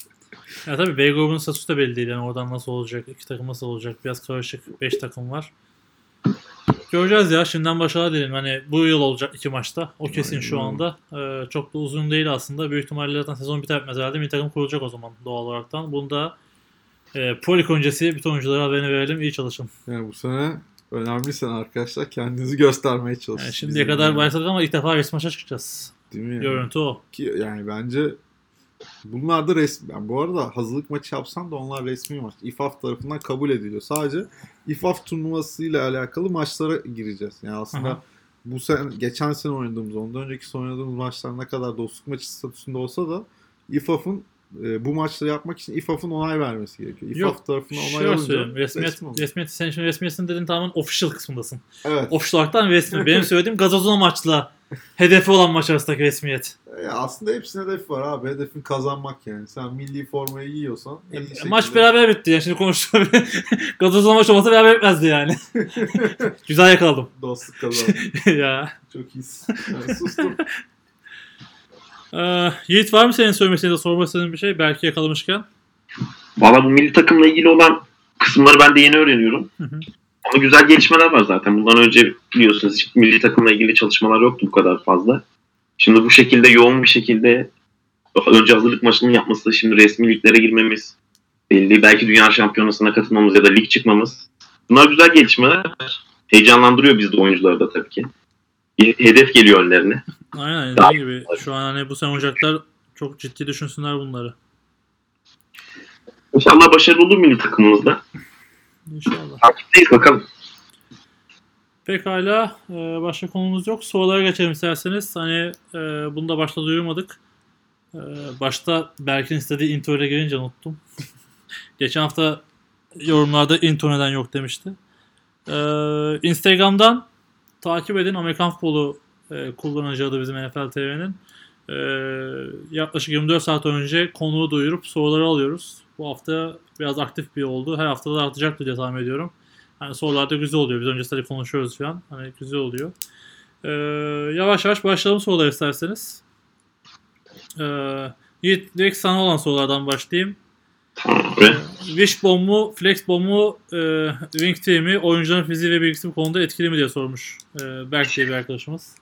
Speaker 1: Ya tabii B grubunun statüsü de belli değil. Yani oradan nasıl olacak? iki takım nasıl olacak? Biraz karışık. 5 takım var. Göreceğiz ya. Şimdiden başarılar dilerim. Hani bu yıl olacak iki maçta. O kesin şu anda. Ee, çok da uzun değil aslında. Büyük ihtimalle zaten sezon biter bitmez herhalde. Bir takım kurulacak o zaman doğal olaraktan. Bunu da e, Prolik öncesi bütün oyunculara haberini verelim. İyi çalışın.
Speaker 2: Yani bu sene önemli sene arkadaşlar. Kendinizi göstermeye çalışın.
Speaker 1: Yani şimdiye kadar
Speaker 2: yani.
Speaker 1: başladık ama ilk defa resmi maça çıkacağız.
Speaker 2: Değil mi? Yani?
Speaker 1: Görüntü o.
Speaker 2: Ki yani bence bunlar da resmi. Yani bu arada hazırlık maçı yapsan da onlar resmi maç. İFAF tarafından kabul ediliyor. Sadece İFAF turnuvasıyla alakalı maçlara gireceğiz. Yani aslında
Speaker 1: Aha.
Speaker 2: bu sene geçen sene oynadığımız, ondan önceki oynadığımız maçlar ne kadar dostluk maçı statüsünde olsa da İFAF'ın e, bu maçları yapmak için İFAF'ın onay vermesi gerekiyor. İFAF
Speaker 1: Yok,
Speaker 2: onay
Speaker 1: Şöyle
Speaker 2: alınca
Speaker 1: söyleyeyim. Resmiyet, resmiyet, sen şimdi resmiyetini dediğin tamamen official kısmındasın.
Speaker 2: Evet.
Speaker 1: Official olaraktan resmi. Benim söylediğim gazozuna maçla hedefi olan maç arasındaki resmiyet.
Speaker 2: E, aslında hepsinin hedefi var abi. Hedefin kazanmak yani. Sen milli formayı giyiyorsan iyi şekilde-
Speaker 1: Maç beraber bitti. Yani şimdi konuştuğum gazozuna maç olmasa beraber bitmezdi yani. Güzel yakaladım.
Speaker 2: Dostluk kazan.
Speaker 1: ya.
Speaker 2: Çok iyisin. Yani sustum.
Speaker 1: Ee, Yiğit var mı senin söylemek istediğin, sormak istediğin bir şey? Belki yakalamışken.
Speaker 3: Valla bu milli takımla ilgili olan kısımları ben de yeni öğreniyorum.
Speaker 1: Hı hı.
Speaker 3: Ama güzel gelişmeler var zaten. Bundan önce biliyorsunuz hiç milli takımla ilgili çalışmalar yoktu bu kadar fazla. Şimdi bu şekilde yoğun bir şekilde önce hazırlık maçının yapması, şimdi resmi liglere girmemiz, belli belki dünya şampiyonasına katılmamız ya da lig çıkmamız. Bunlar güzel gelişmeler. Heyecanlandırıyor bizde oyuncuları da tabii ki. Hedef geliyor önlerine.
Speaker 1: Aynen dediğim gibi şu an hani bu sene oynayacaklar çok ciddi düşünsünler bunları.
Speaker 3: İnşallah başarılı olur milli takımımızda.
Speaker 1: İnşallah.
Speaker 3: Takipteyiz bakalım.
Speaker 1: Pekala e, başka konumuz yok. Sorulara geçelim isterseniz. Hani e, bunu da başta duyurmadık. E, başta Berk'in istediği intro ile gelince unuttum. Geçen hafta yorumlarda intro neden yok demişti. Instagram'dan takip edin. Amerikan futbolu e, kullanıcı adı bizim NFL TV'nin. E, yaklaşık 24 saat önce konuğu duyurup soruları alıyoruz. Bu hafta biraz aktif bir oldu. Her hafta da artacaktır diye tahmin ediyorum. Hani sorular da güzel oluyor. Biz öncesinde konuşuyoruz falan. Hani güzel oluyor. Ee, yavaş yavaş başlayalım sorular isterseniz. Yiğit direkt sana olan sorulardan başlayayım.
Speaker 3: Tamam abi.
Speaker 1: Wishbone mu, Flexbone mu, e, Wing T mi, oyuncuların fiziği ve bilgisi bu konuda etkili mi diye sormuş e, Berk diye bir arkadaşımız.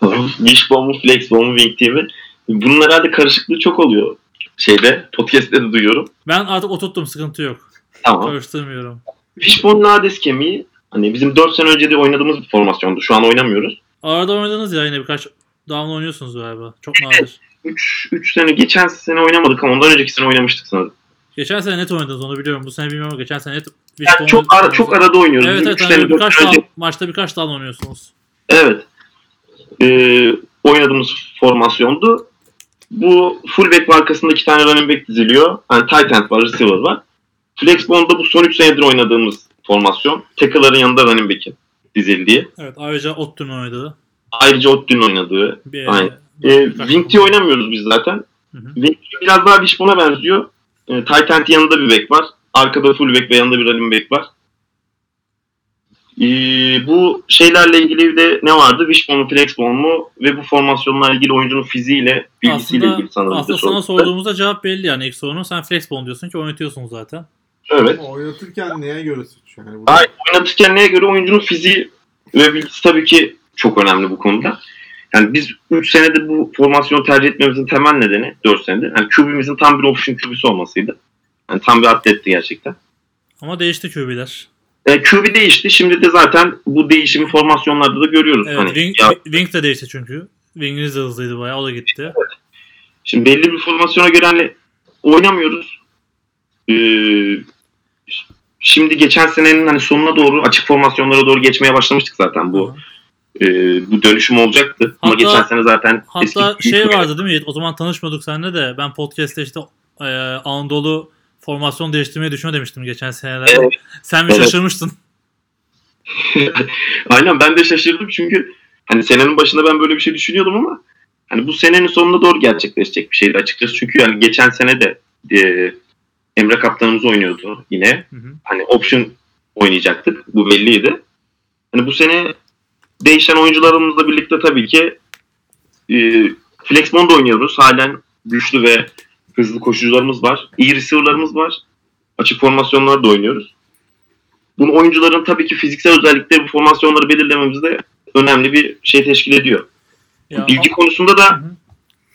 Speaker 3: Tamam. Wishbone mu, Flexbone mu, Wing Team'i. Bunun herhalde karışıklığı çok oluyor. Şeyde, podcast'te de duyuyorum.
Speaker 1: Ben artık oturttum sıkıntı yok.
Speaker 3: Tamam.
Speaker 1: Karıştırmıyorum.
Speaker 3: Wishbone Nades kemiği hani bizim 4 sene önce de oynadığımız bir formasyondu. Şu an oynamıyoruz.
Speaker 1: Arada oynadınız ya yine birkaç down oynuyorsunuz galiba. Çok nadir.
Speaker 3: 3, 3 sene, geçen sene oynamadık ama ondan önceki sene oynamıştık sanırım.
Speaker 1: Geçen sene net oynadınız onu biliyorum. Bu sene bilmiyorum ama geçen sene net
Speaker 3: Yani çok, ara, çok arada oynuyoruz.
Speaker 1: Evet evet
Speaker 3: sene,
Speaker 1: birkaç
Speaker 3: önce-
Speaker 1: daha, maçta birkaç daha oynuyorsunuz.
Speaker 3: Evet. Ee, oynadığımız formasyondu. Bu fullback markasında iki tane running back diziliyor. Yani tight end var, receiver var. Flexbone'da bu son 3 senedir oynadığımız formasyon. Tackle'ların yanında running back'in dizildiği.
Speaker 1: Evet ayrıca Ottu'nun oynadığı.
Speaker 3: Ayrıca Ottü'nün oynadığı.
Speaker 1: Bir,
Speaker 3: Aynen.
Speaker 1: Bir-
Speaker 3: Ee,
Speaker 1: birkaç-
Speaker 3: Wing T oynamıyoruz biz zaten. Wing T biraz daha Wishbone'a benziyor. Ee, tight end yanında bir back var. Arkada fullback ve yanında bir running back var. Ee, bu şeylerle ilgili de ne vardı? Wishbone mu, Flexbone mu? Ve bu formasyonla ilgili oyuncunun fiziğiyle, bilgisiyle
Speaker 1: aslında,
Speaker 3: ilgili sanırım.
Speaker 1: aslında sana sorduğumuzda cevap belli yani ilk sorunun. Sen Flexbone diyorsun ki oynatıyorsun zaten.
Speaker 3: Evet.
Speaker 2: Oynatırken neye göre seçiyor? Yani bu-
Speaker 3: Ay, oynatırken neye göre oyuncunun fiziği ve bilgisi tabii ki çok önemli bu konuda. Yani biz 3 senedir bu formasyonu tercih etmemizin temel nedeni 4 senedir. Yani QB'mizin tam bir option QB'si olmasıydı. Yani tam bir atletti gerçekten.
Speaker 1: Ama değişti QB'ler.
Speaker 3: E, QB değişti. Şimdi de zaten bu değişimi formasyonlarda da görüyoruz.
Speaker 1: Evet
Speaker 3: hani
Speaker 1: Wing,
Speaker 3: ya,
Speaker 1: Wing de değişti çünkü. Wing'iniz de hızlıydı bayağı o da gitti.
Speaker 3: şimdi belli bir formasyona göre hani oynamıyoruz. Ee, şimdi geçen senenin hani sonuna doğru açık formasyonlara doğru geçmeye başlamıştık zaten bu.
Speaker 1: Aha.
Speaker 3: E, bu dönüşüm olacaktı. Ama
Speaker 1: Hatta-
Speaker 3: geçen sene zaten
Speaker 1: Hatta
Speaker 3: eski-
Speaker 1: şey vardı değil mi? O zaman tanışmıyorduk seninle de. Ben podcast'te işte e, Anadolu formasyon değiştirmeyi düşünüyor demiştim geçen senelerde.
Speaker 3: Evet.
Speaker 1: Sen bir
Speaker 3: Evet.
Speaker 1: şaşırmıştın.
Speaker 3: Aynen ben de şaşırdım çünkü hani senenin başında ben böyle bir şey düşünüyordum ama hani bu senenin sonuna doğru gerçekleşecek bir şeydi açıkçası. Çünkü yani geçen sene de e, Emre kaptanımız oynuyordu yine.
Speaker 1: Hı hı.
Speaker 3: Hani option oynayacaktık. Bu belliydi. Hani bu sene değişen oyuncularımızla birlikte tabii ki e, Flexbond'da oynuyoruz. Halen güçlü ve hızlı koşucularımız var. İyi receiver'larımız var. Açık formasyonlarda oynuyoruz. Bunun oyuncuların tabii ki fiziksel özellikleri bu formasyonları belirlememizde önemli bir şey teşkil ediyor.
Speaker 1: Ya,
Speaker 3: Bilgi konusunda da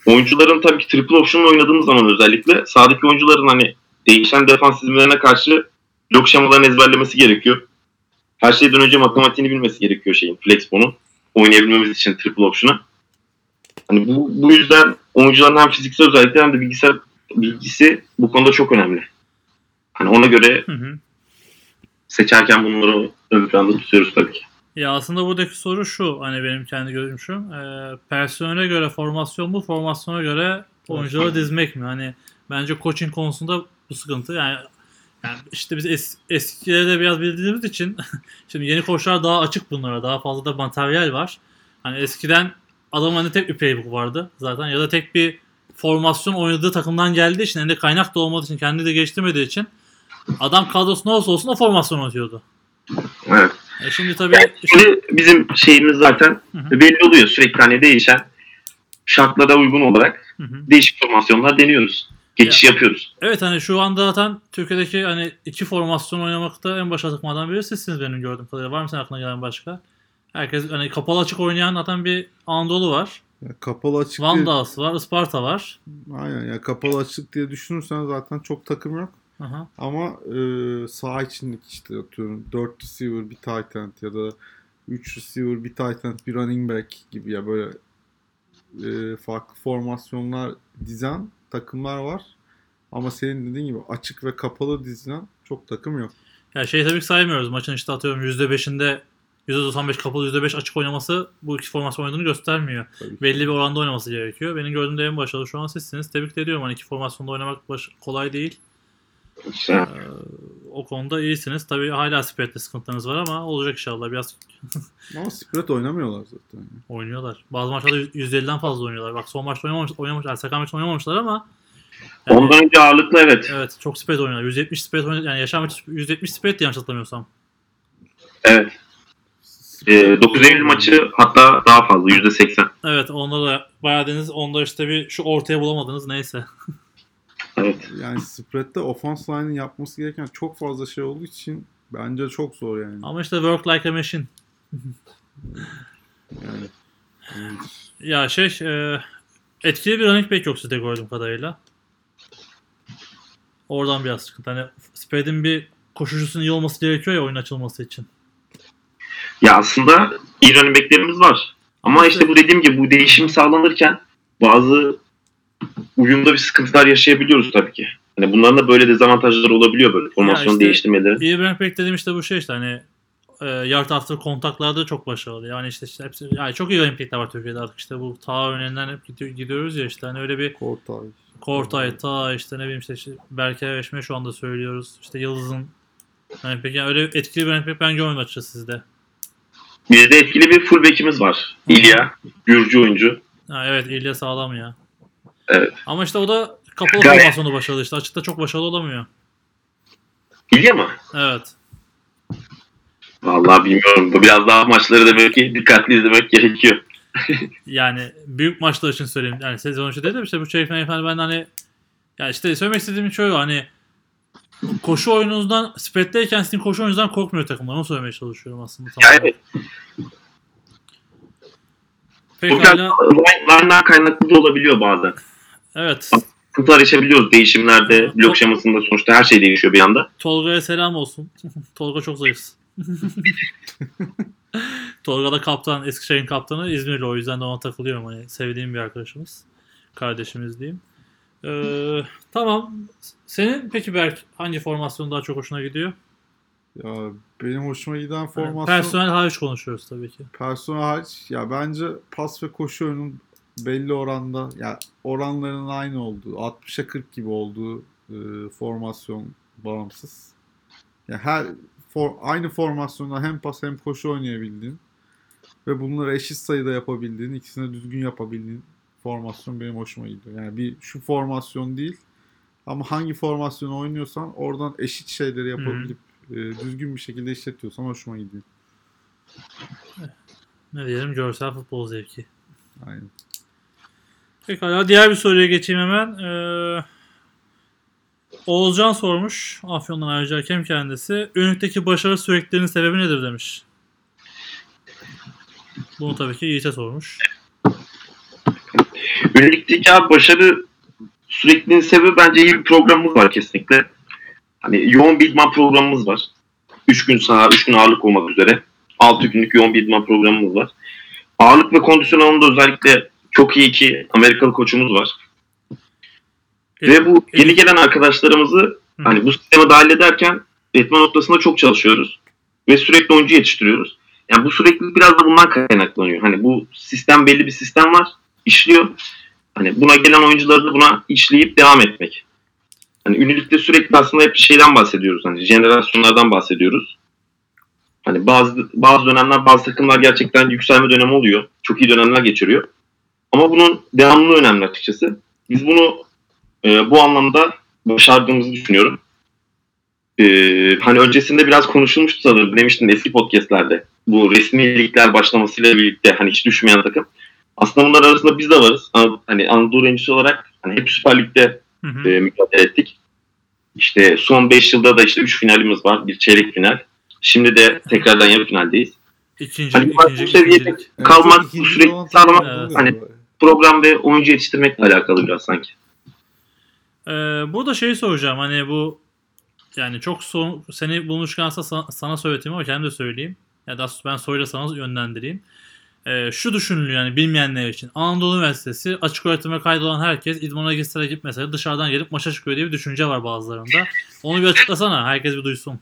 Speaker 3: oyuncuların tabii ki triple option oynadığımız zaman özellikle sahadaki oyuncuların hani değişen defans karşı blok şemalarını ezberlemesi gerekiyor. Her şeyden önce matematiğini bilmesi gerekiyor şeyin Flexbone'un oynayabilmemiz için triple option'ı. Hani bu, bu yüzden oyuncuların hem fiziksel özellikleri hem de bilgisayar bilgisi bu konuda çok önemli. Hani ona göre
Speaker 1: Hı hı.
Speaker 3: seçerken bunları ön planda tutuyoruz tabii ki.
Speaker 1: Ya aslında buradaki soru şu hani benim kendi görüşüm. E, personele göre formasyon mu, formasyona göre oyuncuları dizmek mi? Hani bence coaching konusunda bu sıkıntı. Yani yani işte biz es, eskileri de biraz bildiğimiz için şimdi yeni koçlar daha açık bunlara. Daha fazla da materyal var. Hani eskiden adamın hani tek bir playbook vardı zaten ya da tek bir formasyon oynadığı takımdan geldiği için elinde kaynak da olmadığı için kendi de geliştirmediği için adam kadrosu ne olsa olsun o formasyon atıyordu.
Speaker 3: Evet.
Speaker 1: E şimdi tabii
Speaker 3: Şimdi bizim şeyimiz zaten
Speaker 1: Hı hı.
Speaker 3: belli oluyor sürekli hani değişen şartlara uygun olarak
Speaker 1: Hı hı.
Speaker 3: değişik formasyonlar deniyoruz. Geçiş yapıyoruz.
Speaker 1: Evet hani şu anda zaten Türkiye'deki hani iki formasyon oynamakta en başa takmadan biri sizsiniz benim gördüğüm kadarıyla. Var mı senin aklına gelen başka? Herkes hani kapalı açık oynayan zaten bir Anadolu var.
Speaker 2: Ya kapalı açık diye,
Speaker 1: Vandals var, Isparta var.
Speaker 2: aynen ya kapalı açık diye düşünürsen zaten çok takım yok.
Speaker 1: Aha.
Speaker 2: Ama e, sağ içindeki işte atıyorum 4 receiver bir tight end ya da 3 receiver bir tight end bir running back gibi ya böyle e, farklı formasyonlar dizen takımlar var. Ama senin dediğin gibi açık ve kapalı dizilen çok takım yok.
Speaker 1: Ya şey tabii ki saymıyoruz. Maçın işte atıyorum %5'inde %95 kapalı %5 açık oynaması bu iki formasyon oynadığını göstermiyor.
Speaker 2: Tabii ki.
Speaker 1: Belli bir oranda oynaması gerekiyor. Benim gördüğüm de en başarılı şu an sizsiniz. Tebrik ediyorum. Hani iki formasyonda oynamak baş- kolay değil. Ee, o konuda iyisiniz. Tabii hala spread'de sıkıntılarınız var ama olacak inşallah. Biraz
Speaker 2: Ama spread oynamıyorlar zaten.
Speaker 1: oynuyorlar. Bazı maçlarda %50'den fazla oynuyorlar. Bak son maçta oynamamış, oynamamış, yani Sakan maçta oynamamışlar ama yani-
Speaker 3: ondan önce ağırlıklı evet.
Speaker 1: Evet çok spread oynuyorlar. 170 spread oynuyorlar. Yani yaşam maçı 170 spread yanlış hatırlamıyorsam.
Speaker 3: Evet. Ee, 9 Eylül maçı hatta daha fazla %80.
Speaker 1: Evet onda da bayağı deniz onda işte bir şu ortaya bulamadınız neyse.
Speaker 3: Evet.
Speaker 2: Yani spread'de offense line'ın yapması gereken çok fazla şey olduğu için bence çok zor yani.
Speaker 1: Ama işte work like a machine.
Speaker 2: Yani, evet.
Speaker 1: Ya şey e, etkili bir running back yok sizde gördüğüm kadarıyla. Oradan biraz sıkıntı. Hani spread'in bir koşucusunun iyi olması gerekiyor ya oyun açılması için.
Speaker 3: Ya aslında iyi running back'lerimiz var. Ama işte bu dediğim gibi bu değişim sağlanırken bazı uyumda bir sıkıntılar yaşayabiliyoruz tabii ki. Hani bunların da böyle dezavantajları olabiliyor böyle formasyon
Speaker 1: işte-
Speaker 3: değiştirmeleri.
Speaker 1: Bir running back dediğim işte bu şey işte hani e, yard after kontaklarda çok başarılı. Yani işte, işte hepsi yani çok iyi back'ler var Türkiye'de artık işte bu ta önünden hep gidiyor- gidiyoruz ya işte hani öyle bir
Speaker 2: Kortay.
Speaker 1: Kortay, Ta işte ne bileyim işte, işte Berke Veşme şu anda söylüyoruz. İşte Yıldız'ın yani peki yani öyle etkili bir running ben görmedim açıkçası sizde.
Speaker 3: Bizde etkili bir fullback'imiz var. İlya, Gürcü oyuncu.
Speaker 1: Ha, evet İlya sağlam ya.
Speaker 3: Evet.
Speaker 1: Ama işte o da kapalı
Speaker 3: Gayet-
Speaker 1: formasyonda başarılı işte. Açıkta çok başarılı olamıyor.
Speaker 3: İlya mı?
Speaker 1: Evet.
Speaker 3: Vallahi bilmiyorum. Bu biraz daha maçları da belki dikkatli izlemek gerekiyor.
Speaker 1: Yani büyük maçlar için söyleyeyim. Yani sezon içi değil de işte bu final falan ben hani ya işte söylemek istediğim şöyle hani koşu oyununuzdan spreaddeyken sizin koşu oyununuzdan korkmuyor takımlar. Onu söylemeye çalışıyorum aslında.
Speaker 3: Ya evet. Bu biraz
Speaker 1: Pekala.
Speaker 3: line'dan kaynaklı da olabiliyor bazen.
Speaker 1: Evet.
Speaker 3: Sıkıntılar yaşayabiliyoruz değişimlerde. Blok şemasında sonuçta her şey değişiyor bir anda.
Speaker 1: Tolga'ya selam olsun. Tolga çok zayıf. Tolga da kaptan, Eskişehir'in kaptanı İzmirli o yüzden de ona takılıyorum. Hani sevdiğim bir arkadaşımız. Kardeşimiz diyeyim. Ee, tamam. Senin peki Berk hangi formasyon daha çok hoşuna gidiyor?
Speaker 2: Ya benim hoşuma giden formasyon
Speaker 1: Personel hariç konuşuyoruz tabii ki.
Speaker 2: personel hariç ya bence pas ve koşu oyunun belli oranda ya oranların aynı olduğu 60'a 40 gibi olduğu e, formasyon bağımsız. Ya her for, aynı formasyonda hem pas hem koşu oynayabildiğin ve bunları eşit sayıda yapabildiğin, ikisini düzgün yapabildiğin formasyon benim hoşuma gidiyor. Yani bir şu formasyon değil ama hangi formasyonu oynuyorsan oradan eşit şeyleri yapabilip e, düzgün bir şekilde işletiyorsan hoşuma gidiyor.
Speaker 1: Ne diyelim görsel futbol zevki.
Speaker 2: Aynen.
Speaker 1: Pekala diğer bir soruya geçeyim hemen. Ee, Oğuzcan sormuş. Afyon'dan ayrıca hakem kendisi. Ünlükteki başarı süreklilerinin sebebi nedir demiş. Bunu tabii ki Yiğit'e sormuş.
Speaker 3: Ünlükteki abi başarı sürekliliğinin sebebi bence iyi bir programımız var kesinlikle. Hani yoğun bir idman programımız var. 3 gün saha, 3 gün ağırlık olmak üzere. 6 günlük yoğun bir idman programımız var. Ağırlık ve kondisyon alanında özellikle çok iyi iki Amerikalı koçumuz var. Ve bu yeni gelen arkadaşlarımızı
Speaker 1: Hı.
Speaker 3: hani bu sisteme dahil ederken etme noktasında çok çalışıyoruz. Ve sürekli oyuncu yetiştiriyoruz. Yani bu süreklilik biraz da bundan kaynaklanıyor. Hani bu sistem belli bir sistem var. işliyor. Hani buna gelen oyuncuları da buna işleyip devam etmek. Hani ünlülükte sürekli aslında hep şeyden bahsediyoruz. Hani jenerasyonlardan bahsediyoruz. Hani bazı bazı dönemler bazı takımlar gerçekten yükselme dönemi oluyor. Çok iyi dönemler geçiriyor. Ama bunun devamlılığı önemli açıkçası. Biz bunu e, bu anlamda başardığımızı düşünüyorum. E, hani öncesinde biraz konuşulmuştu sanırım. Demiştin eski podcastlerde. Bu resmi ligler başlamasıyla birlikte hani hiç düşmeyen takım. Aslında bunlar arasında biz de varız. Hani Anadolu Öncüsü olarak hani hep Süper Lig'de
Speaker 1: Hı hı.
Speaker 3: e, mücadele ettik. İşte son 5 yılda da işte 3 finalimiz var. Bir çeyrek final. Şimdi de tekrardan yarı finaldeyiz.
Speaker 1: İkinci,
Speaker 3: Hani bu seviyede.
Speaker 2: Evet,
Speaker 3: Kalmak,
Speaker 2: ikinci
Speaker 3: sürekli sağlamak, hani-. Program ve oyuncu yetiştirmekle alakalı biraz sanki.
Speaker 1: Ee, burada şeyi soracağım. Hani bu yani çok son, seni bulmuşkense sana, sana söyleteyim ama kendim de söyleyeyim. Ya da ben soyla sana yönlendireyim. Ee, şu düşünülüyor yani bilmeyenler için. Anadolu Üniversitesi açık öğretime kaydolan herkes idmana gitse de gitmese dışarıdan gelip maça çıkıyor diye bir düşünce var bazılarında. Onu bir açıklasana. Herkes bir duysun.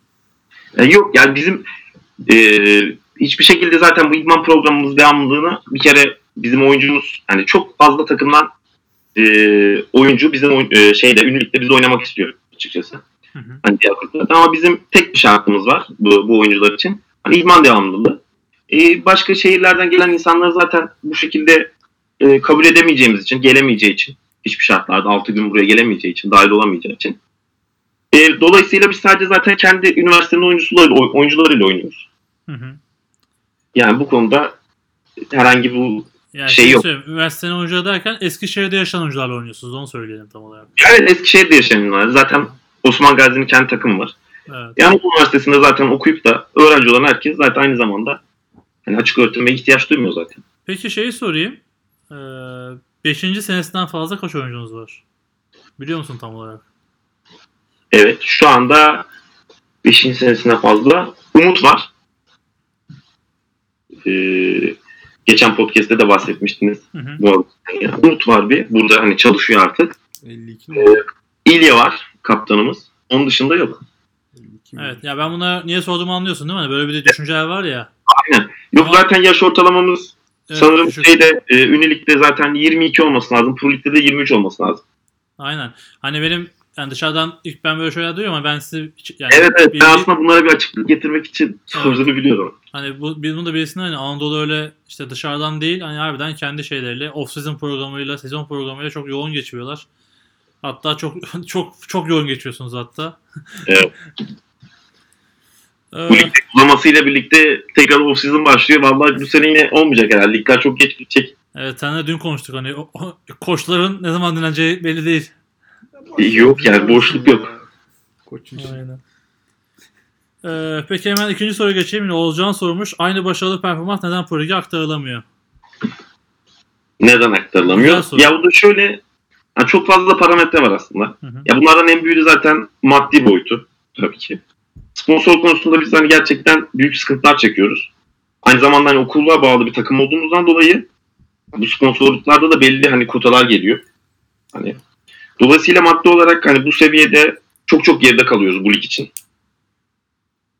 Speaker 3: E, yok yani bizim e, hiçbir şekilde zaten bu idman programımız devamlılığını bir kere bizim oyuncumuz yani çok fazla takımdan e, oyuncu bizim e, şeyde ünlülükte biz oynamak istiyor açıkçası.
Speaker 1: Hı hı.
Speaker 3: Hani diğer kulüplerde. Ama bizim tek bir şartımız var bu, bu oyuncular için. Hani idman devamlılığı. E, başka şehirlerden gelen insanları zaten bu şekilde e, kabul edemeyeceğimiz için, gelemeyeceği için, hiçbir şartlarda 6 gün buraya gelemeyeceği için, dahil olamayacağı için. E, dolayısıyla biz sadece zaten kendi üniversitenin oyuncularıyla, oyuncularıyla oynuyoruz.
Speaker 1: Hı hı.
Speaker 3: Yani bu konuda herhangi bu
Speaker 1: Yani
Speaker 3: Şey
Speaker 1: şey
Speaker 3: yok.
Speaker 1: Üniversitenin oyuncuları derken Eskişehir'de yaşayan oyuncularla oynuyorsunuz. Onu söyleyelim tam olarak.
Speaker 3: yani Eskişehir'de yaşayanlar zaten Osman Gazi'nin kendi takımı var.
Speaker 1: Evet.
Speaker 3: Yani üniversitesinde zaten okuyup da öğrenci olan herkes zaten aynı zamanda hani açık öğretime ihtiyaç duymuyor zaten.
Speaker 1: Peki şeyi sorayım. Ee, beşinci senesinden fazla kaç oyuncunuz var? Biliyor musun tam olarak?
Speaker 3: Evet şu anda 5. senesine fazla Umut var. Ee, geçen podcast'te de bahsetmiştiniz.
Speaker 1: Hı hı.
Speaker 3: Bu arada. Umut var bir. Burada hani çalışıyor artık.
Speaker 2: 52
Speaker 3: Ee,
Speaker 2: mi?
Speaker 3: İlya var kaptanımız. Onun dışında yok.
Speaker 2: 52 mi?
Speaker 1: Evet. Ya ben buna niye sorduğumu anlıyorsun değil mi? Hani böyle bir de düşünceler var ya.
Speaker 3: Yok
Speaker 1: Ama-
Speaker 3: zaten yaş ortalamamız
Speaker 1: Evet,
Speaker 3: sanırım
Speaker 1: düşük.
Speaker 3: şeyde e, Ünilik'te zaten 22 olması lazım. Pro Lig'de de 23 olması lazım.
Speaker 1: Aynen. Hani benim yani dışarıdan ilk ben böyle şeyler duyuyorum ama ben size yani
Speaker 3: Evet evet
Speaker 1: bilgi-
Speaker 3: ben aslında bunlara bir açıklık getirmek için sorduğunu biliyorum.
Speaker 1: Hani bu biz bunu da birisine hani Anadolu öyle işte dışarıdan değil hani harbiden kendi şeyleriyle off season programıyla sezon programıyla çok yoğun geçiriyorlar. Hatta çok çok çok yoğun geçiyorsunuz hatta.
Speaker 3: Evet.
Speaker 1: Ee,
Speaker 3: Bu lig uzamasıyla birlikte tekrar off season başlıyor. Vallahi bu sene yine olmayacak herhalde. Ligler çok geç bitecek.
Speaker 1: evet senle dün konuştuk hani o- o- koçların ne zaman dinleneceği belli değil.
Speaker 3: Yok yani boşluk yok.
Speaker 2: Koçun
Speaker 1: Aynen. Ee, peki hemen ikinci soru geçeyim. Yine Oğuzcan sormuş. Aynı başarılı performans neden Pro Lig'e aktarılamıyor?
Speaker 3: Neden aktarılamıyor?
Speaker 1: Güzel soru.
Speaker 3: Ya bu da şöyle yani çok fazla parametre var aslında.
Speaker 1: Hı hı.
Speaker 3: Ya bunlardan en büyüğü zaten maddi boyutu tabii ki. Sponsor konusunda biz hani gerçekten büyük sıkıntılar çekiyoruz. Aynı zamanda hani okulluğa bağlı bir takım olduğumuzdan dolayı bu sponsorluklarda da belli hani kotalar geliyor. Hani dolayısıyla maddi olarak hani bu seviyede çok çok geride kalıyoruz bu lig için.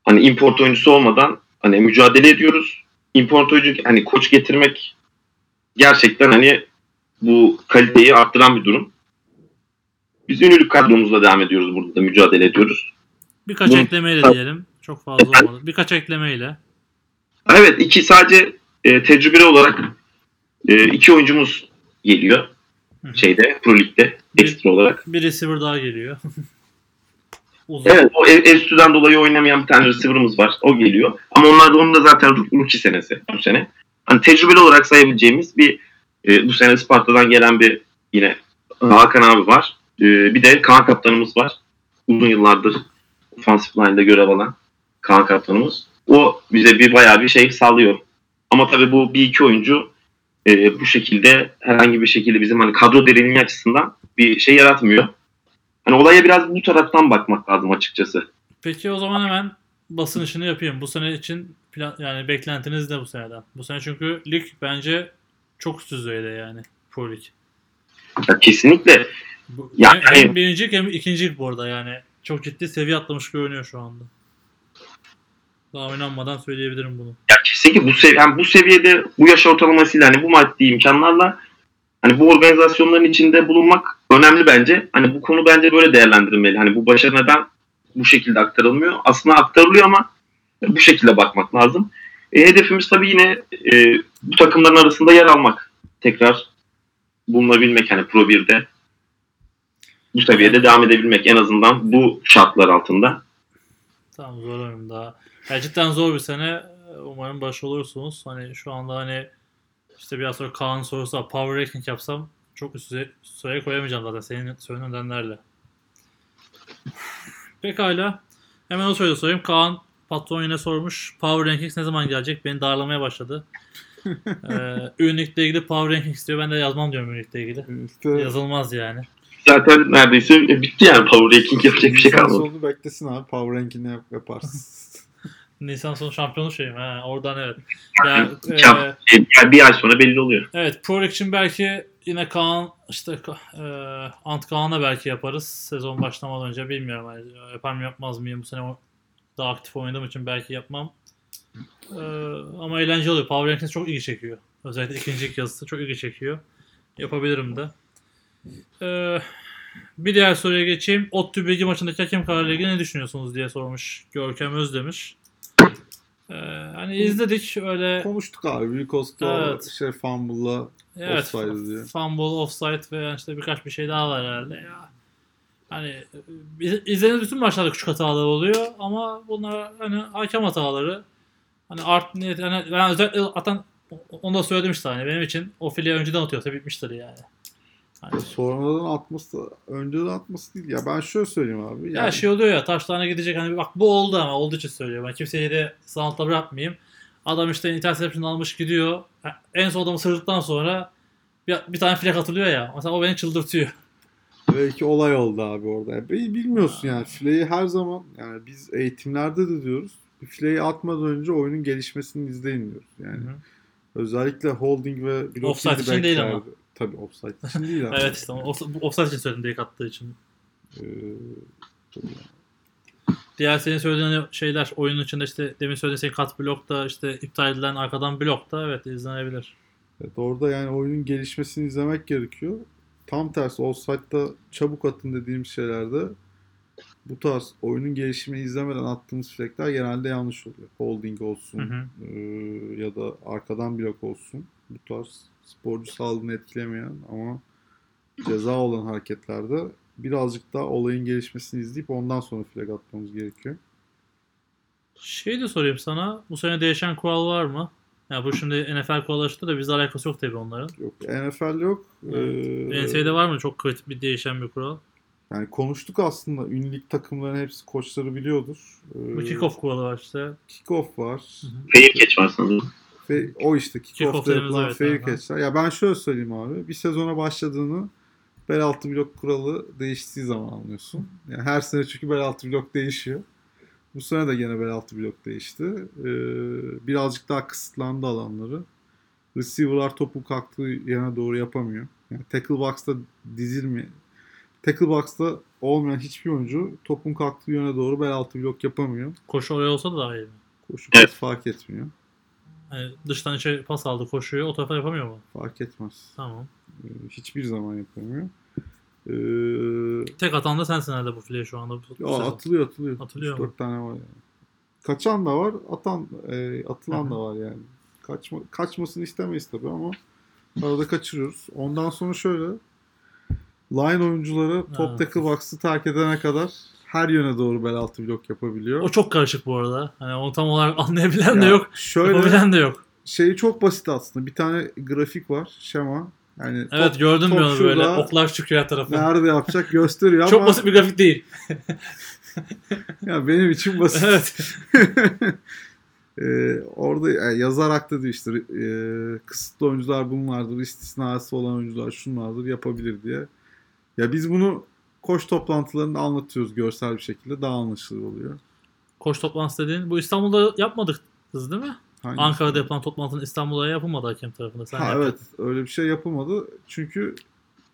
Speaker 3: Hani import oyuncusu olmadan hani mücadele ediyoruz. Import oyuncu hani koç getirmek gerçekten hani bu kaliteyi arttıran bir durum. Biz ünlülük kadromuzla devam ediyoruz burada da mücadele ediyoruz.
Speaker 1: Birkaç
Speaker 3: Bunu-
Speaker 1: eklemeyle diyelim. Çok fazla olmadı. Birkaç eklemeyle.
Speaker 3: Evet iki sadece e, tecrübeli olarak e, iki oyuncumuz geliyor şeyde Pro Lig'de ekstra olarak.
Speaker 1: Bir receiver daha geliyor. Uzun.
Speaker 3: Evet o ev, enstitüden dolayı oynamayan bir tane receiver'ımız var. O geliyor. Ama onlar da onun da zaten rookie senesi bu sene. Hani tecrübeli olarak sayabileceğimiz bir e, bu sene Sparta'dan gelen bir yine Hakan abi var. E, bir de Kaan kaptanımız var. Uzun yıllardır offensive line'da görev alan Kaan kaptanımız. O bize bir bayağı bir şey sağlıyor. Ama tabii bu bir iki oyuncu e, bu şekilde herhangi bir şekilde bizim hani kadro derinliği açısından bir şey yaratmıyor. Hani olaya biraz bu taraftan bakmak lazım açıkçası.
Speaker 1: Peki o zaman hemen basın işini yapayım. Bu sene için plan, yani beklentiniz ne bu seneden? Bu sene çünkü lig bence çok üst düzeyde yani. Pro Lig.
Speaker 3: Ya kesinlikle
Speaker 1: Bu,
Speaker 3: Ya,
Speaker 1: hem, hem birincilik hem ikincilik bu arada yani. Çok ciddi seviye atlamış görünüyor şu anda. Daha oynanmadan söyleyebilirim bunu.
Speaker 3: ya kesinlikle bu sev yani bu seviyede bu yaş ortalamasıyla hani bu maddi imkanlarla hani bu organizasyonların içinde bulunmak önemli bence. Hani bu konu bence böyle değerlendirilmeli. Hani bu başarı neden bu şekilde aktarılmıyor? Aslında aktarılıyor ama bu şekilde bakmak lazım. E, hedefimiz tabii yine e, bu takımların arasında yer almak. Tekrar bulunabilmek hani Pro 1'de bu seviyede devam edebilmek en azından bu şartlar altında.
Speaker 1: Tamam zor daha. Cidden zor bir sene. Umarım başarılı olursunuz. Hani şu anda hani işte biraz sonra Kaan sorusu var. Power ranking yapsam çok üst düzey- sıraya koyamayacağım zaten senin söylediğin nedenlerle. Pekala. Hemen o soruyu sorayım. Kaan patron yine sormuş. Power Rankings ne zaman gelecek? Beni darlamaya başladı. ee, Unique'le ilgili Power Rankings istiyor. Ben de yazmam diyorum Unique'le ilgili.
Speaker 2: İşte
Speaker 1: Yazılmaz yani.
Speaker 3: zaten neredeyse bitti yani Power Ranking yapacak bir şey kalmadı.
Speaker 2: sonu beklesin abi. Power Ranking'ini yap, yaparsın.
Speaker 1: Nisan sonu şampiyonu şeyim. Ha, oradan evet. Ya, e,
Speaker 3: yani bir ay sonra belli oluyor.
Speaker 1: evet Pro League için belki yine Kaan işte e, Ant Kaan'la belki yaparız. Sezon başlamadan önce bilmiyorum. Yani, yapar mı yapmaz mıyım? Bu sene daha aktif oynadığım için belki yapmam. E, ama eğlenceli oluyor. Power Rankings çok ilgi çekiyor. Özellikle ikinci yazısı çok ilgi çekiyor. Yapabilirim de. E, bir diğer soruya geçeyim. ODTÜ bilgi maçındaki hakem kararıyla ilgili ne düşünüyorsunuz diye sormuş Görkem Özdemiş. E, hani izledik öyle
Speaker 2: Konuştuk abi. Büyük Osko
Speaker 1: Evet.
Speaker 2: şey fumble'la
Speaker 1: Evet.
Speaker 2: Offside diye.
Speaker 1: Fumble, offside ve işte birkaç bir şey daha var herhalde ya. Hani iz- izlediğiniz bütün maçlarda küçük hatalar oluyor ama bunlar hani hakem hataları. Hani art niyet hani ben özellikle atan onu da söyledim işte hani benim için o file önceden atıyorsa bitmiştir yani. Hani,
Speaker 2: sonradan atması önceden atması değil. Ya ben şöyle söyleyeyim abi.
Speaker 1: ya şey oluyor ya taşlarına gidecek hani bak bu oldu ama olduğu için söylüyorum. Ben kimseyi de sanatla bırakmayayım. Adam işte interception almış gidiyor. En son adamı sırdıktan sonra bir, bir tane flag atılıyor ya. Mesela o beni çıldırtıyor.
Speaker 2: Belki olay oldu abi orada. Bil- Bilmiyorsun yani. Fileyi her zaman yani biz eğitimlerde de diyoruz. Fileyi atmadan önce oyunun gelişmesini izleyin diyoruz. Yani
Speaker 1: Hı hı.
Speaker 2: özellikle holding ve
Speaker 1: Offside için değil ama.
Speaker 2: Tabii offside için değil abi.
Speaker 1: Evet işte offside için söyledim direkt attığı için.
Speaker 2: Ee, tabii.
Speaker 1: Diğer senin söylediğin şeyler oyunun içinde işte demin söylediğin senin kat blokta işte iptal edilen arkadan blokta evet izlenebilir.
Speaker 2: Evet, orada yani oyunun gelişmesini izlemek gerekiyor. Tam tersi offside'da çabuk atın dediğim şeylerde bu tarz oyunun gelişimini izlemeden attığımız flagler genelde yanlış oluyor. Holding olsun
Speaker 1: Hı hı.
Speaker 2: e, ya da arkadan blok olsun. Bu tarz sporcu sağlığını etkilemeyen ama ceza olan hareketlerde birazcık daha olayın gelişmesini izleyip ondan sonra flag atmamız gerekiyor.
Speaker 1: Şey de sorayım sana bu sene değişen kural var mı? Ya bu şimdi NFL kurallaştı da bizle alakası yok tabii onların.
Speaker 2: Yok NFL yok. Ee,
Speaker 1: NCAA'de var mı çok kritik bir değişen bir kural?
Speaker 2: Yani konuştuk aslında. Ünlük takımların hepsi koçları biliyordur. Ee,
Speaker 1: Bu kickoff kuralı var işte.
Speaker 2: Kickoff var.
Speaker 3: Fair catch var sanırım.
Speaker 2: Ve o işte
Speaker 1: Kickoff
Speaker 2: kickoff'ta yapılan
Speaker 1: evet,
Speaker 2: fair catch'ler. Ya ben şöyle söyleyeyim abi. Bir sezona başladığını bel altı blok kuralı değiştiği zaman anlıyorsun. Yani her sene çünkü bel altı blok değişiyor. Bu sene de gene bel altı blok değişti. Ee, birazcık daha kısıtlandı alanları. Receiver'lar topun kalktığı yana doğru yapamıyor. Yani tackle box'ta dizilmi Tackle box'ta olmayan hiçbir oyuncu topun kalktığı yöne doğru bel altı blok yapamıyor.
Speaker 1: Koşu oraya olsa da daha iyi.
Speaker 2: Koşu
Speaker 3: Evet.
Speaker 2: fark etmiyor.
Speaker 1: Hani dıştan içe pas aldı koşuyor o tarafa yapamıyor mu?
Speaker 2: Fark etmez.
Speaker 1: Tamam.
Speaker 2: Ee, hiçbir zaman yapamıyor. Ee,
Speaker 1: Tek atan da sensin herhalde bu file şu anda. Bu,
Speaker 2: ya
Speaker 1: sezon.
Speaker 2: atılıyor atılıyor.
Speaker 1: Atılıyor
Speaker 2: 4 tane var yani. Kaçan da var, atan e, atılan
Speaker 1: Hı hı.
Speaker 2: da var yani. Kaçma, kaçmasını istemeyiz tabii ama arada kaçırıyoruz. Ondan sonra şöyle line oyuncuları top tackle box'ı terk edene kadar her yöne doğru bel altı blok yapabiliyor.
Speaker 1: O çok karışık bu arada. Hani onu tam olarak anlayabilen de
Speaker 2: Ya
Speaker 1: yok.
Speaker 2: Şöyle
Speaker 1: Yapabilen de yok.
Speaker 2: şeyi çok basit aslında. Bir tane grafik var, şema. Yani
Speaker 1: Evet
Speaker 2: top-
Speaker 1: gördüm
Speaker 2: top
Speaker 1: ben onu böyle.
Speaker 2: şurada,
Speaker 1: Oklar çıkıyor her tarafa.
Speaker 2: Nerede yapacak gösteriyor
Speaker 1: Çok
Speaker 2: ama
Speaker 1: basit bir grafik değil.
Speaker 2: ya benim için basit.
Speaker 1: evet.
Speaker 2: Ee, orada yani yazarak da diyor işte e, kısıtlı oyuncular bunlardır, istisnası olan oyuncular şunlardır yapabilir diye. Ya biz bunu koç toplantılarında anlatıyoruz görsel bir şekilde daha anlaşılır oluyor.
Speaker 1: Koç toplantısı dediğin bu İstanbul'da yapmadık kız değil mi?
Speaker 2: Hangisi?
Speaker 1: Ankara'da yapılan toplantının İstanbul'da yapılmadı hakem tarafında. Sen
Speaker 2: Ha, evet öyle bir şey yapılmadı. Çünkü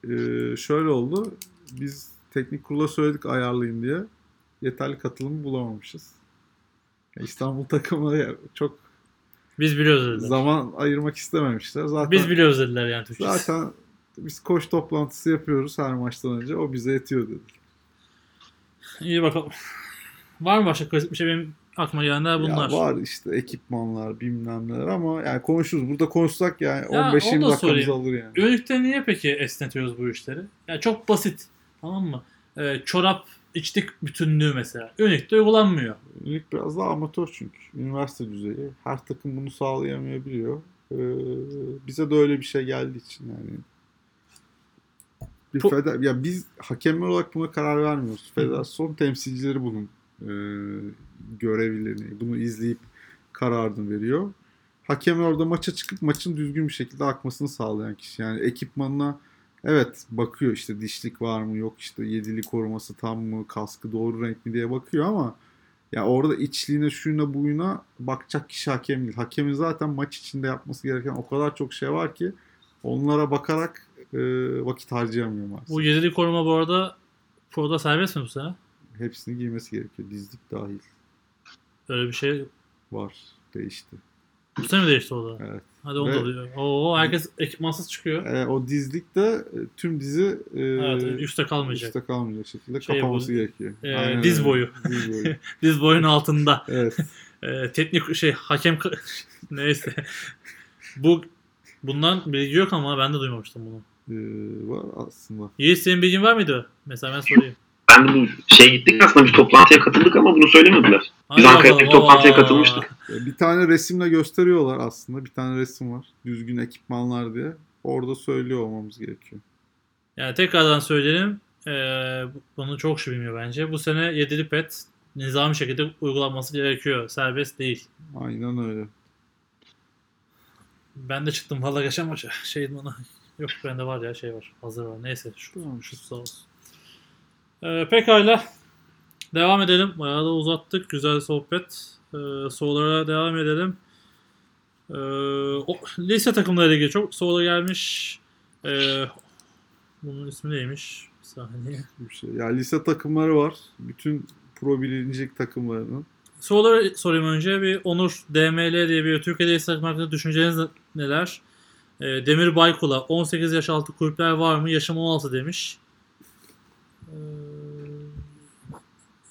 Speaker 2: e, şöyle oldu. Biz teknik kurula söyledik ayarlayın diye. Yeterli katılımı bulamamışız. İstanbul takımları çok
Speaker 1: Biz biliyoruz dediler.
Speaker 2: zaman ayırmak istememişler. Zaten
Speaker 1: Biz biliyoruz dediler yani Türkçesi.
Speaker 2: Zaten biz koç toplantısı yapıyoruz her maçtan önce. O bize yetiyor dedi.
Speaker 1: İyi bakalım. Var mı başka kritik bir şey benim aklıma gelenler bunlar.
Speaker 2: Ya var işte ekipmanlar bilmem neler ama yani konuşuruz. Burada konuşsak yani
Speaker 1: Ya,
Speaker 2: 15-20
Speaker 1: onu da
Speaker 2: dakikamız
Speaker 1: sorayım.
Speaker 2: alır yani.
Speaker 1: Ünlükte niye peki esnetiyoruz bu işleri? Ya çok basit. Tamam mı? Ee, çorap içlik bütünlüğü mesela. Ünlükte uygulanmıyor.
Speaker 2: Lig biraz daha amatör çünkü. Üniversite düzeyi. Her takım bunu sağlayamayabiliyor. Ee, bize de öyle bir şey geldiği için yani. Bir
Speaker 1: Çok-
Speaker 2: feder- ya biz hakemler olarak buna karar vermiyoruz. Federasyon temsilcileri bunun e, görevlerini, bunu izleyip kararını veriyor. Hakem orada maça çıkıp maçın düzgün bir şekilde akmasını sağlayan kişi. Yani ekipmanına Evet bakıyor işte dişlik var mı yok işte yedili koruması tam mı kaskı doğru renk mi diye bakıyor ama ya orada içliğine şuyuna buyuna bakacak kişi hakem değil. Hakemin zaten maç içinde yapması gereken o kadar çok şey var ki onlara bakarak e, vakit harcayamıyor maalesef.
Speaker 1: Bu yedili koruma bu arada Pro'da serbest mi bu sene?
Speaker 2: Hepsini giymesi gerekiyor. Dizlik dahil
Speaker 1: Öyle bir şey
Speaker 2: var. Değişti.
Speaker 1: bu sene mi değişti o da?
Speaker 2: Evet.
Speaker 1: Hadi onu da diyor. Oo herkes ekipmansız çıkıyor.
Speaker 2: E, o dizlik de e, tüm dizi e,
Speaker 1: Evet, üstte kalmayacak.
Speaker 2: üstte kalmayacak şekilde
Speaker 1: Şey
Speaker 2: kapaması
Speaker 1: bu,
Speaker 2: gerekiyor.
Speaker 1: e,
Speaker 2: Aynen
Speaker 1: diz
Speaker 2: öyle.
Speaker 1: boyu.
Speaker 2: Diz boyu.
Speaker 1: Diz boyun altında.
Speaker 2: Evet.
Speaker 1: Ee, teknik şey hakem neyse. Bu bundan bilgi yok ama ben de duymamıştım bunu.
Speaker 2: E, var aslında.
Speaker 1: Yiğit senin bilgin var mıydı? Mesela ben sorayım.
Speaker 3: Ben bu şey gittik aslında bir toplantıya katıldık ama bunu söylemediler. Biz Ankara'da bir toplantıya katılmıştık.
Speaker 2: E, Bir tane resimle gösteriyorlar aslında. Bir tane resim var. Düzgün ekipmanlar diye. Orada söylüyor olmamız gerekiyor.
Speaker 1: Yani tekrardan söyleyelim. Ee, bunu çok kişi bilmiyor bence. Bu sene yedili pet nizami şekilde uygulanması gerekiyor. Serbest değil.
Speaker 2: Aynen öyle.
Speaker 1: Ben de çıktım valla geçen maça. Şey bana yok bende var ya şey var. Hazır var. Neyse şu, şu sağ olsun. Ee, pekala. Devam edelim. Bayağı da uzattık. Güzel sohbet. Ee, sorulara devam edelim. Ee, o, lise takımlarıyla ilgili çok soru gelmiş. Ee, bunun ismi neymiş? Bir saniye.
Speaker 2: Bir şey. Ya lise takımları var. Bütün pro birincilik takımlarının.
Speaker 1: Soruları sorayım önce. Bir Onur DML diye bir Türkiye'de lise takım hakkında düşünceniz neler? Ee, Demir Baykula 18 yaş altı kulüpler var mı? Yaşım 16 demiş. Ee,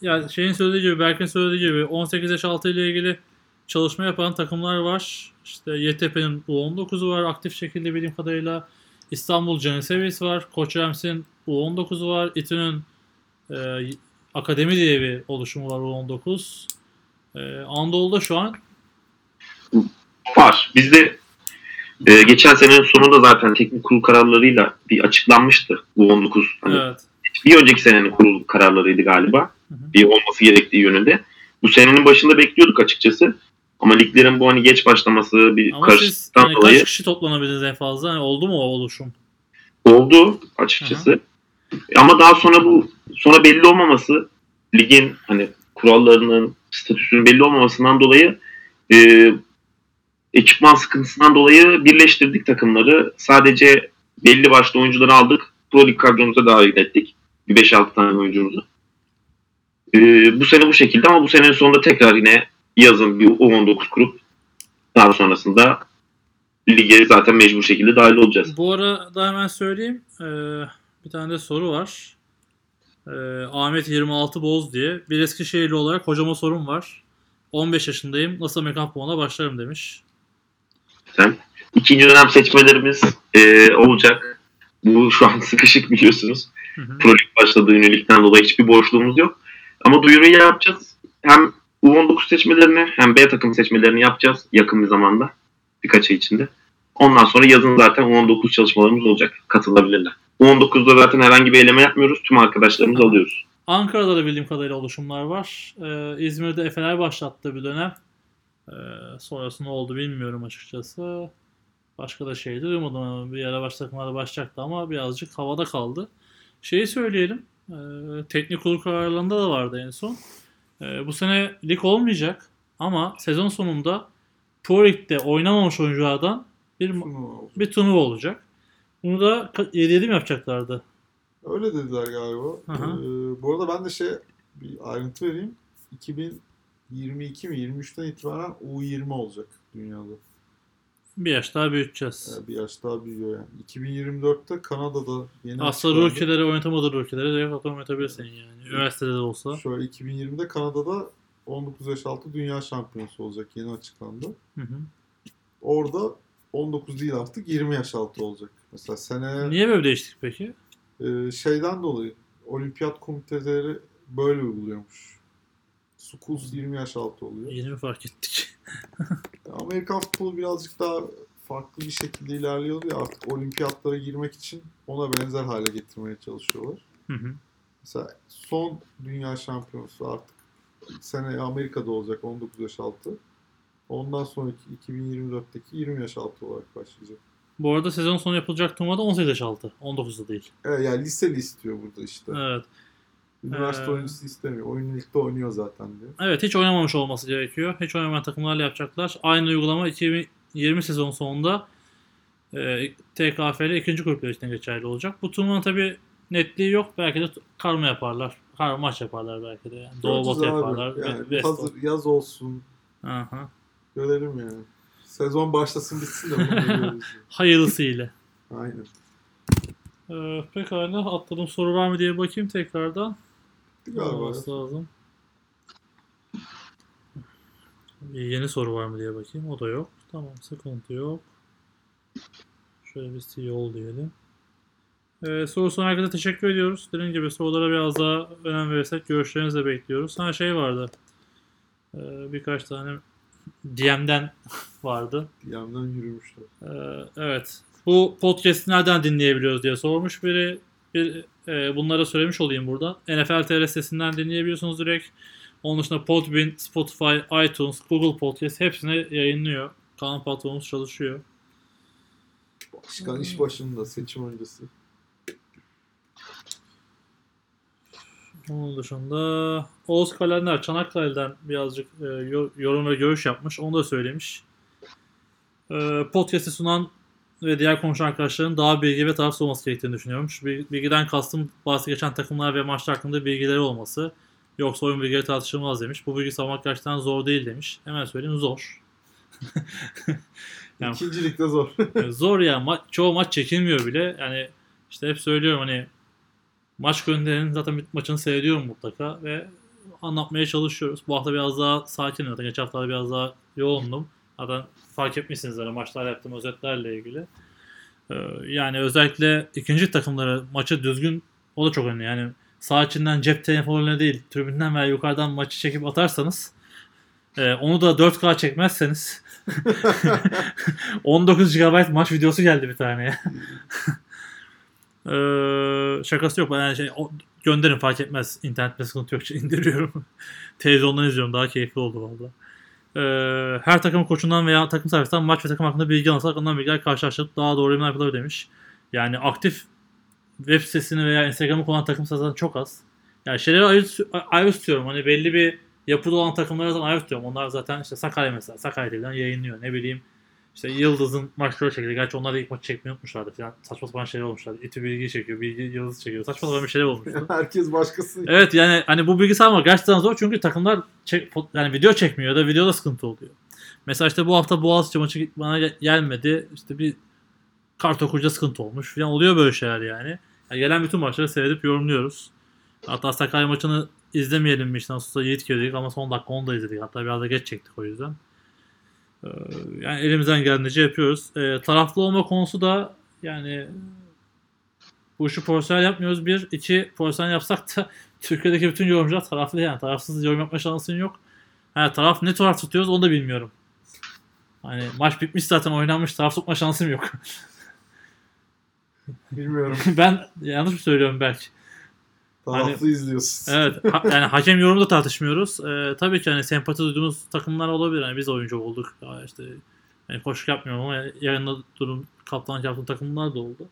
Speaker 1: ya şeyin söylediği gibi, Berk'in söylediği gibi 18 yaş altı ile ilgili çalışma yapan takımlar var. İşte YTP'nin U19'u var aktif şekilde bildiğim kadarıyla. İstanbul Canisevis var. Koç Rams'in U19'u var. İTÜ'nün e, Akademi diye bir oluşumu var U19. E, Anadolu'da şu an
Speaker 3: Var. Bizde e, geçen senenin sonunda zaten teknik kurul kararlarıyla bir açıklanmıştı bu 19. Hani
Speaker 1: evet.
Speaker 3: Bir önceki senenin kurul kararlarıydı galiba.
Speaker 1: Hı hı.
Speaker 3: Bir olması gerektiği yönünde. Bu senenin başında bekliyorduk açıkçası. Ama liglerin bu hani geç başlaması bir
Speaker 1: Ama siz hani
Speaker 3: dolayı
Speaker 1: kaç kişi toplanabildiniz en fazla? Hani oldu mu o oluşum?
Speaker 3: oldu açıkçası. Ama daha sonra bu sonra belli olmaması ligin hani kurallarının statüsünün belli olmamasından dolayı e, ekipman sıkıntısından dolayı birleştirdik takımları. Sadece belli başlı oyuncuları aldık. Pro Lig kadromuza davet ettik. Bir 5-6 tane oyuncumuzu. E, bu sene bu şekilde ama bu senenin sonunda tekrar yine yazın bir U19 kurup daha sonrasında lige zaten mecbur şekilde dahil olacağız.
Speaker 1: Bu arada hemen söyleyeyim. Ee, bir tane de soru var. Ee, Ahmet 26 Boz diye. Bir Eskişehirli olarak hocama sorum var. 15 yaşındayım. Nasıl Amerikan puanına başlarım demiş.
Speaker 3: Sen. İkinci dönem seçmelerimiz e, olacak. Bu şu an sıkışık biliyorsunuz.
Speaker 1: Hı hı.
Speaker 3: Pro Lig başladığı üyelikten dolayı hiçbir boşluğumuz yok. Ama duyuruyu yapacağız. Hem U19 seçmelerini hem B takım seçmelerini yapacağız yakın bir zamanda. Birkaç ay içinde. Ondan sonra yazın zaten U19 çalışmalarımız olacak. Katılabilirler. U19'da zaten herhangi bir eleme yapmıyoruz. Tüm arkadaşlarımızı alıyoruz.
Speaker 1: Ankara'da da bildiğim kadarıyla oluşumlar var. Ee, İzmir'de Efeler başlattı bir dönem. Ee, sonrası ne oldu bilmiyorum açıkçası. Başka da şey duymadım. Bir ara baş takımlarda başlayacaktı ama birazcık havada kaldı. Şeyi söyleyelim. Ee, teknik kurul kararlarında da vardı en son. Ee, bu sene lig olmayacak ama sezon sonunda Pro Lig'de oynamamış oyunculardan bir, bir turnuva olacak. Bunu da 7-7 mi yapacaklardı?
Speaker 2: Öyle dediler galiba.
Speaker 1: Hı hı.
Speaker 2: Ee, bu arada ben de şey bir ayrıntı vereyim. 2022 mi 23'ten itibaren U20 olacak dünyada.
Speaker 1: Bir yaş daha büyüteceğiz.
Speaker 2: Yani bir yaş daha büyüyor yani. 2024'te Kanada'da yeni
Speaker 1: Aslında ülkeleri oynatamadığı ülkeleri direkt atom oynatabilirsin yani. Üniversitede de olsa.
Speaker 2: Şöyle 2020'de Kanada'da 19 yaş altı dünya şampiyonası olacak. Yeni açıklandı.
Speaker 1: Hı hı.
Speaker 2: Orada 19 değil artık 20 yaş altı olacak. Mesela seneye
Speaker 1: Niye böyle değiştik peki?
Speaker 2: e, şeyden dolayı olimpiyat komiteleri böyle uyguluyormuş. Schools 20 yaş altı oluyor.
Speaker 1: Yeni mi fark ettik?
Speaker 2: Amerikan futbolu birazcık daha farklı bir şekilde ilerliyordu ya artık olimpiyatlara girmek için ona benzer hale getirmeye çalışıyorlar.
Speaker 1: Hı hı.
Speaker 2: Mesela son dünya şampiyonası artık sene Amerika'da olacak 19 yaş altı. Ondan sonraki 2024'teki 20 yaş altı olarak başlayacak.
Speaker 1: Bu arada sezon sonu yapılacak turnuvada 18 yaş altı. 19'da değil.
Speaker 2: Evet, yani liseli istiyor burada işte.
Speaker 1: Evet.
Speaker 2: Üniversite
Speaker 1: Ee,
Speaker 2: oyuncusu istemiyor. Oyun ligde oynuyor zaten diyor.
Speaker 1: Evet hiç oynamamış olması gerekiyor. Hiç oynamayan takımlarla yapacaklar. Aynı uygulama 2020 sezon sonunda e, TKF'li ikinci gruplar için geçerli olacak. Bu turnuvanın tabi netliği yok. Belki de karma yaparlar. Karma maç yaparlar belki de. Yani. Doğu batı yaparlar.
Speaker 2: Yani hazır yaz olsun.
Speaker 1: Aha.
Speaker 2: Görelim yani. Sezon başlasın bitsin de.
Speaker 1: Hayırlısıyla.
Speaker 2: Aynen.
Speaker 1: Ee, pekala atladığım soru var mı diye bakayım tekrardan.
Speaker 2: Galiba.
Speaker 1: Olması lazım. Bir yeni soru var mı diye bakayım. O da yok. Tamam sıkıntı yok. Şöyle bir CEO diyelim. Ee, soru sonra herkese teşekkür ediyoruz. Dediğim gibi sorulara biraz daha önem verirsek görüşlerinizi de bekliyoruz. Ha şey vardı. Ee, birkaç tane DM'den vardı.
Speaker 2: Yandan yürümüşler.
Speaker 1: Ee, evet. Bu podcast'i nereden dinleyebiliyoruz diye sormuş biri. Bir, e, bunlara söylemiş olayım burada. NFL TR sitesinden dinleyebiliyorsunuz direkt. Onun dışında Podbean, Spotify, iTunes, Google Podcast hepsine yayınlıyor. Kanal patronumuz çalışıyor.
Speaker 2: Başkan iş başında seçim öncesi.
Speaker 1: Onun dışında Oğuz Kalender Çanakkale'den birazcık e, yo- yorum ve görüş yapmış. Onu da söylemiş. E, podcast'i sunan ve diğer konuşan arkadaşların daha bilgi ve tarafsız olması gerektiğini düşünüyorum. Şu bil- bilgiden kastım bahsi geçen takımlar ve maçlar hakkında bilgileri olması. Yoksa oyun bilgileri tartışılmaz demiş. Bu bilgi savunmak gerçekten zor değil demiş. Hemen söyleyeyim zor. Yani-
Speaker 2: İkincilikte zor.
Speaker 1: Zor ya. Ma- çoğu maç çekilmiyor bile. Yani işte hep söylüyorum hani maç gönderenin zaten bir maçını seyrediyorum mutlaka ve anlatmaya çalışıyoruz. Bu hafta biraz daha sakin zaten. Geçen hafta biraz daha yoğundum. Zaten fark etmişsiniz zaten maçlar yaptığım özetlerle ilgili. Ee, yani özellikle ikinci takımları maçı düzgün o da çok önemli. Yani sağ içinden cep telefonuyla değil tribünden veya yukarıdan maçı çekip atarsanız e, onu da 4K çekmezseniz 19 GB maç videosu geldi bir tane. Ee, şakası yok. Yani şey, gönderin fark etmez. İnternette sıkıntı yok. indiriyorum. Televizyondan izliyorum. Daha keyifli oldu valla. Ee, her takım koçundan veya takım servisinden maç ve takım hakkında bilgi alırsak ondan bilgiler karşılaştırıp daha doğru yorumlar yapılır demiş. Yani aktif web sitesini veya Instagram'ı kullanan takım zaten çok az. Yani şeyleri ayrı, ayrı tutuyorum. Hani belli bir yapıda olan takımları zaten ayrı tutuyorum. Onlar zaten işte Sakarya mesela. Sakarya TV'den yayınlıyor. Ne bileyim işte Yıldız'ın maçları çekildi. Gerçi onlar da ilk maçı çekmeyi unutmuşlardı falan. Saçma sapan şeyler olmuşlardı. İTÜ bilgi çekiyor, bilgi Yıldız çekiyor. Saçma sapan bir şeyler olmuştu.
Speaker 2: Herkes başkası.
Speaker 1: evet yani hani bu bilgi sağlamak gerçekten zor çünkü takımlar çek, yani video çekmiyor ya da videoda sıkıntı oluyor. Mesela işte bu hafta Boğaziçi maçı bana gel- gelmedi. İşte bir kart okuyucuda sıkıntı olmuş falan oluyor böyle şeyler yani. yani gelen bütün maçları seyredip yorumluyoruz. Hatta Sakarya maçını izlemeyelim mi işte nasıl olsa Yiğit dedik ama son dakika onu da izledik. Hatta biraz da geç çektik o yüzden. Ee, Yani elimizden geldiğince yapıyoruz. Ee, taraflı olma konusu da yani bu işi profesyonel yapmıyoruz. Bir, iki profesyonel yapsak da Türkiye'deki bütün yorumcular taraflı yani. Tarafsız yorum yapma şansın yok. Ha, taraf ne taraf tutuyoruz onu da bilmiyorum. Hani maç bitmiş zaten oynanmış taraf tutma şansım yok.
Speaker 2: Bilmiyorum.
Speaker 1: ben yanlış mı söylüyorum belki?
Speaker 2: Taraflı izliyorsun.
Speaker 1: Evet. ha- yani hakem yorumu da tartışmıyoruz. Ee, tabii ki hani sempati duyduğumuz takımlar olabilir. Yani biz oyuncu olduk. Ya işte yani koşuk yapmıyorum ama yarında durum kaptanlık yaptığım takımlar da oldu.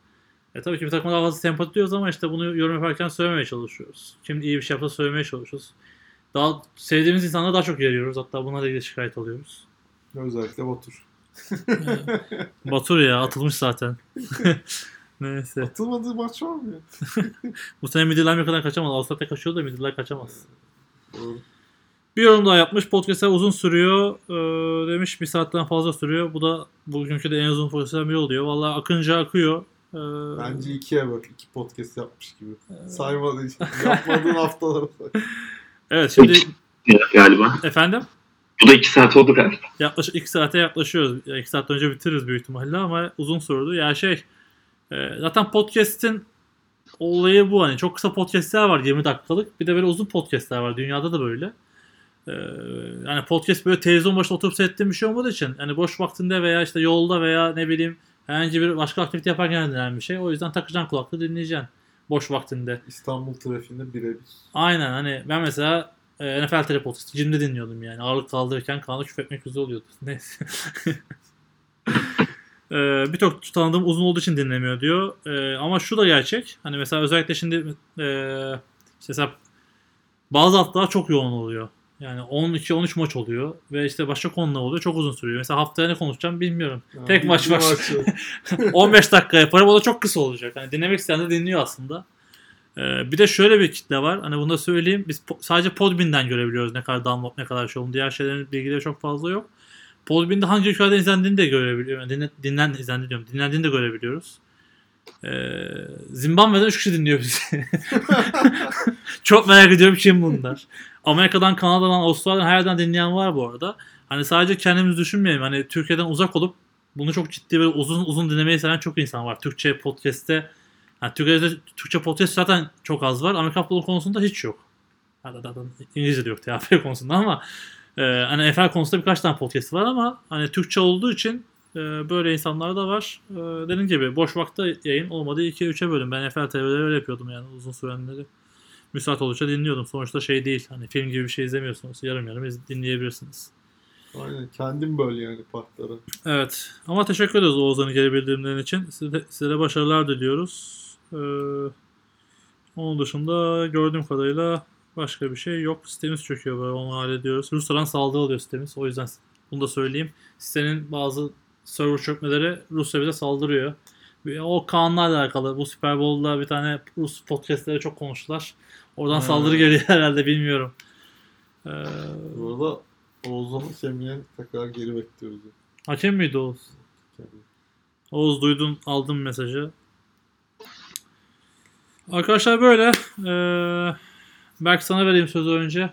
Speaker 1: E tabii ki bir takıma daha fazla sempati duyuyoruz ama işte bunu yorum yaparken söylemeye çalışıyoruz. Kim iyi bir şey yapsa söylemeye çalışıyoruz. Daha sevdiğimiz insanlara daha çok yeriyoruz. Hatta buna da ilgili şikayet alıyoruz.
Speaker 2: Özellikle Batur.
Speaker 1: Batur ya atılmış zaten. Neyse.
Speaker 2: Atılmadığı maç var mı ya?
Speaker 1: Bu sene Midillimer kadar kaçamaz. Avustralya kaçıyor da Midillimer kaçamaz.
Speaker 2: Doğru.
Speaker 1: Bir yorum daha yapmış. Podcast'ler uzun sürüyor. Ee, demiş bir saatten fazla sürüyor. Bu da bugünkü de en uzun podcast'ten biri oluyor. Vallahi akınca akıyor. Ee,
Speaker 2: Bence ikiye bak. iki podcast yapmış gibi. Saymadı. Yapmadığın haftalara say.
Speaker 1: Evet şimdi
Speaker 3: galiba.
Speaker 1: efendim
Speaker 3: Bu da 2 saat oldu galiba.
Speaker 1: yaklaşık 2 saate yaklaşıyoruz. 2 saat önce bitiririz büyük ihtimalle ama uzun sürdü. Ya şey zaten podcast'in olayı bu hani çok kısa podcast'ler var 20 dakikalık. Bir de böyle uzun podcast'ler var. Dünyada da böyle. Ee, yani podcast böyle televizyon başında oturup seyrettiğim bir şey olmadığı için hani boş vaktinde veya işte yolda veya ne bileyim herhangi bir başka aktivite yaparken dinlenen bir şey. O yüzden takacaksın kulaklığı dinleyeceksin boş vaktinde.
Speaker 2: İstanbul trafiğinde birebir.
Speaker 1: Aynen hani ben mesela e, NFL TV Podcast'ı cimde dinliyordum yani. Ağırlık kaldırırken kanala küfür etmek güzel oluyordu. Neyse. Ee, Birçok tanıdığım uzun olduğu için dinlemiyor diyor. Ee, ama şu da gerçek. Hani mesela özellikle şimdi e, işte mesela bazı haftalar çok yoğun oluyor. Yani 12-13 maç oluyor ve işte başka konular oluyor. Çok uzun sürüyor. Mesela haftaya ne konuşacağım bilmiyorum.
Speaker 2: Yani
Speaker 1: Tek maç var.
Speaker 2: maçı.
Speaker 1: 15 dakika yaparım. O da çok kısa olacak. Hani dinlemek isteyen de dinliyor aslında. Ee, bir de şöyle bir kitle var. Hani bunu da söyleyeyim. Biz po- sadece Podbean'den görebiliyoruz ne kadar download ne kadar şey olduğunu. Diğer şeylerin bilgileri çok fazla yok. Podbean'de hangi ülkelerde izlendiğini de görebiliyoruz. Yani dinle, dinlen, izlendi diyorum. Dinlendiğini de görebiliyoruz. Ee, Zimbabwe'den 3 kişi dinliyor bizi. çok merak ediyorum kim bunlar. Amerika'dan, Kanada'dan, Avustralya'dan her yerden dinleyen var bu arada. Hani sadece kendimiz düşünmeyelim. Hani Türkiye'den uzak olup bunu çok ciddi ve uzun uzun dinlemeyi seven çok insan var. Türkçe podcast'te yani Türkiye'de Türkçe podcast zaten çok az var. Amerika futbolu konusunda hiç yok. İngilizce de yok TFF konusunda ama e, hani NFL konusunda birkaç tane podcast var ama hani Türkçe olduğu için e, böyle insanlar da var. E, dediğim gibi boş vakte yayın olmadı 2'ye 3'e bölüm. Ben NFL TV'de öyle yapıyordum yani uzun sürenleri. Müsait oldukça dinliyordum. Sonuçta şey değil. Hani film gibi bir şey izlemiyorsunuz. Yarım yarım iz- dinleyebilirsiniz.
Speaker 2: Aynen kendim böyle yani partları.
Speaker 1: Evet. Ama teşekkür ederiz Oğuzhan'ın geri bildirimlerin için. Size de, size de başarılar diliyoruz. Ee, onun dışında gördüğüm kadarıyla başka bir şey yok. Sitemiz çöküyor böyle onu hallediyoruz. Rusya'dan saldırı alıyor sitemiz. O yüzden bunu da söyleyeyim. Sitenin bazı server çökmeleri Rusya bize saldırıyor. O Kaan'la alakalı bu Super Bowl'da bir tane Rus podcastleri çok konuştular. Oradan
Speaker 2: Ha.
Speaker 1: saldırı geliyor herhalde bilmiyorum. Ee,
Speaker 2: Bu arada Oğuzhan'ın kemiğe tekrar geri bekliyoruz.
Speaker 1: hakem miydi Oğuz?
Speaker 2: Yani.
Speaker 1: Oğuz duydun aldın mesajı. Arkadaşlar böyle. Ee, Berk sana vereyim sözü önce.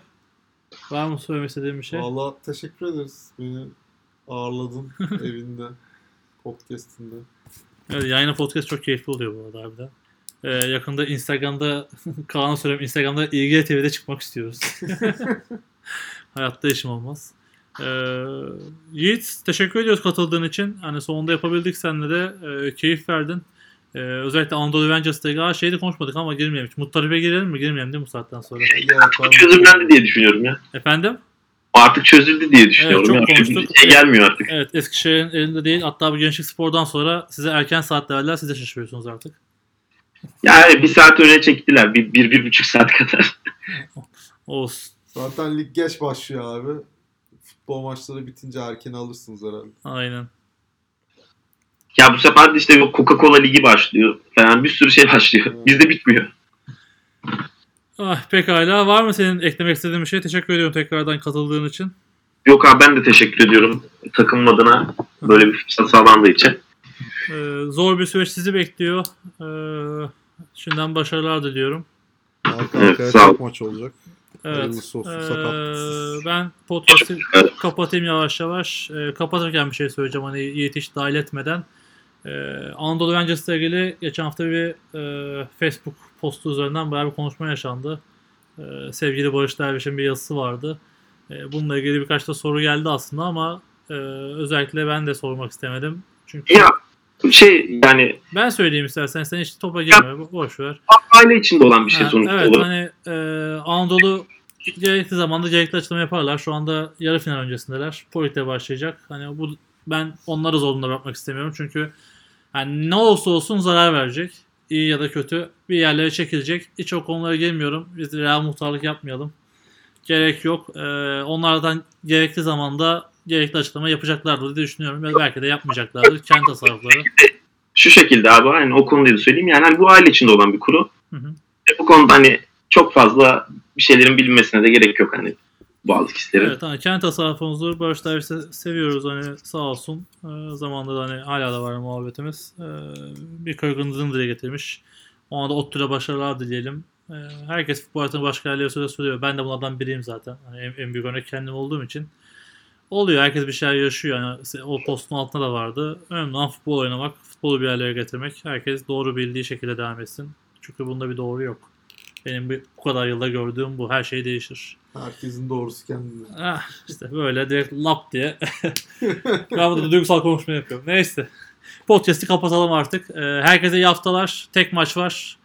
Speaker 1: Var mı söylemek istediğin bir şey?
Speaker 2: Valla teşekkür ederiz. Beni ağırladın evinde, podcastinde.
Speaker 1: Evet, yayına podcast çok keyifli oluyor bu arada harbiden. Ee, yakında Instagram'da Kaan'a söyleyeyim Instagram'da İlgili TV'de çıkmak istiyoruz. Hayatta işim olmaz. Ee, Yiğit teşekkür ediyoruz katıldığın için. Hani sonunda yapabildik seninle de. Ee, keyif verdin. Ee, özellikle Anadolu Avengers'ta Aa, şeyde konuşmadık ama girmeyelim. Muttalibe girelim mi? Girmeyelim değil mi bu saatten sonra?
Speaker 3: Artık bu çözümlendi diye düşünüyorum ya.
Speaker 1: Efendim?
Speaker 3: Artık çözüldü diye düşünüyorum.
Speaker 1: çok
Speaker 3: ya.
Speaker 1: konuştuk.
Speaker 3: Şey gelmiyor artık.
Speaker 1: Evet Eskişehir'in elinde değil. Hatta bu Gençlik Spor'dan sonra size erken saatte verdiler. Siz de şaşırıyorsunuz artık.
Speaker 3: Yani bir saat öne çektiler. Bir, bir, bir buçuk saat kadar.
Speaker 1: Olsun.
Speaker 2: Zaten lig geç başlıyor abi. Futbol maçları bitince erken alırsınız herhalde.
Speaker 1: Aynen.
Speaker 3: Ya bu sefer de işte Coca-Cola ligi başlıyor falan bir sürü şey başlıyor. Bizde bitmiyor.
Speaker 1: Ah, pekala. Var mı senin eklemek istediğin bir şey? Teşekkür ediyorum tekrardan katıldığın için.
Speaker 3: Yok abi ben de teşekkür ediyorum takımım adına böyle bir fırsat sağlandığı için.
Speaker 1: Ee, zor bir süreç sizi bekliyor. Ee, şimdiden başarılar diliyorum.
Speaker 2: Arka
Speaker 3: Evet, sağ ol.
Speaker 2: çok maç olacak.
Speaker 1: Evet.
Speaker 2: Olsun,
Speaker 1: Ee, ben podcast'i
Speaker 3: Evet.
Speaker 1: kapatayım yavaş yavaş. Ee, kapatırken bir şey söyleyeceğim hani hiç dahil etmeden. Ee, Anadolu Avengers'la ilgili geçen hafta bir e, Facebook postu üzerinden bayağı bir konuşma yaşandı. Ee, sevgili Barış Derviş'in bir yazısı vardı. Ee, bununla ilgili birkaç da soru geldi aslında ama e, özellikle ben de sormak istemedim. Çünkü
Speaker 3: Ya şey yani
Speaker 1: ben söyleyeyim istersen sen hiç topa girme bo- boş ver.
Speaker 3: aile içinde olan bir şey
Speaker 1: Ha,
Speaker 3: sonuç
Speaker 1: evet
Speaker 3: olarak.
Speaker 1: hani e, Anadolu gerekli zamanda gerekli açıklama yaparlar. Şu anda yarı final öncesindeler. Polite başlayacak. Hani bu ben onları zorunda bırakmak istemiyorum. Çünkü hani ne olursa olsun zarar verecek. İyi ya da kötü bir yerlere çekilecek. Hiç o konulara girmiyorum. Biz real muhtarlık yapmayalım. Gerek yok. E, onlardan gerekli zamanda gerekli açıklama yapacaklardır diye düşünüyorum. Ve belki de yapmayacaklardır. Kendi tasarrufları.
Speaker 3: Şu şekilde abi hani o konuda da söyleyeyim. Yani hani bu aile içinde olan bir kuru.
Speaker 1: Hı hı.
Speaker 3: E, bu konuda hani çok fazla bir şeylerin bilinmesine de gerek yok hani bazı kişilerin.
Speaker 1: Evet hani kendi tasarrufumuzdur. Barış Derviş'i seviyoruz hani sağ olsun. Ee, zamanda da hani hala da var muhabbetimiz. Ee, bir kırgınlığını dile getirmiş. Ona da ODTÜ'de başarılar dileyelim. Ee, herkes futbol hayatını başka yerlere söyle söylüyor. Ben de bunlardan biriyim zaten. Hani en, en büyük örnek kendim olduğum için. Oluyor. Herkes bir şeyler yaşıyor. Yani o postun altında da vardı. Önemli olan futbol oynamak. Futbolu bir yerlere getirmek. Herkes doğru bildiği şekilde devam etsin. Çünkü bunda bir doğru yok. Benim bu kadar yılda gördüğüm bu. Her şey değişir.
Speaker 2: Herkesin doğrusu kendine.
Speaker 1: Ah, işte böyle direkt lap diye. ben burada duygusal konuşma yapıyorum. Neyse. Podcast'i kapatalım artık. Ee, herkese iyi haftalar. Tek maç var.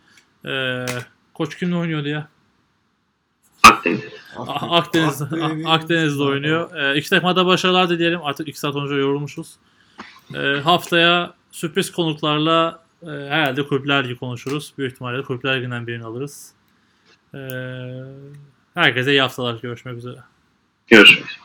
Speaker 1: Ee, Koç kimle oynuyordu ya?
Speaker 3: Akdeniz.
Speaker 1: Akdeniz,
Speaker 2: Akdeniz.
Speaker 1: A- Akdeniz'de oynuyor. Ee, iki takıma da başarılar dileyelim. Artık iki saat önce yorulmuşuz. Ee, haftaya sürpriz konuklarla e, herhalde Kulüpler Ligi konuşuruz. Büyük ihtimalle Kulüpler Ligi'nden birini alırız. Ee, herkese iyi haftalar. Görüşmek üzere.
Speaker 3: Görüşmek üzere.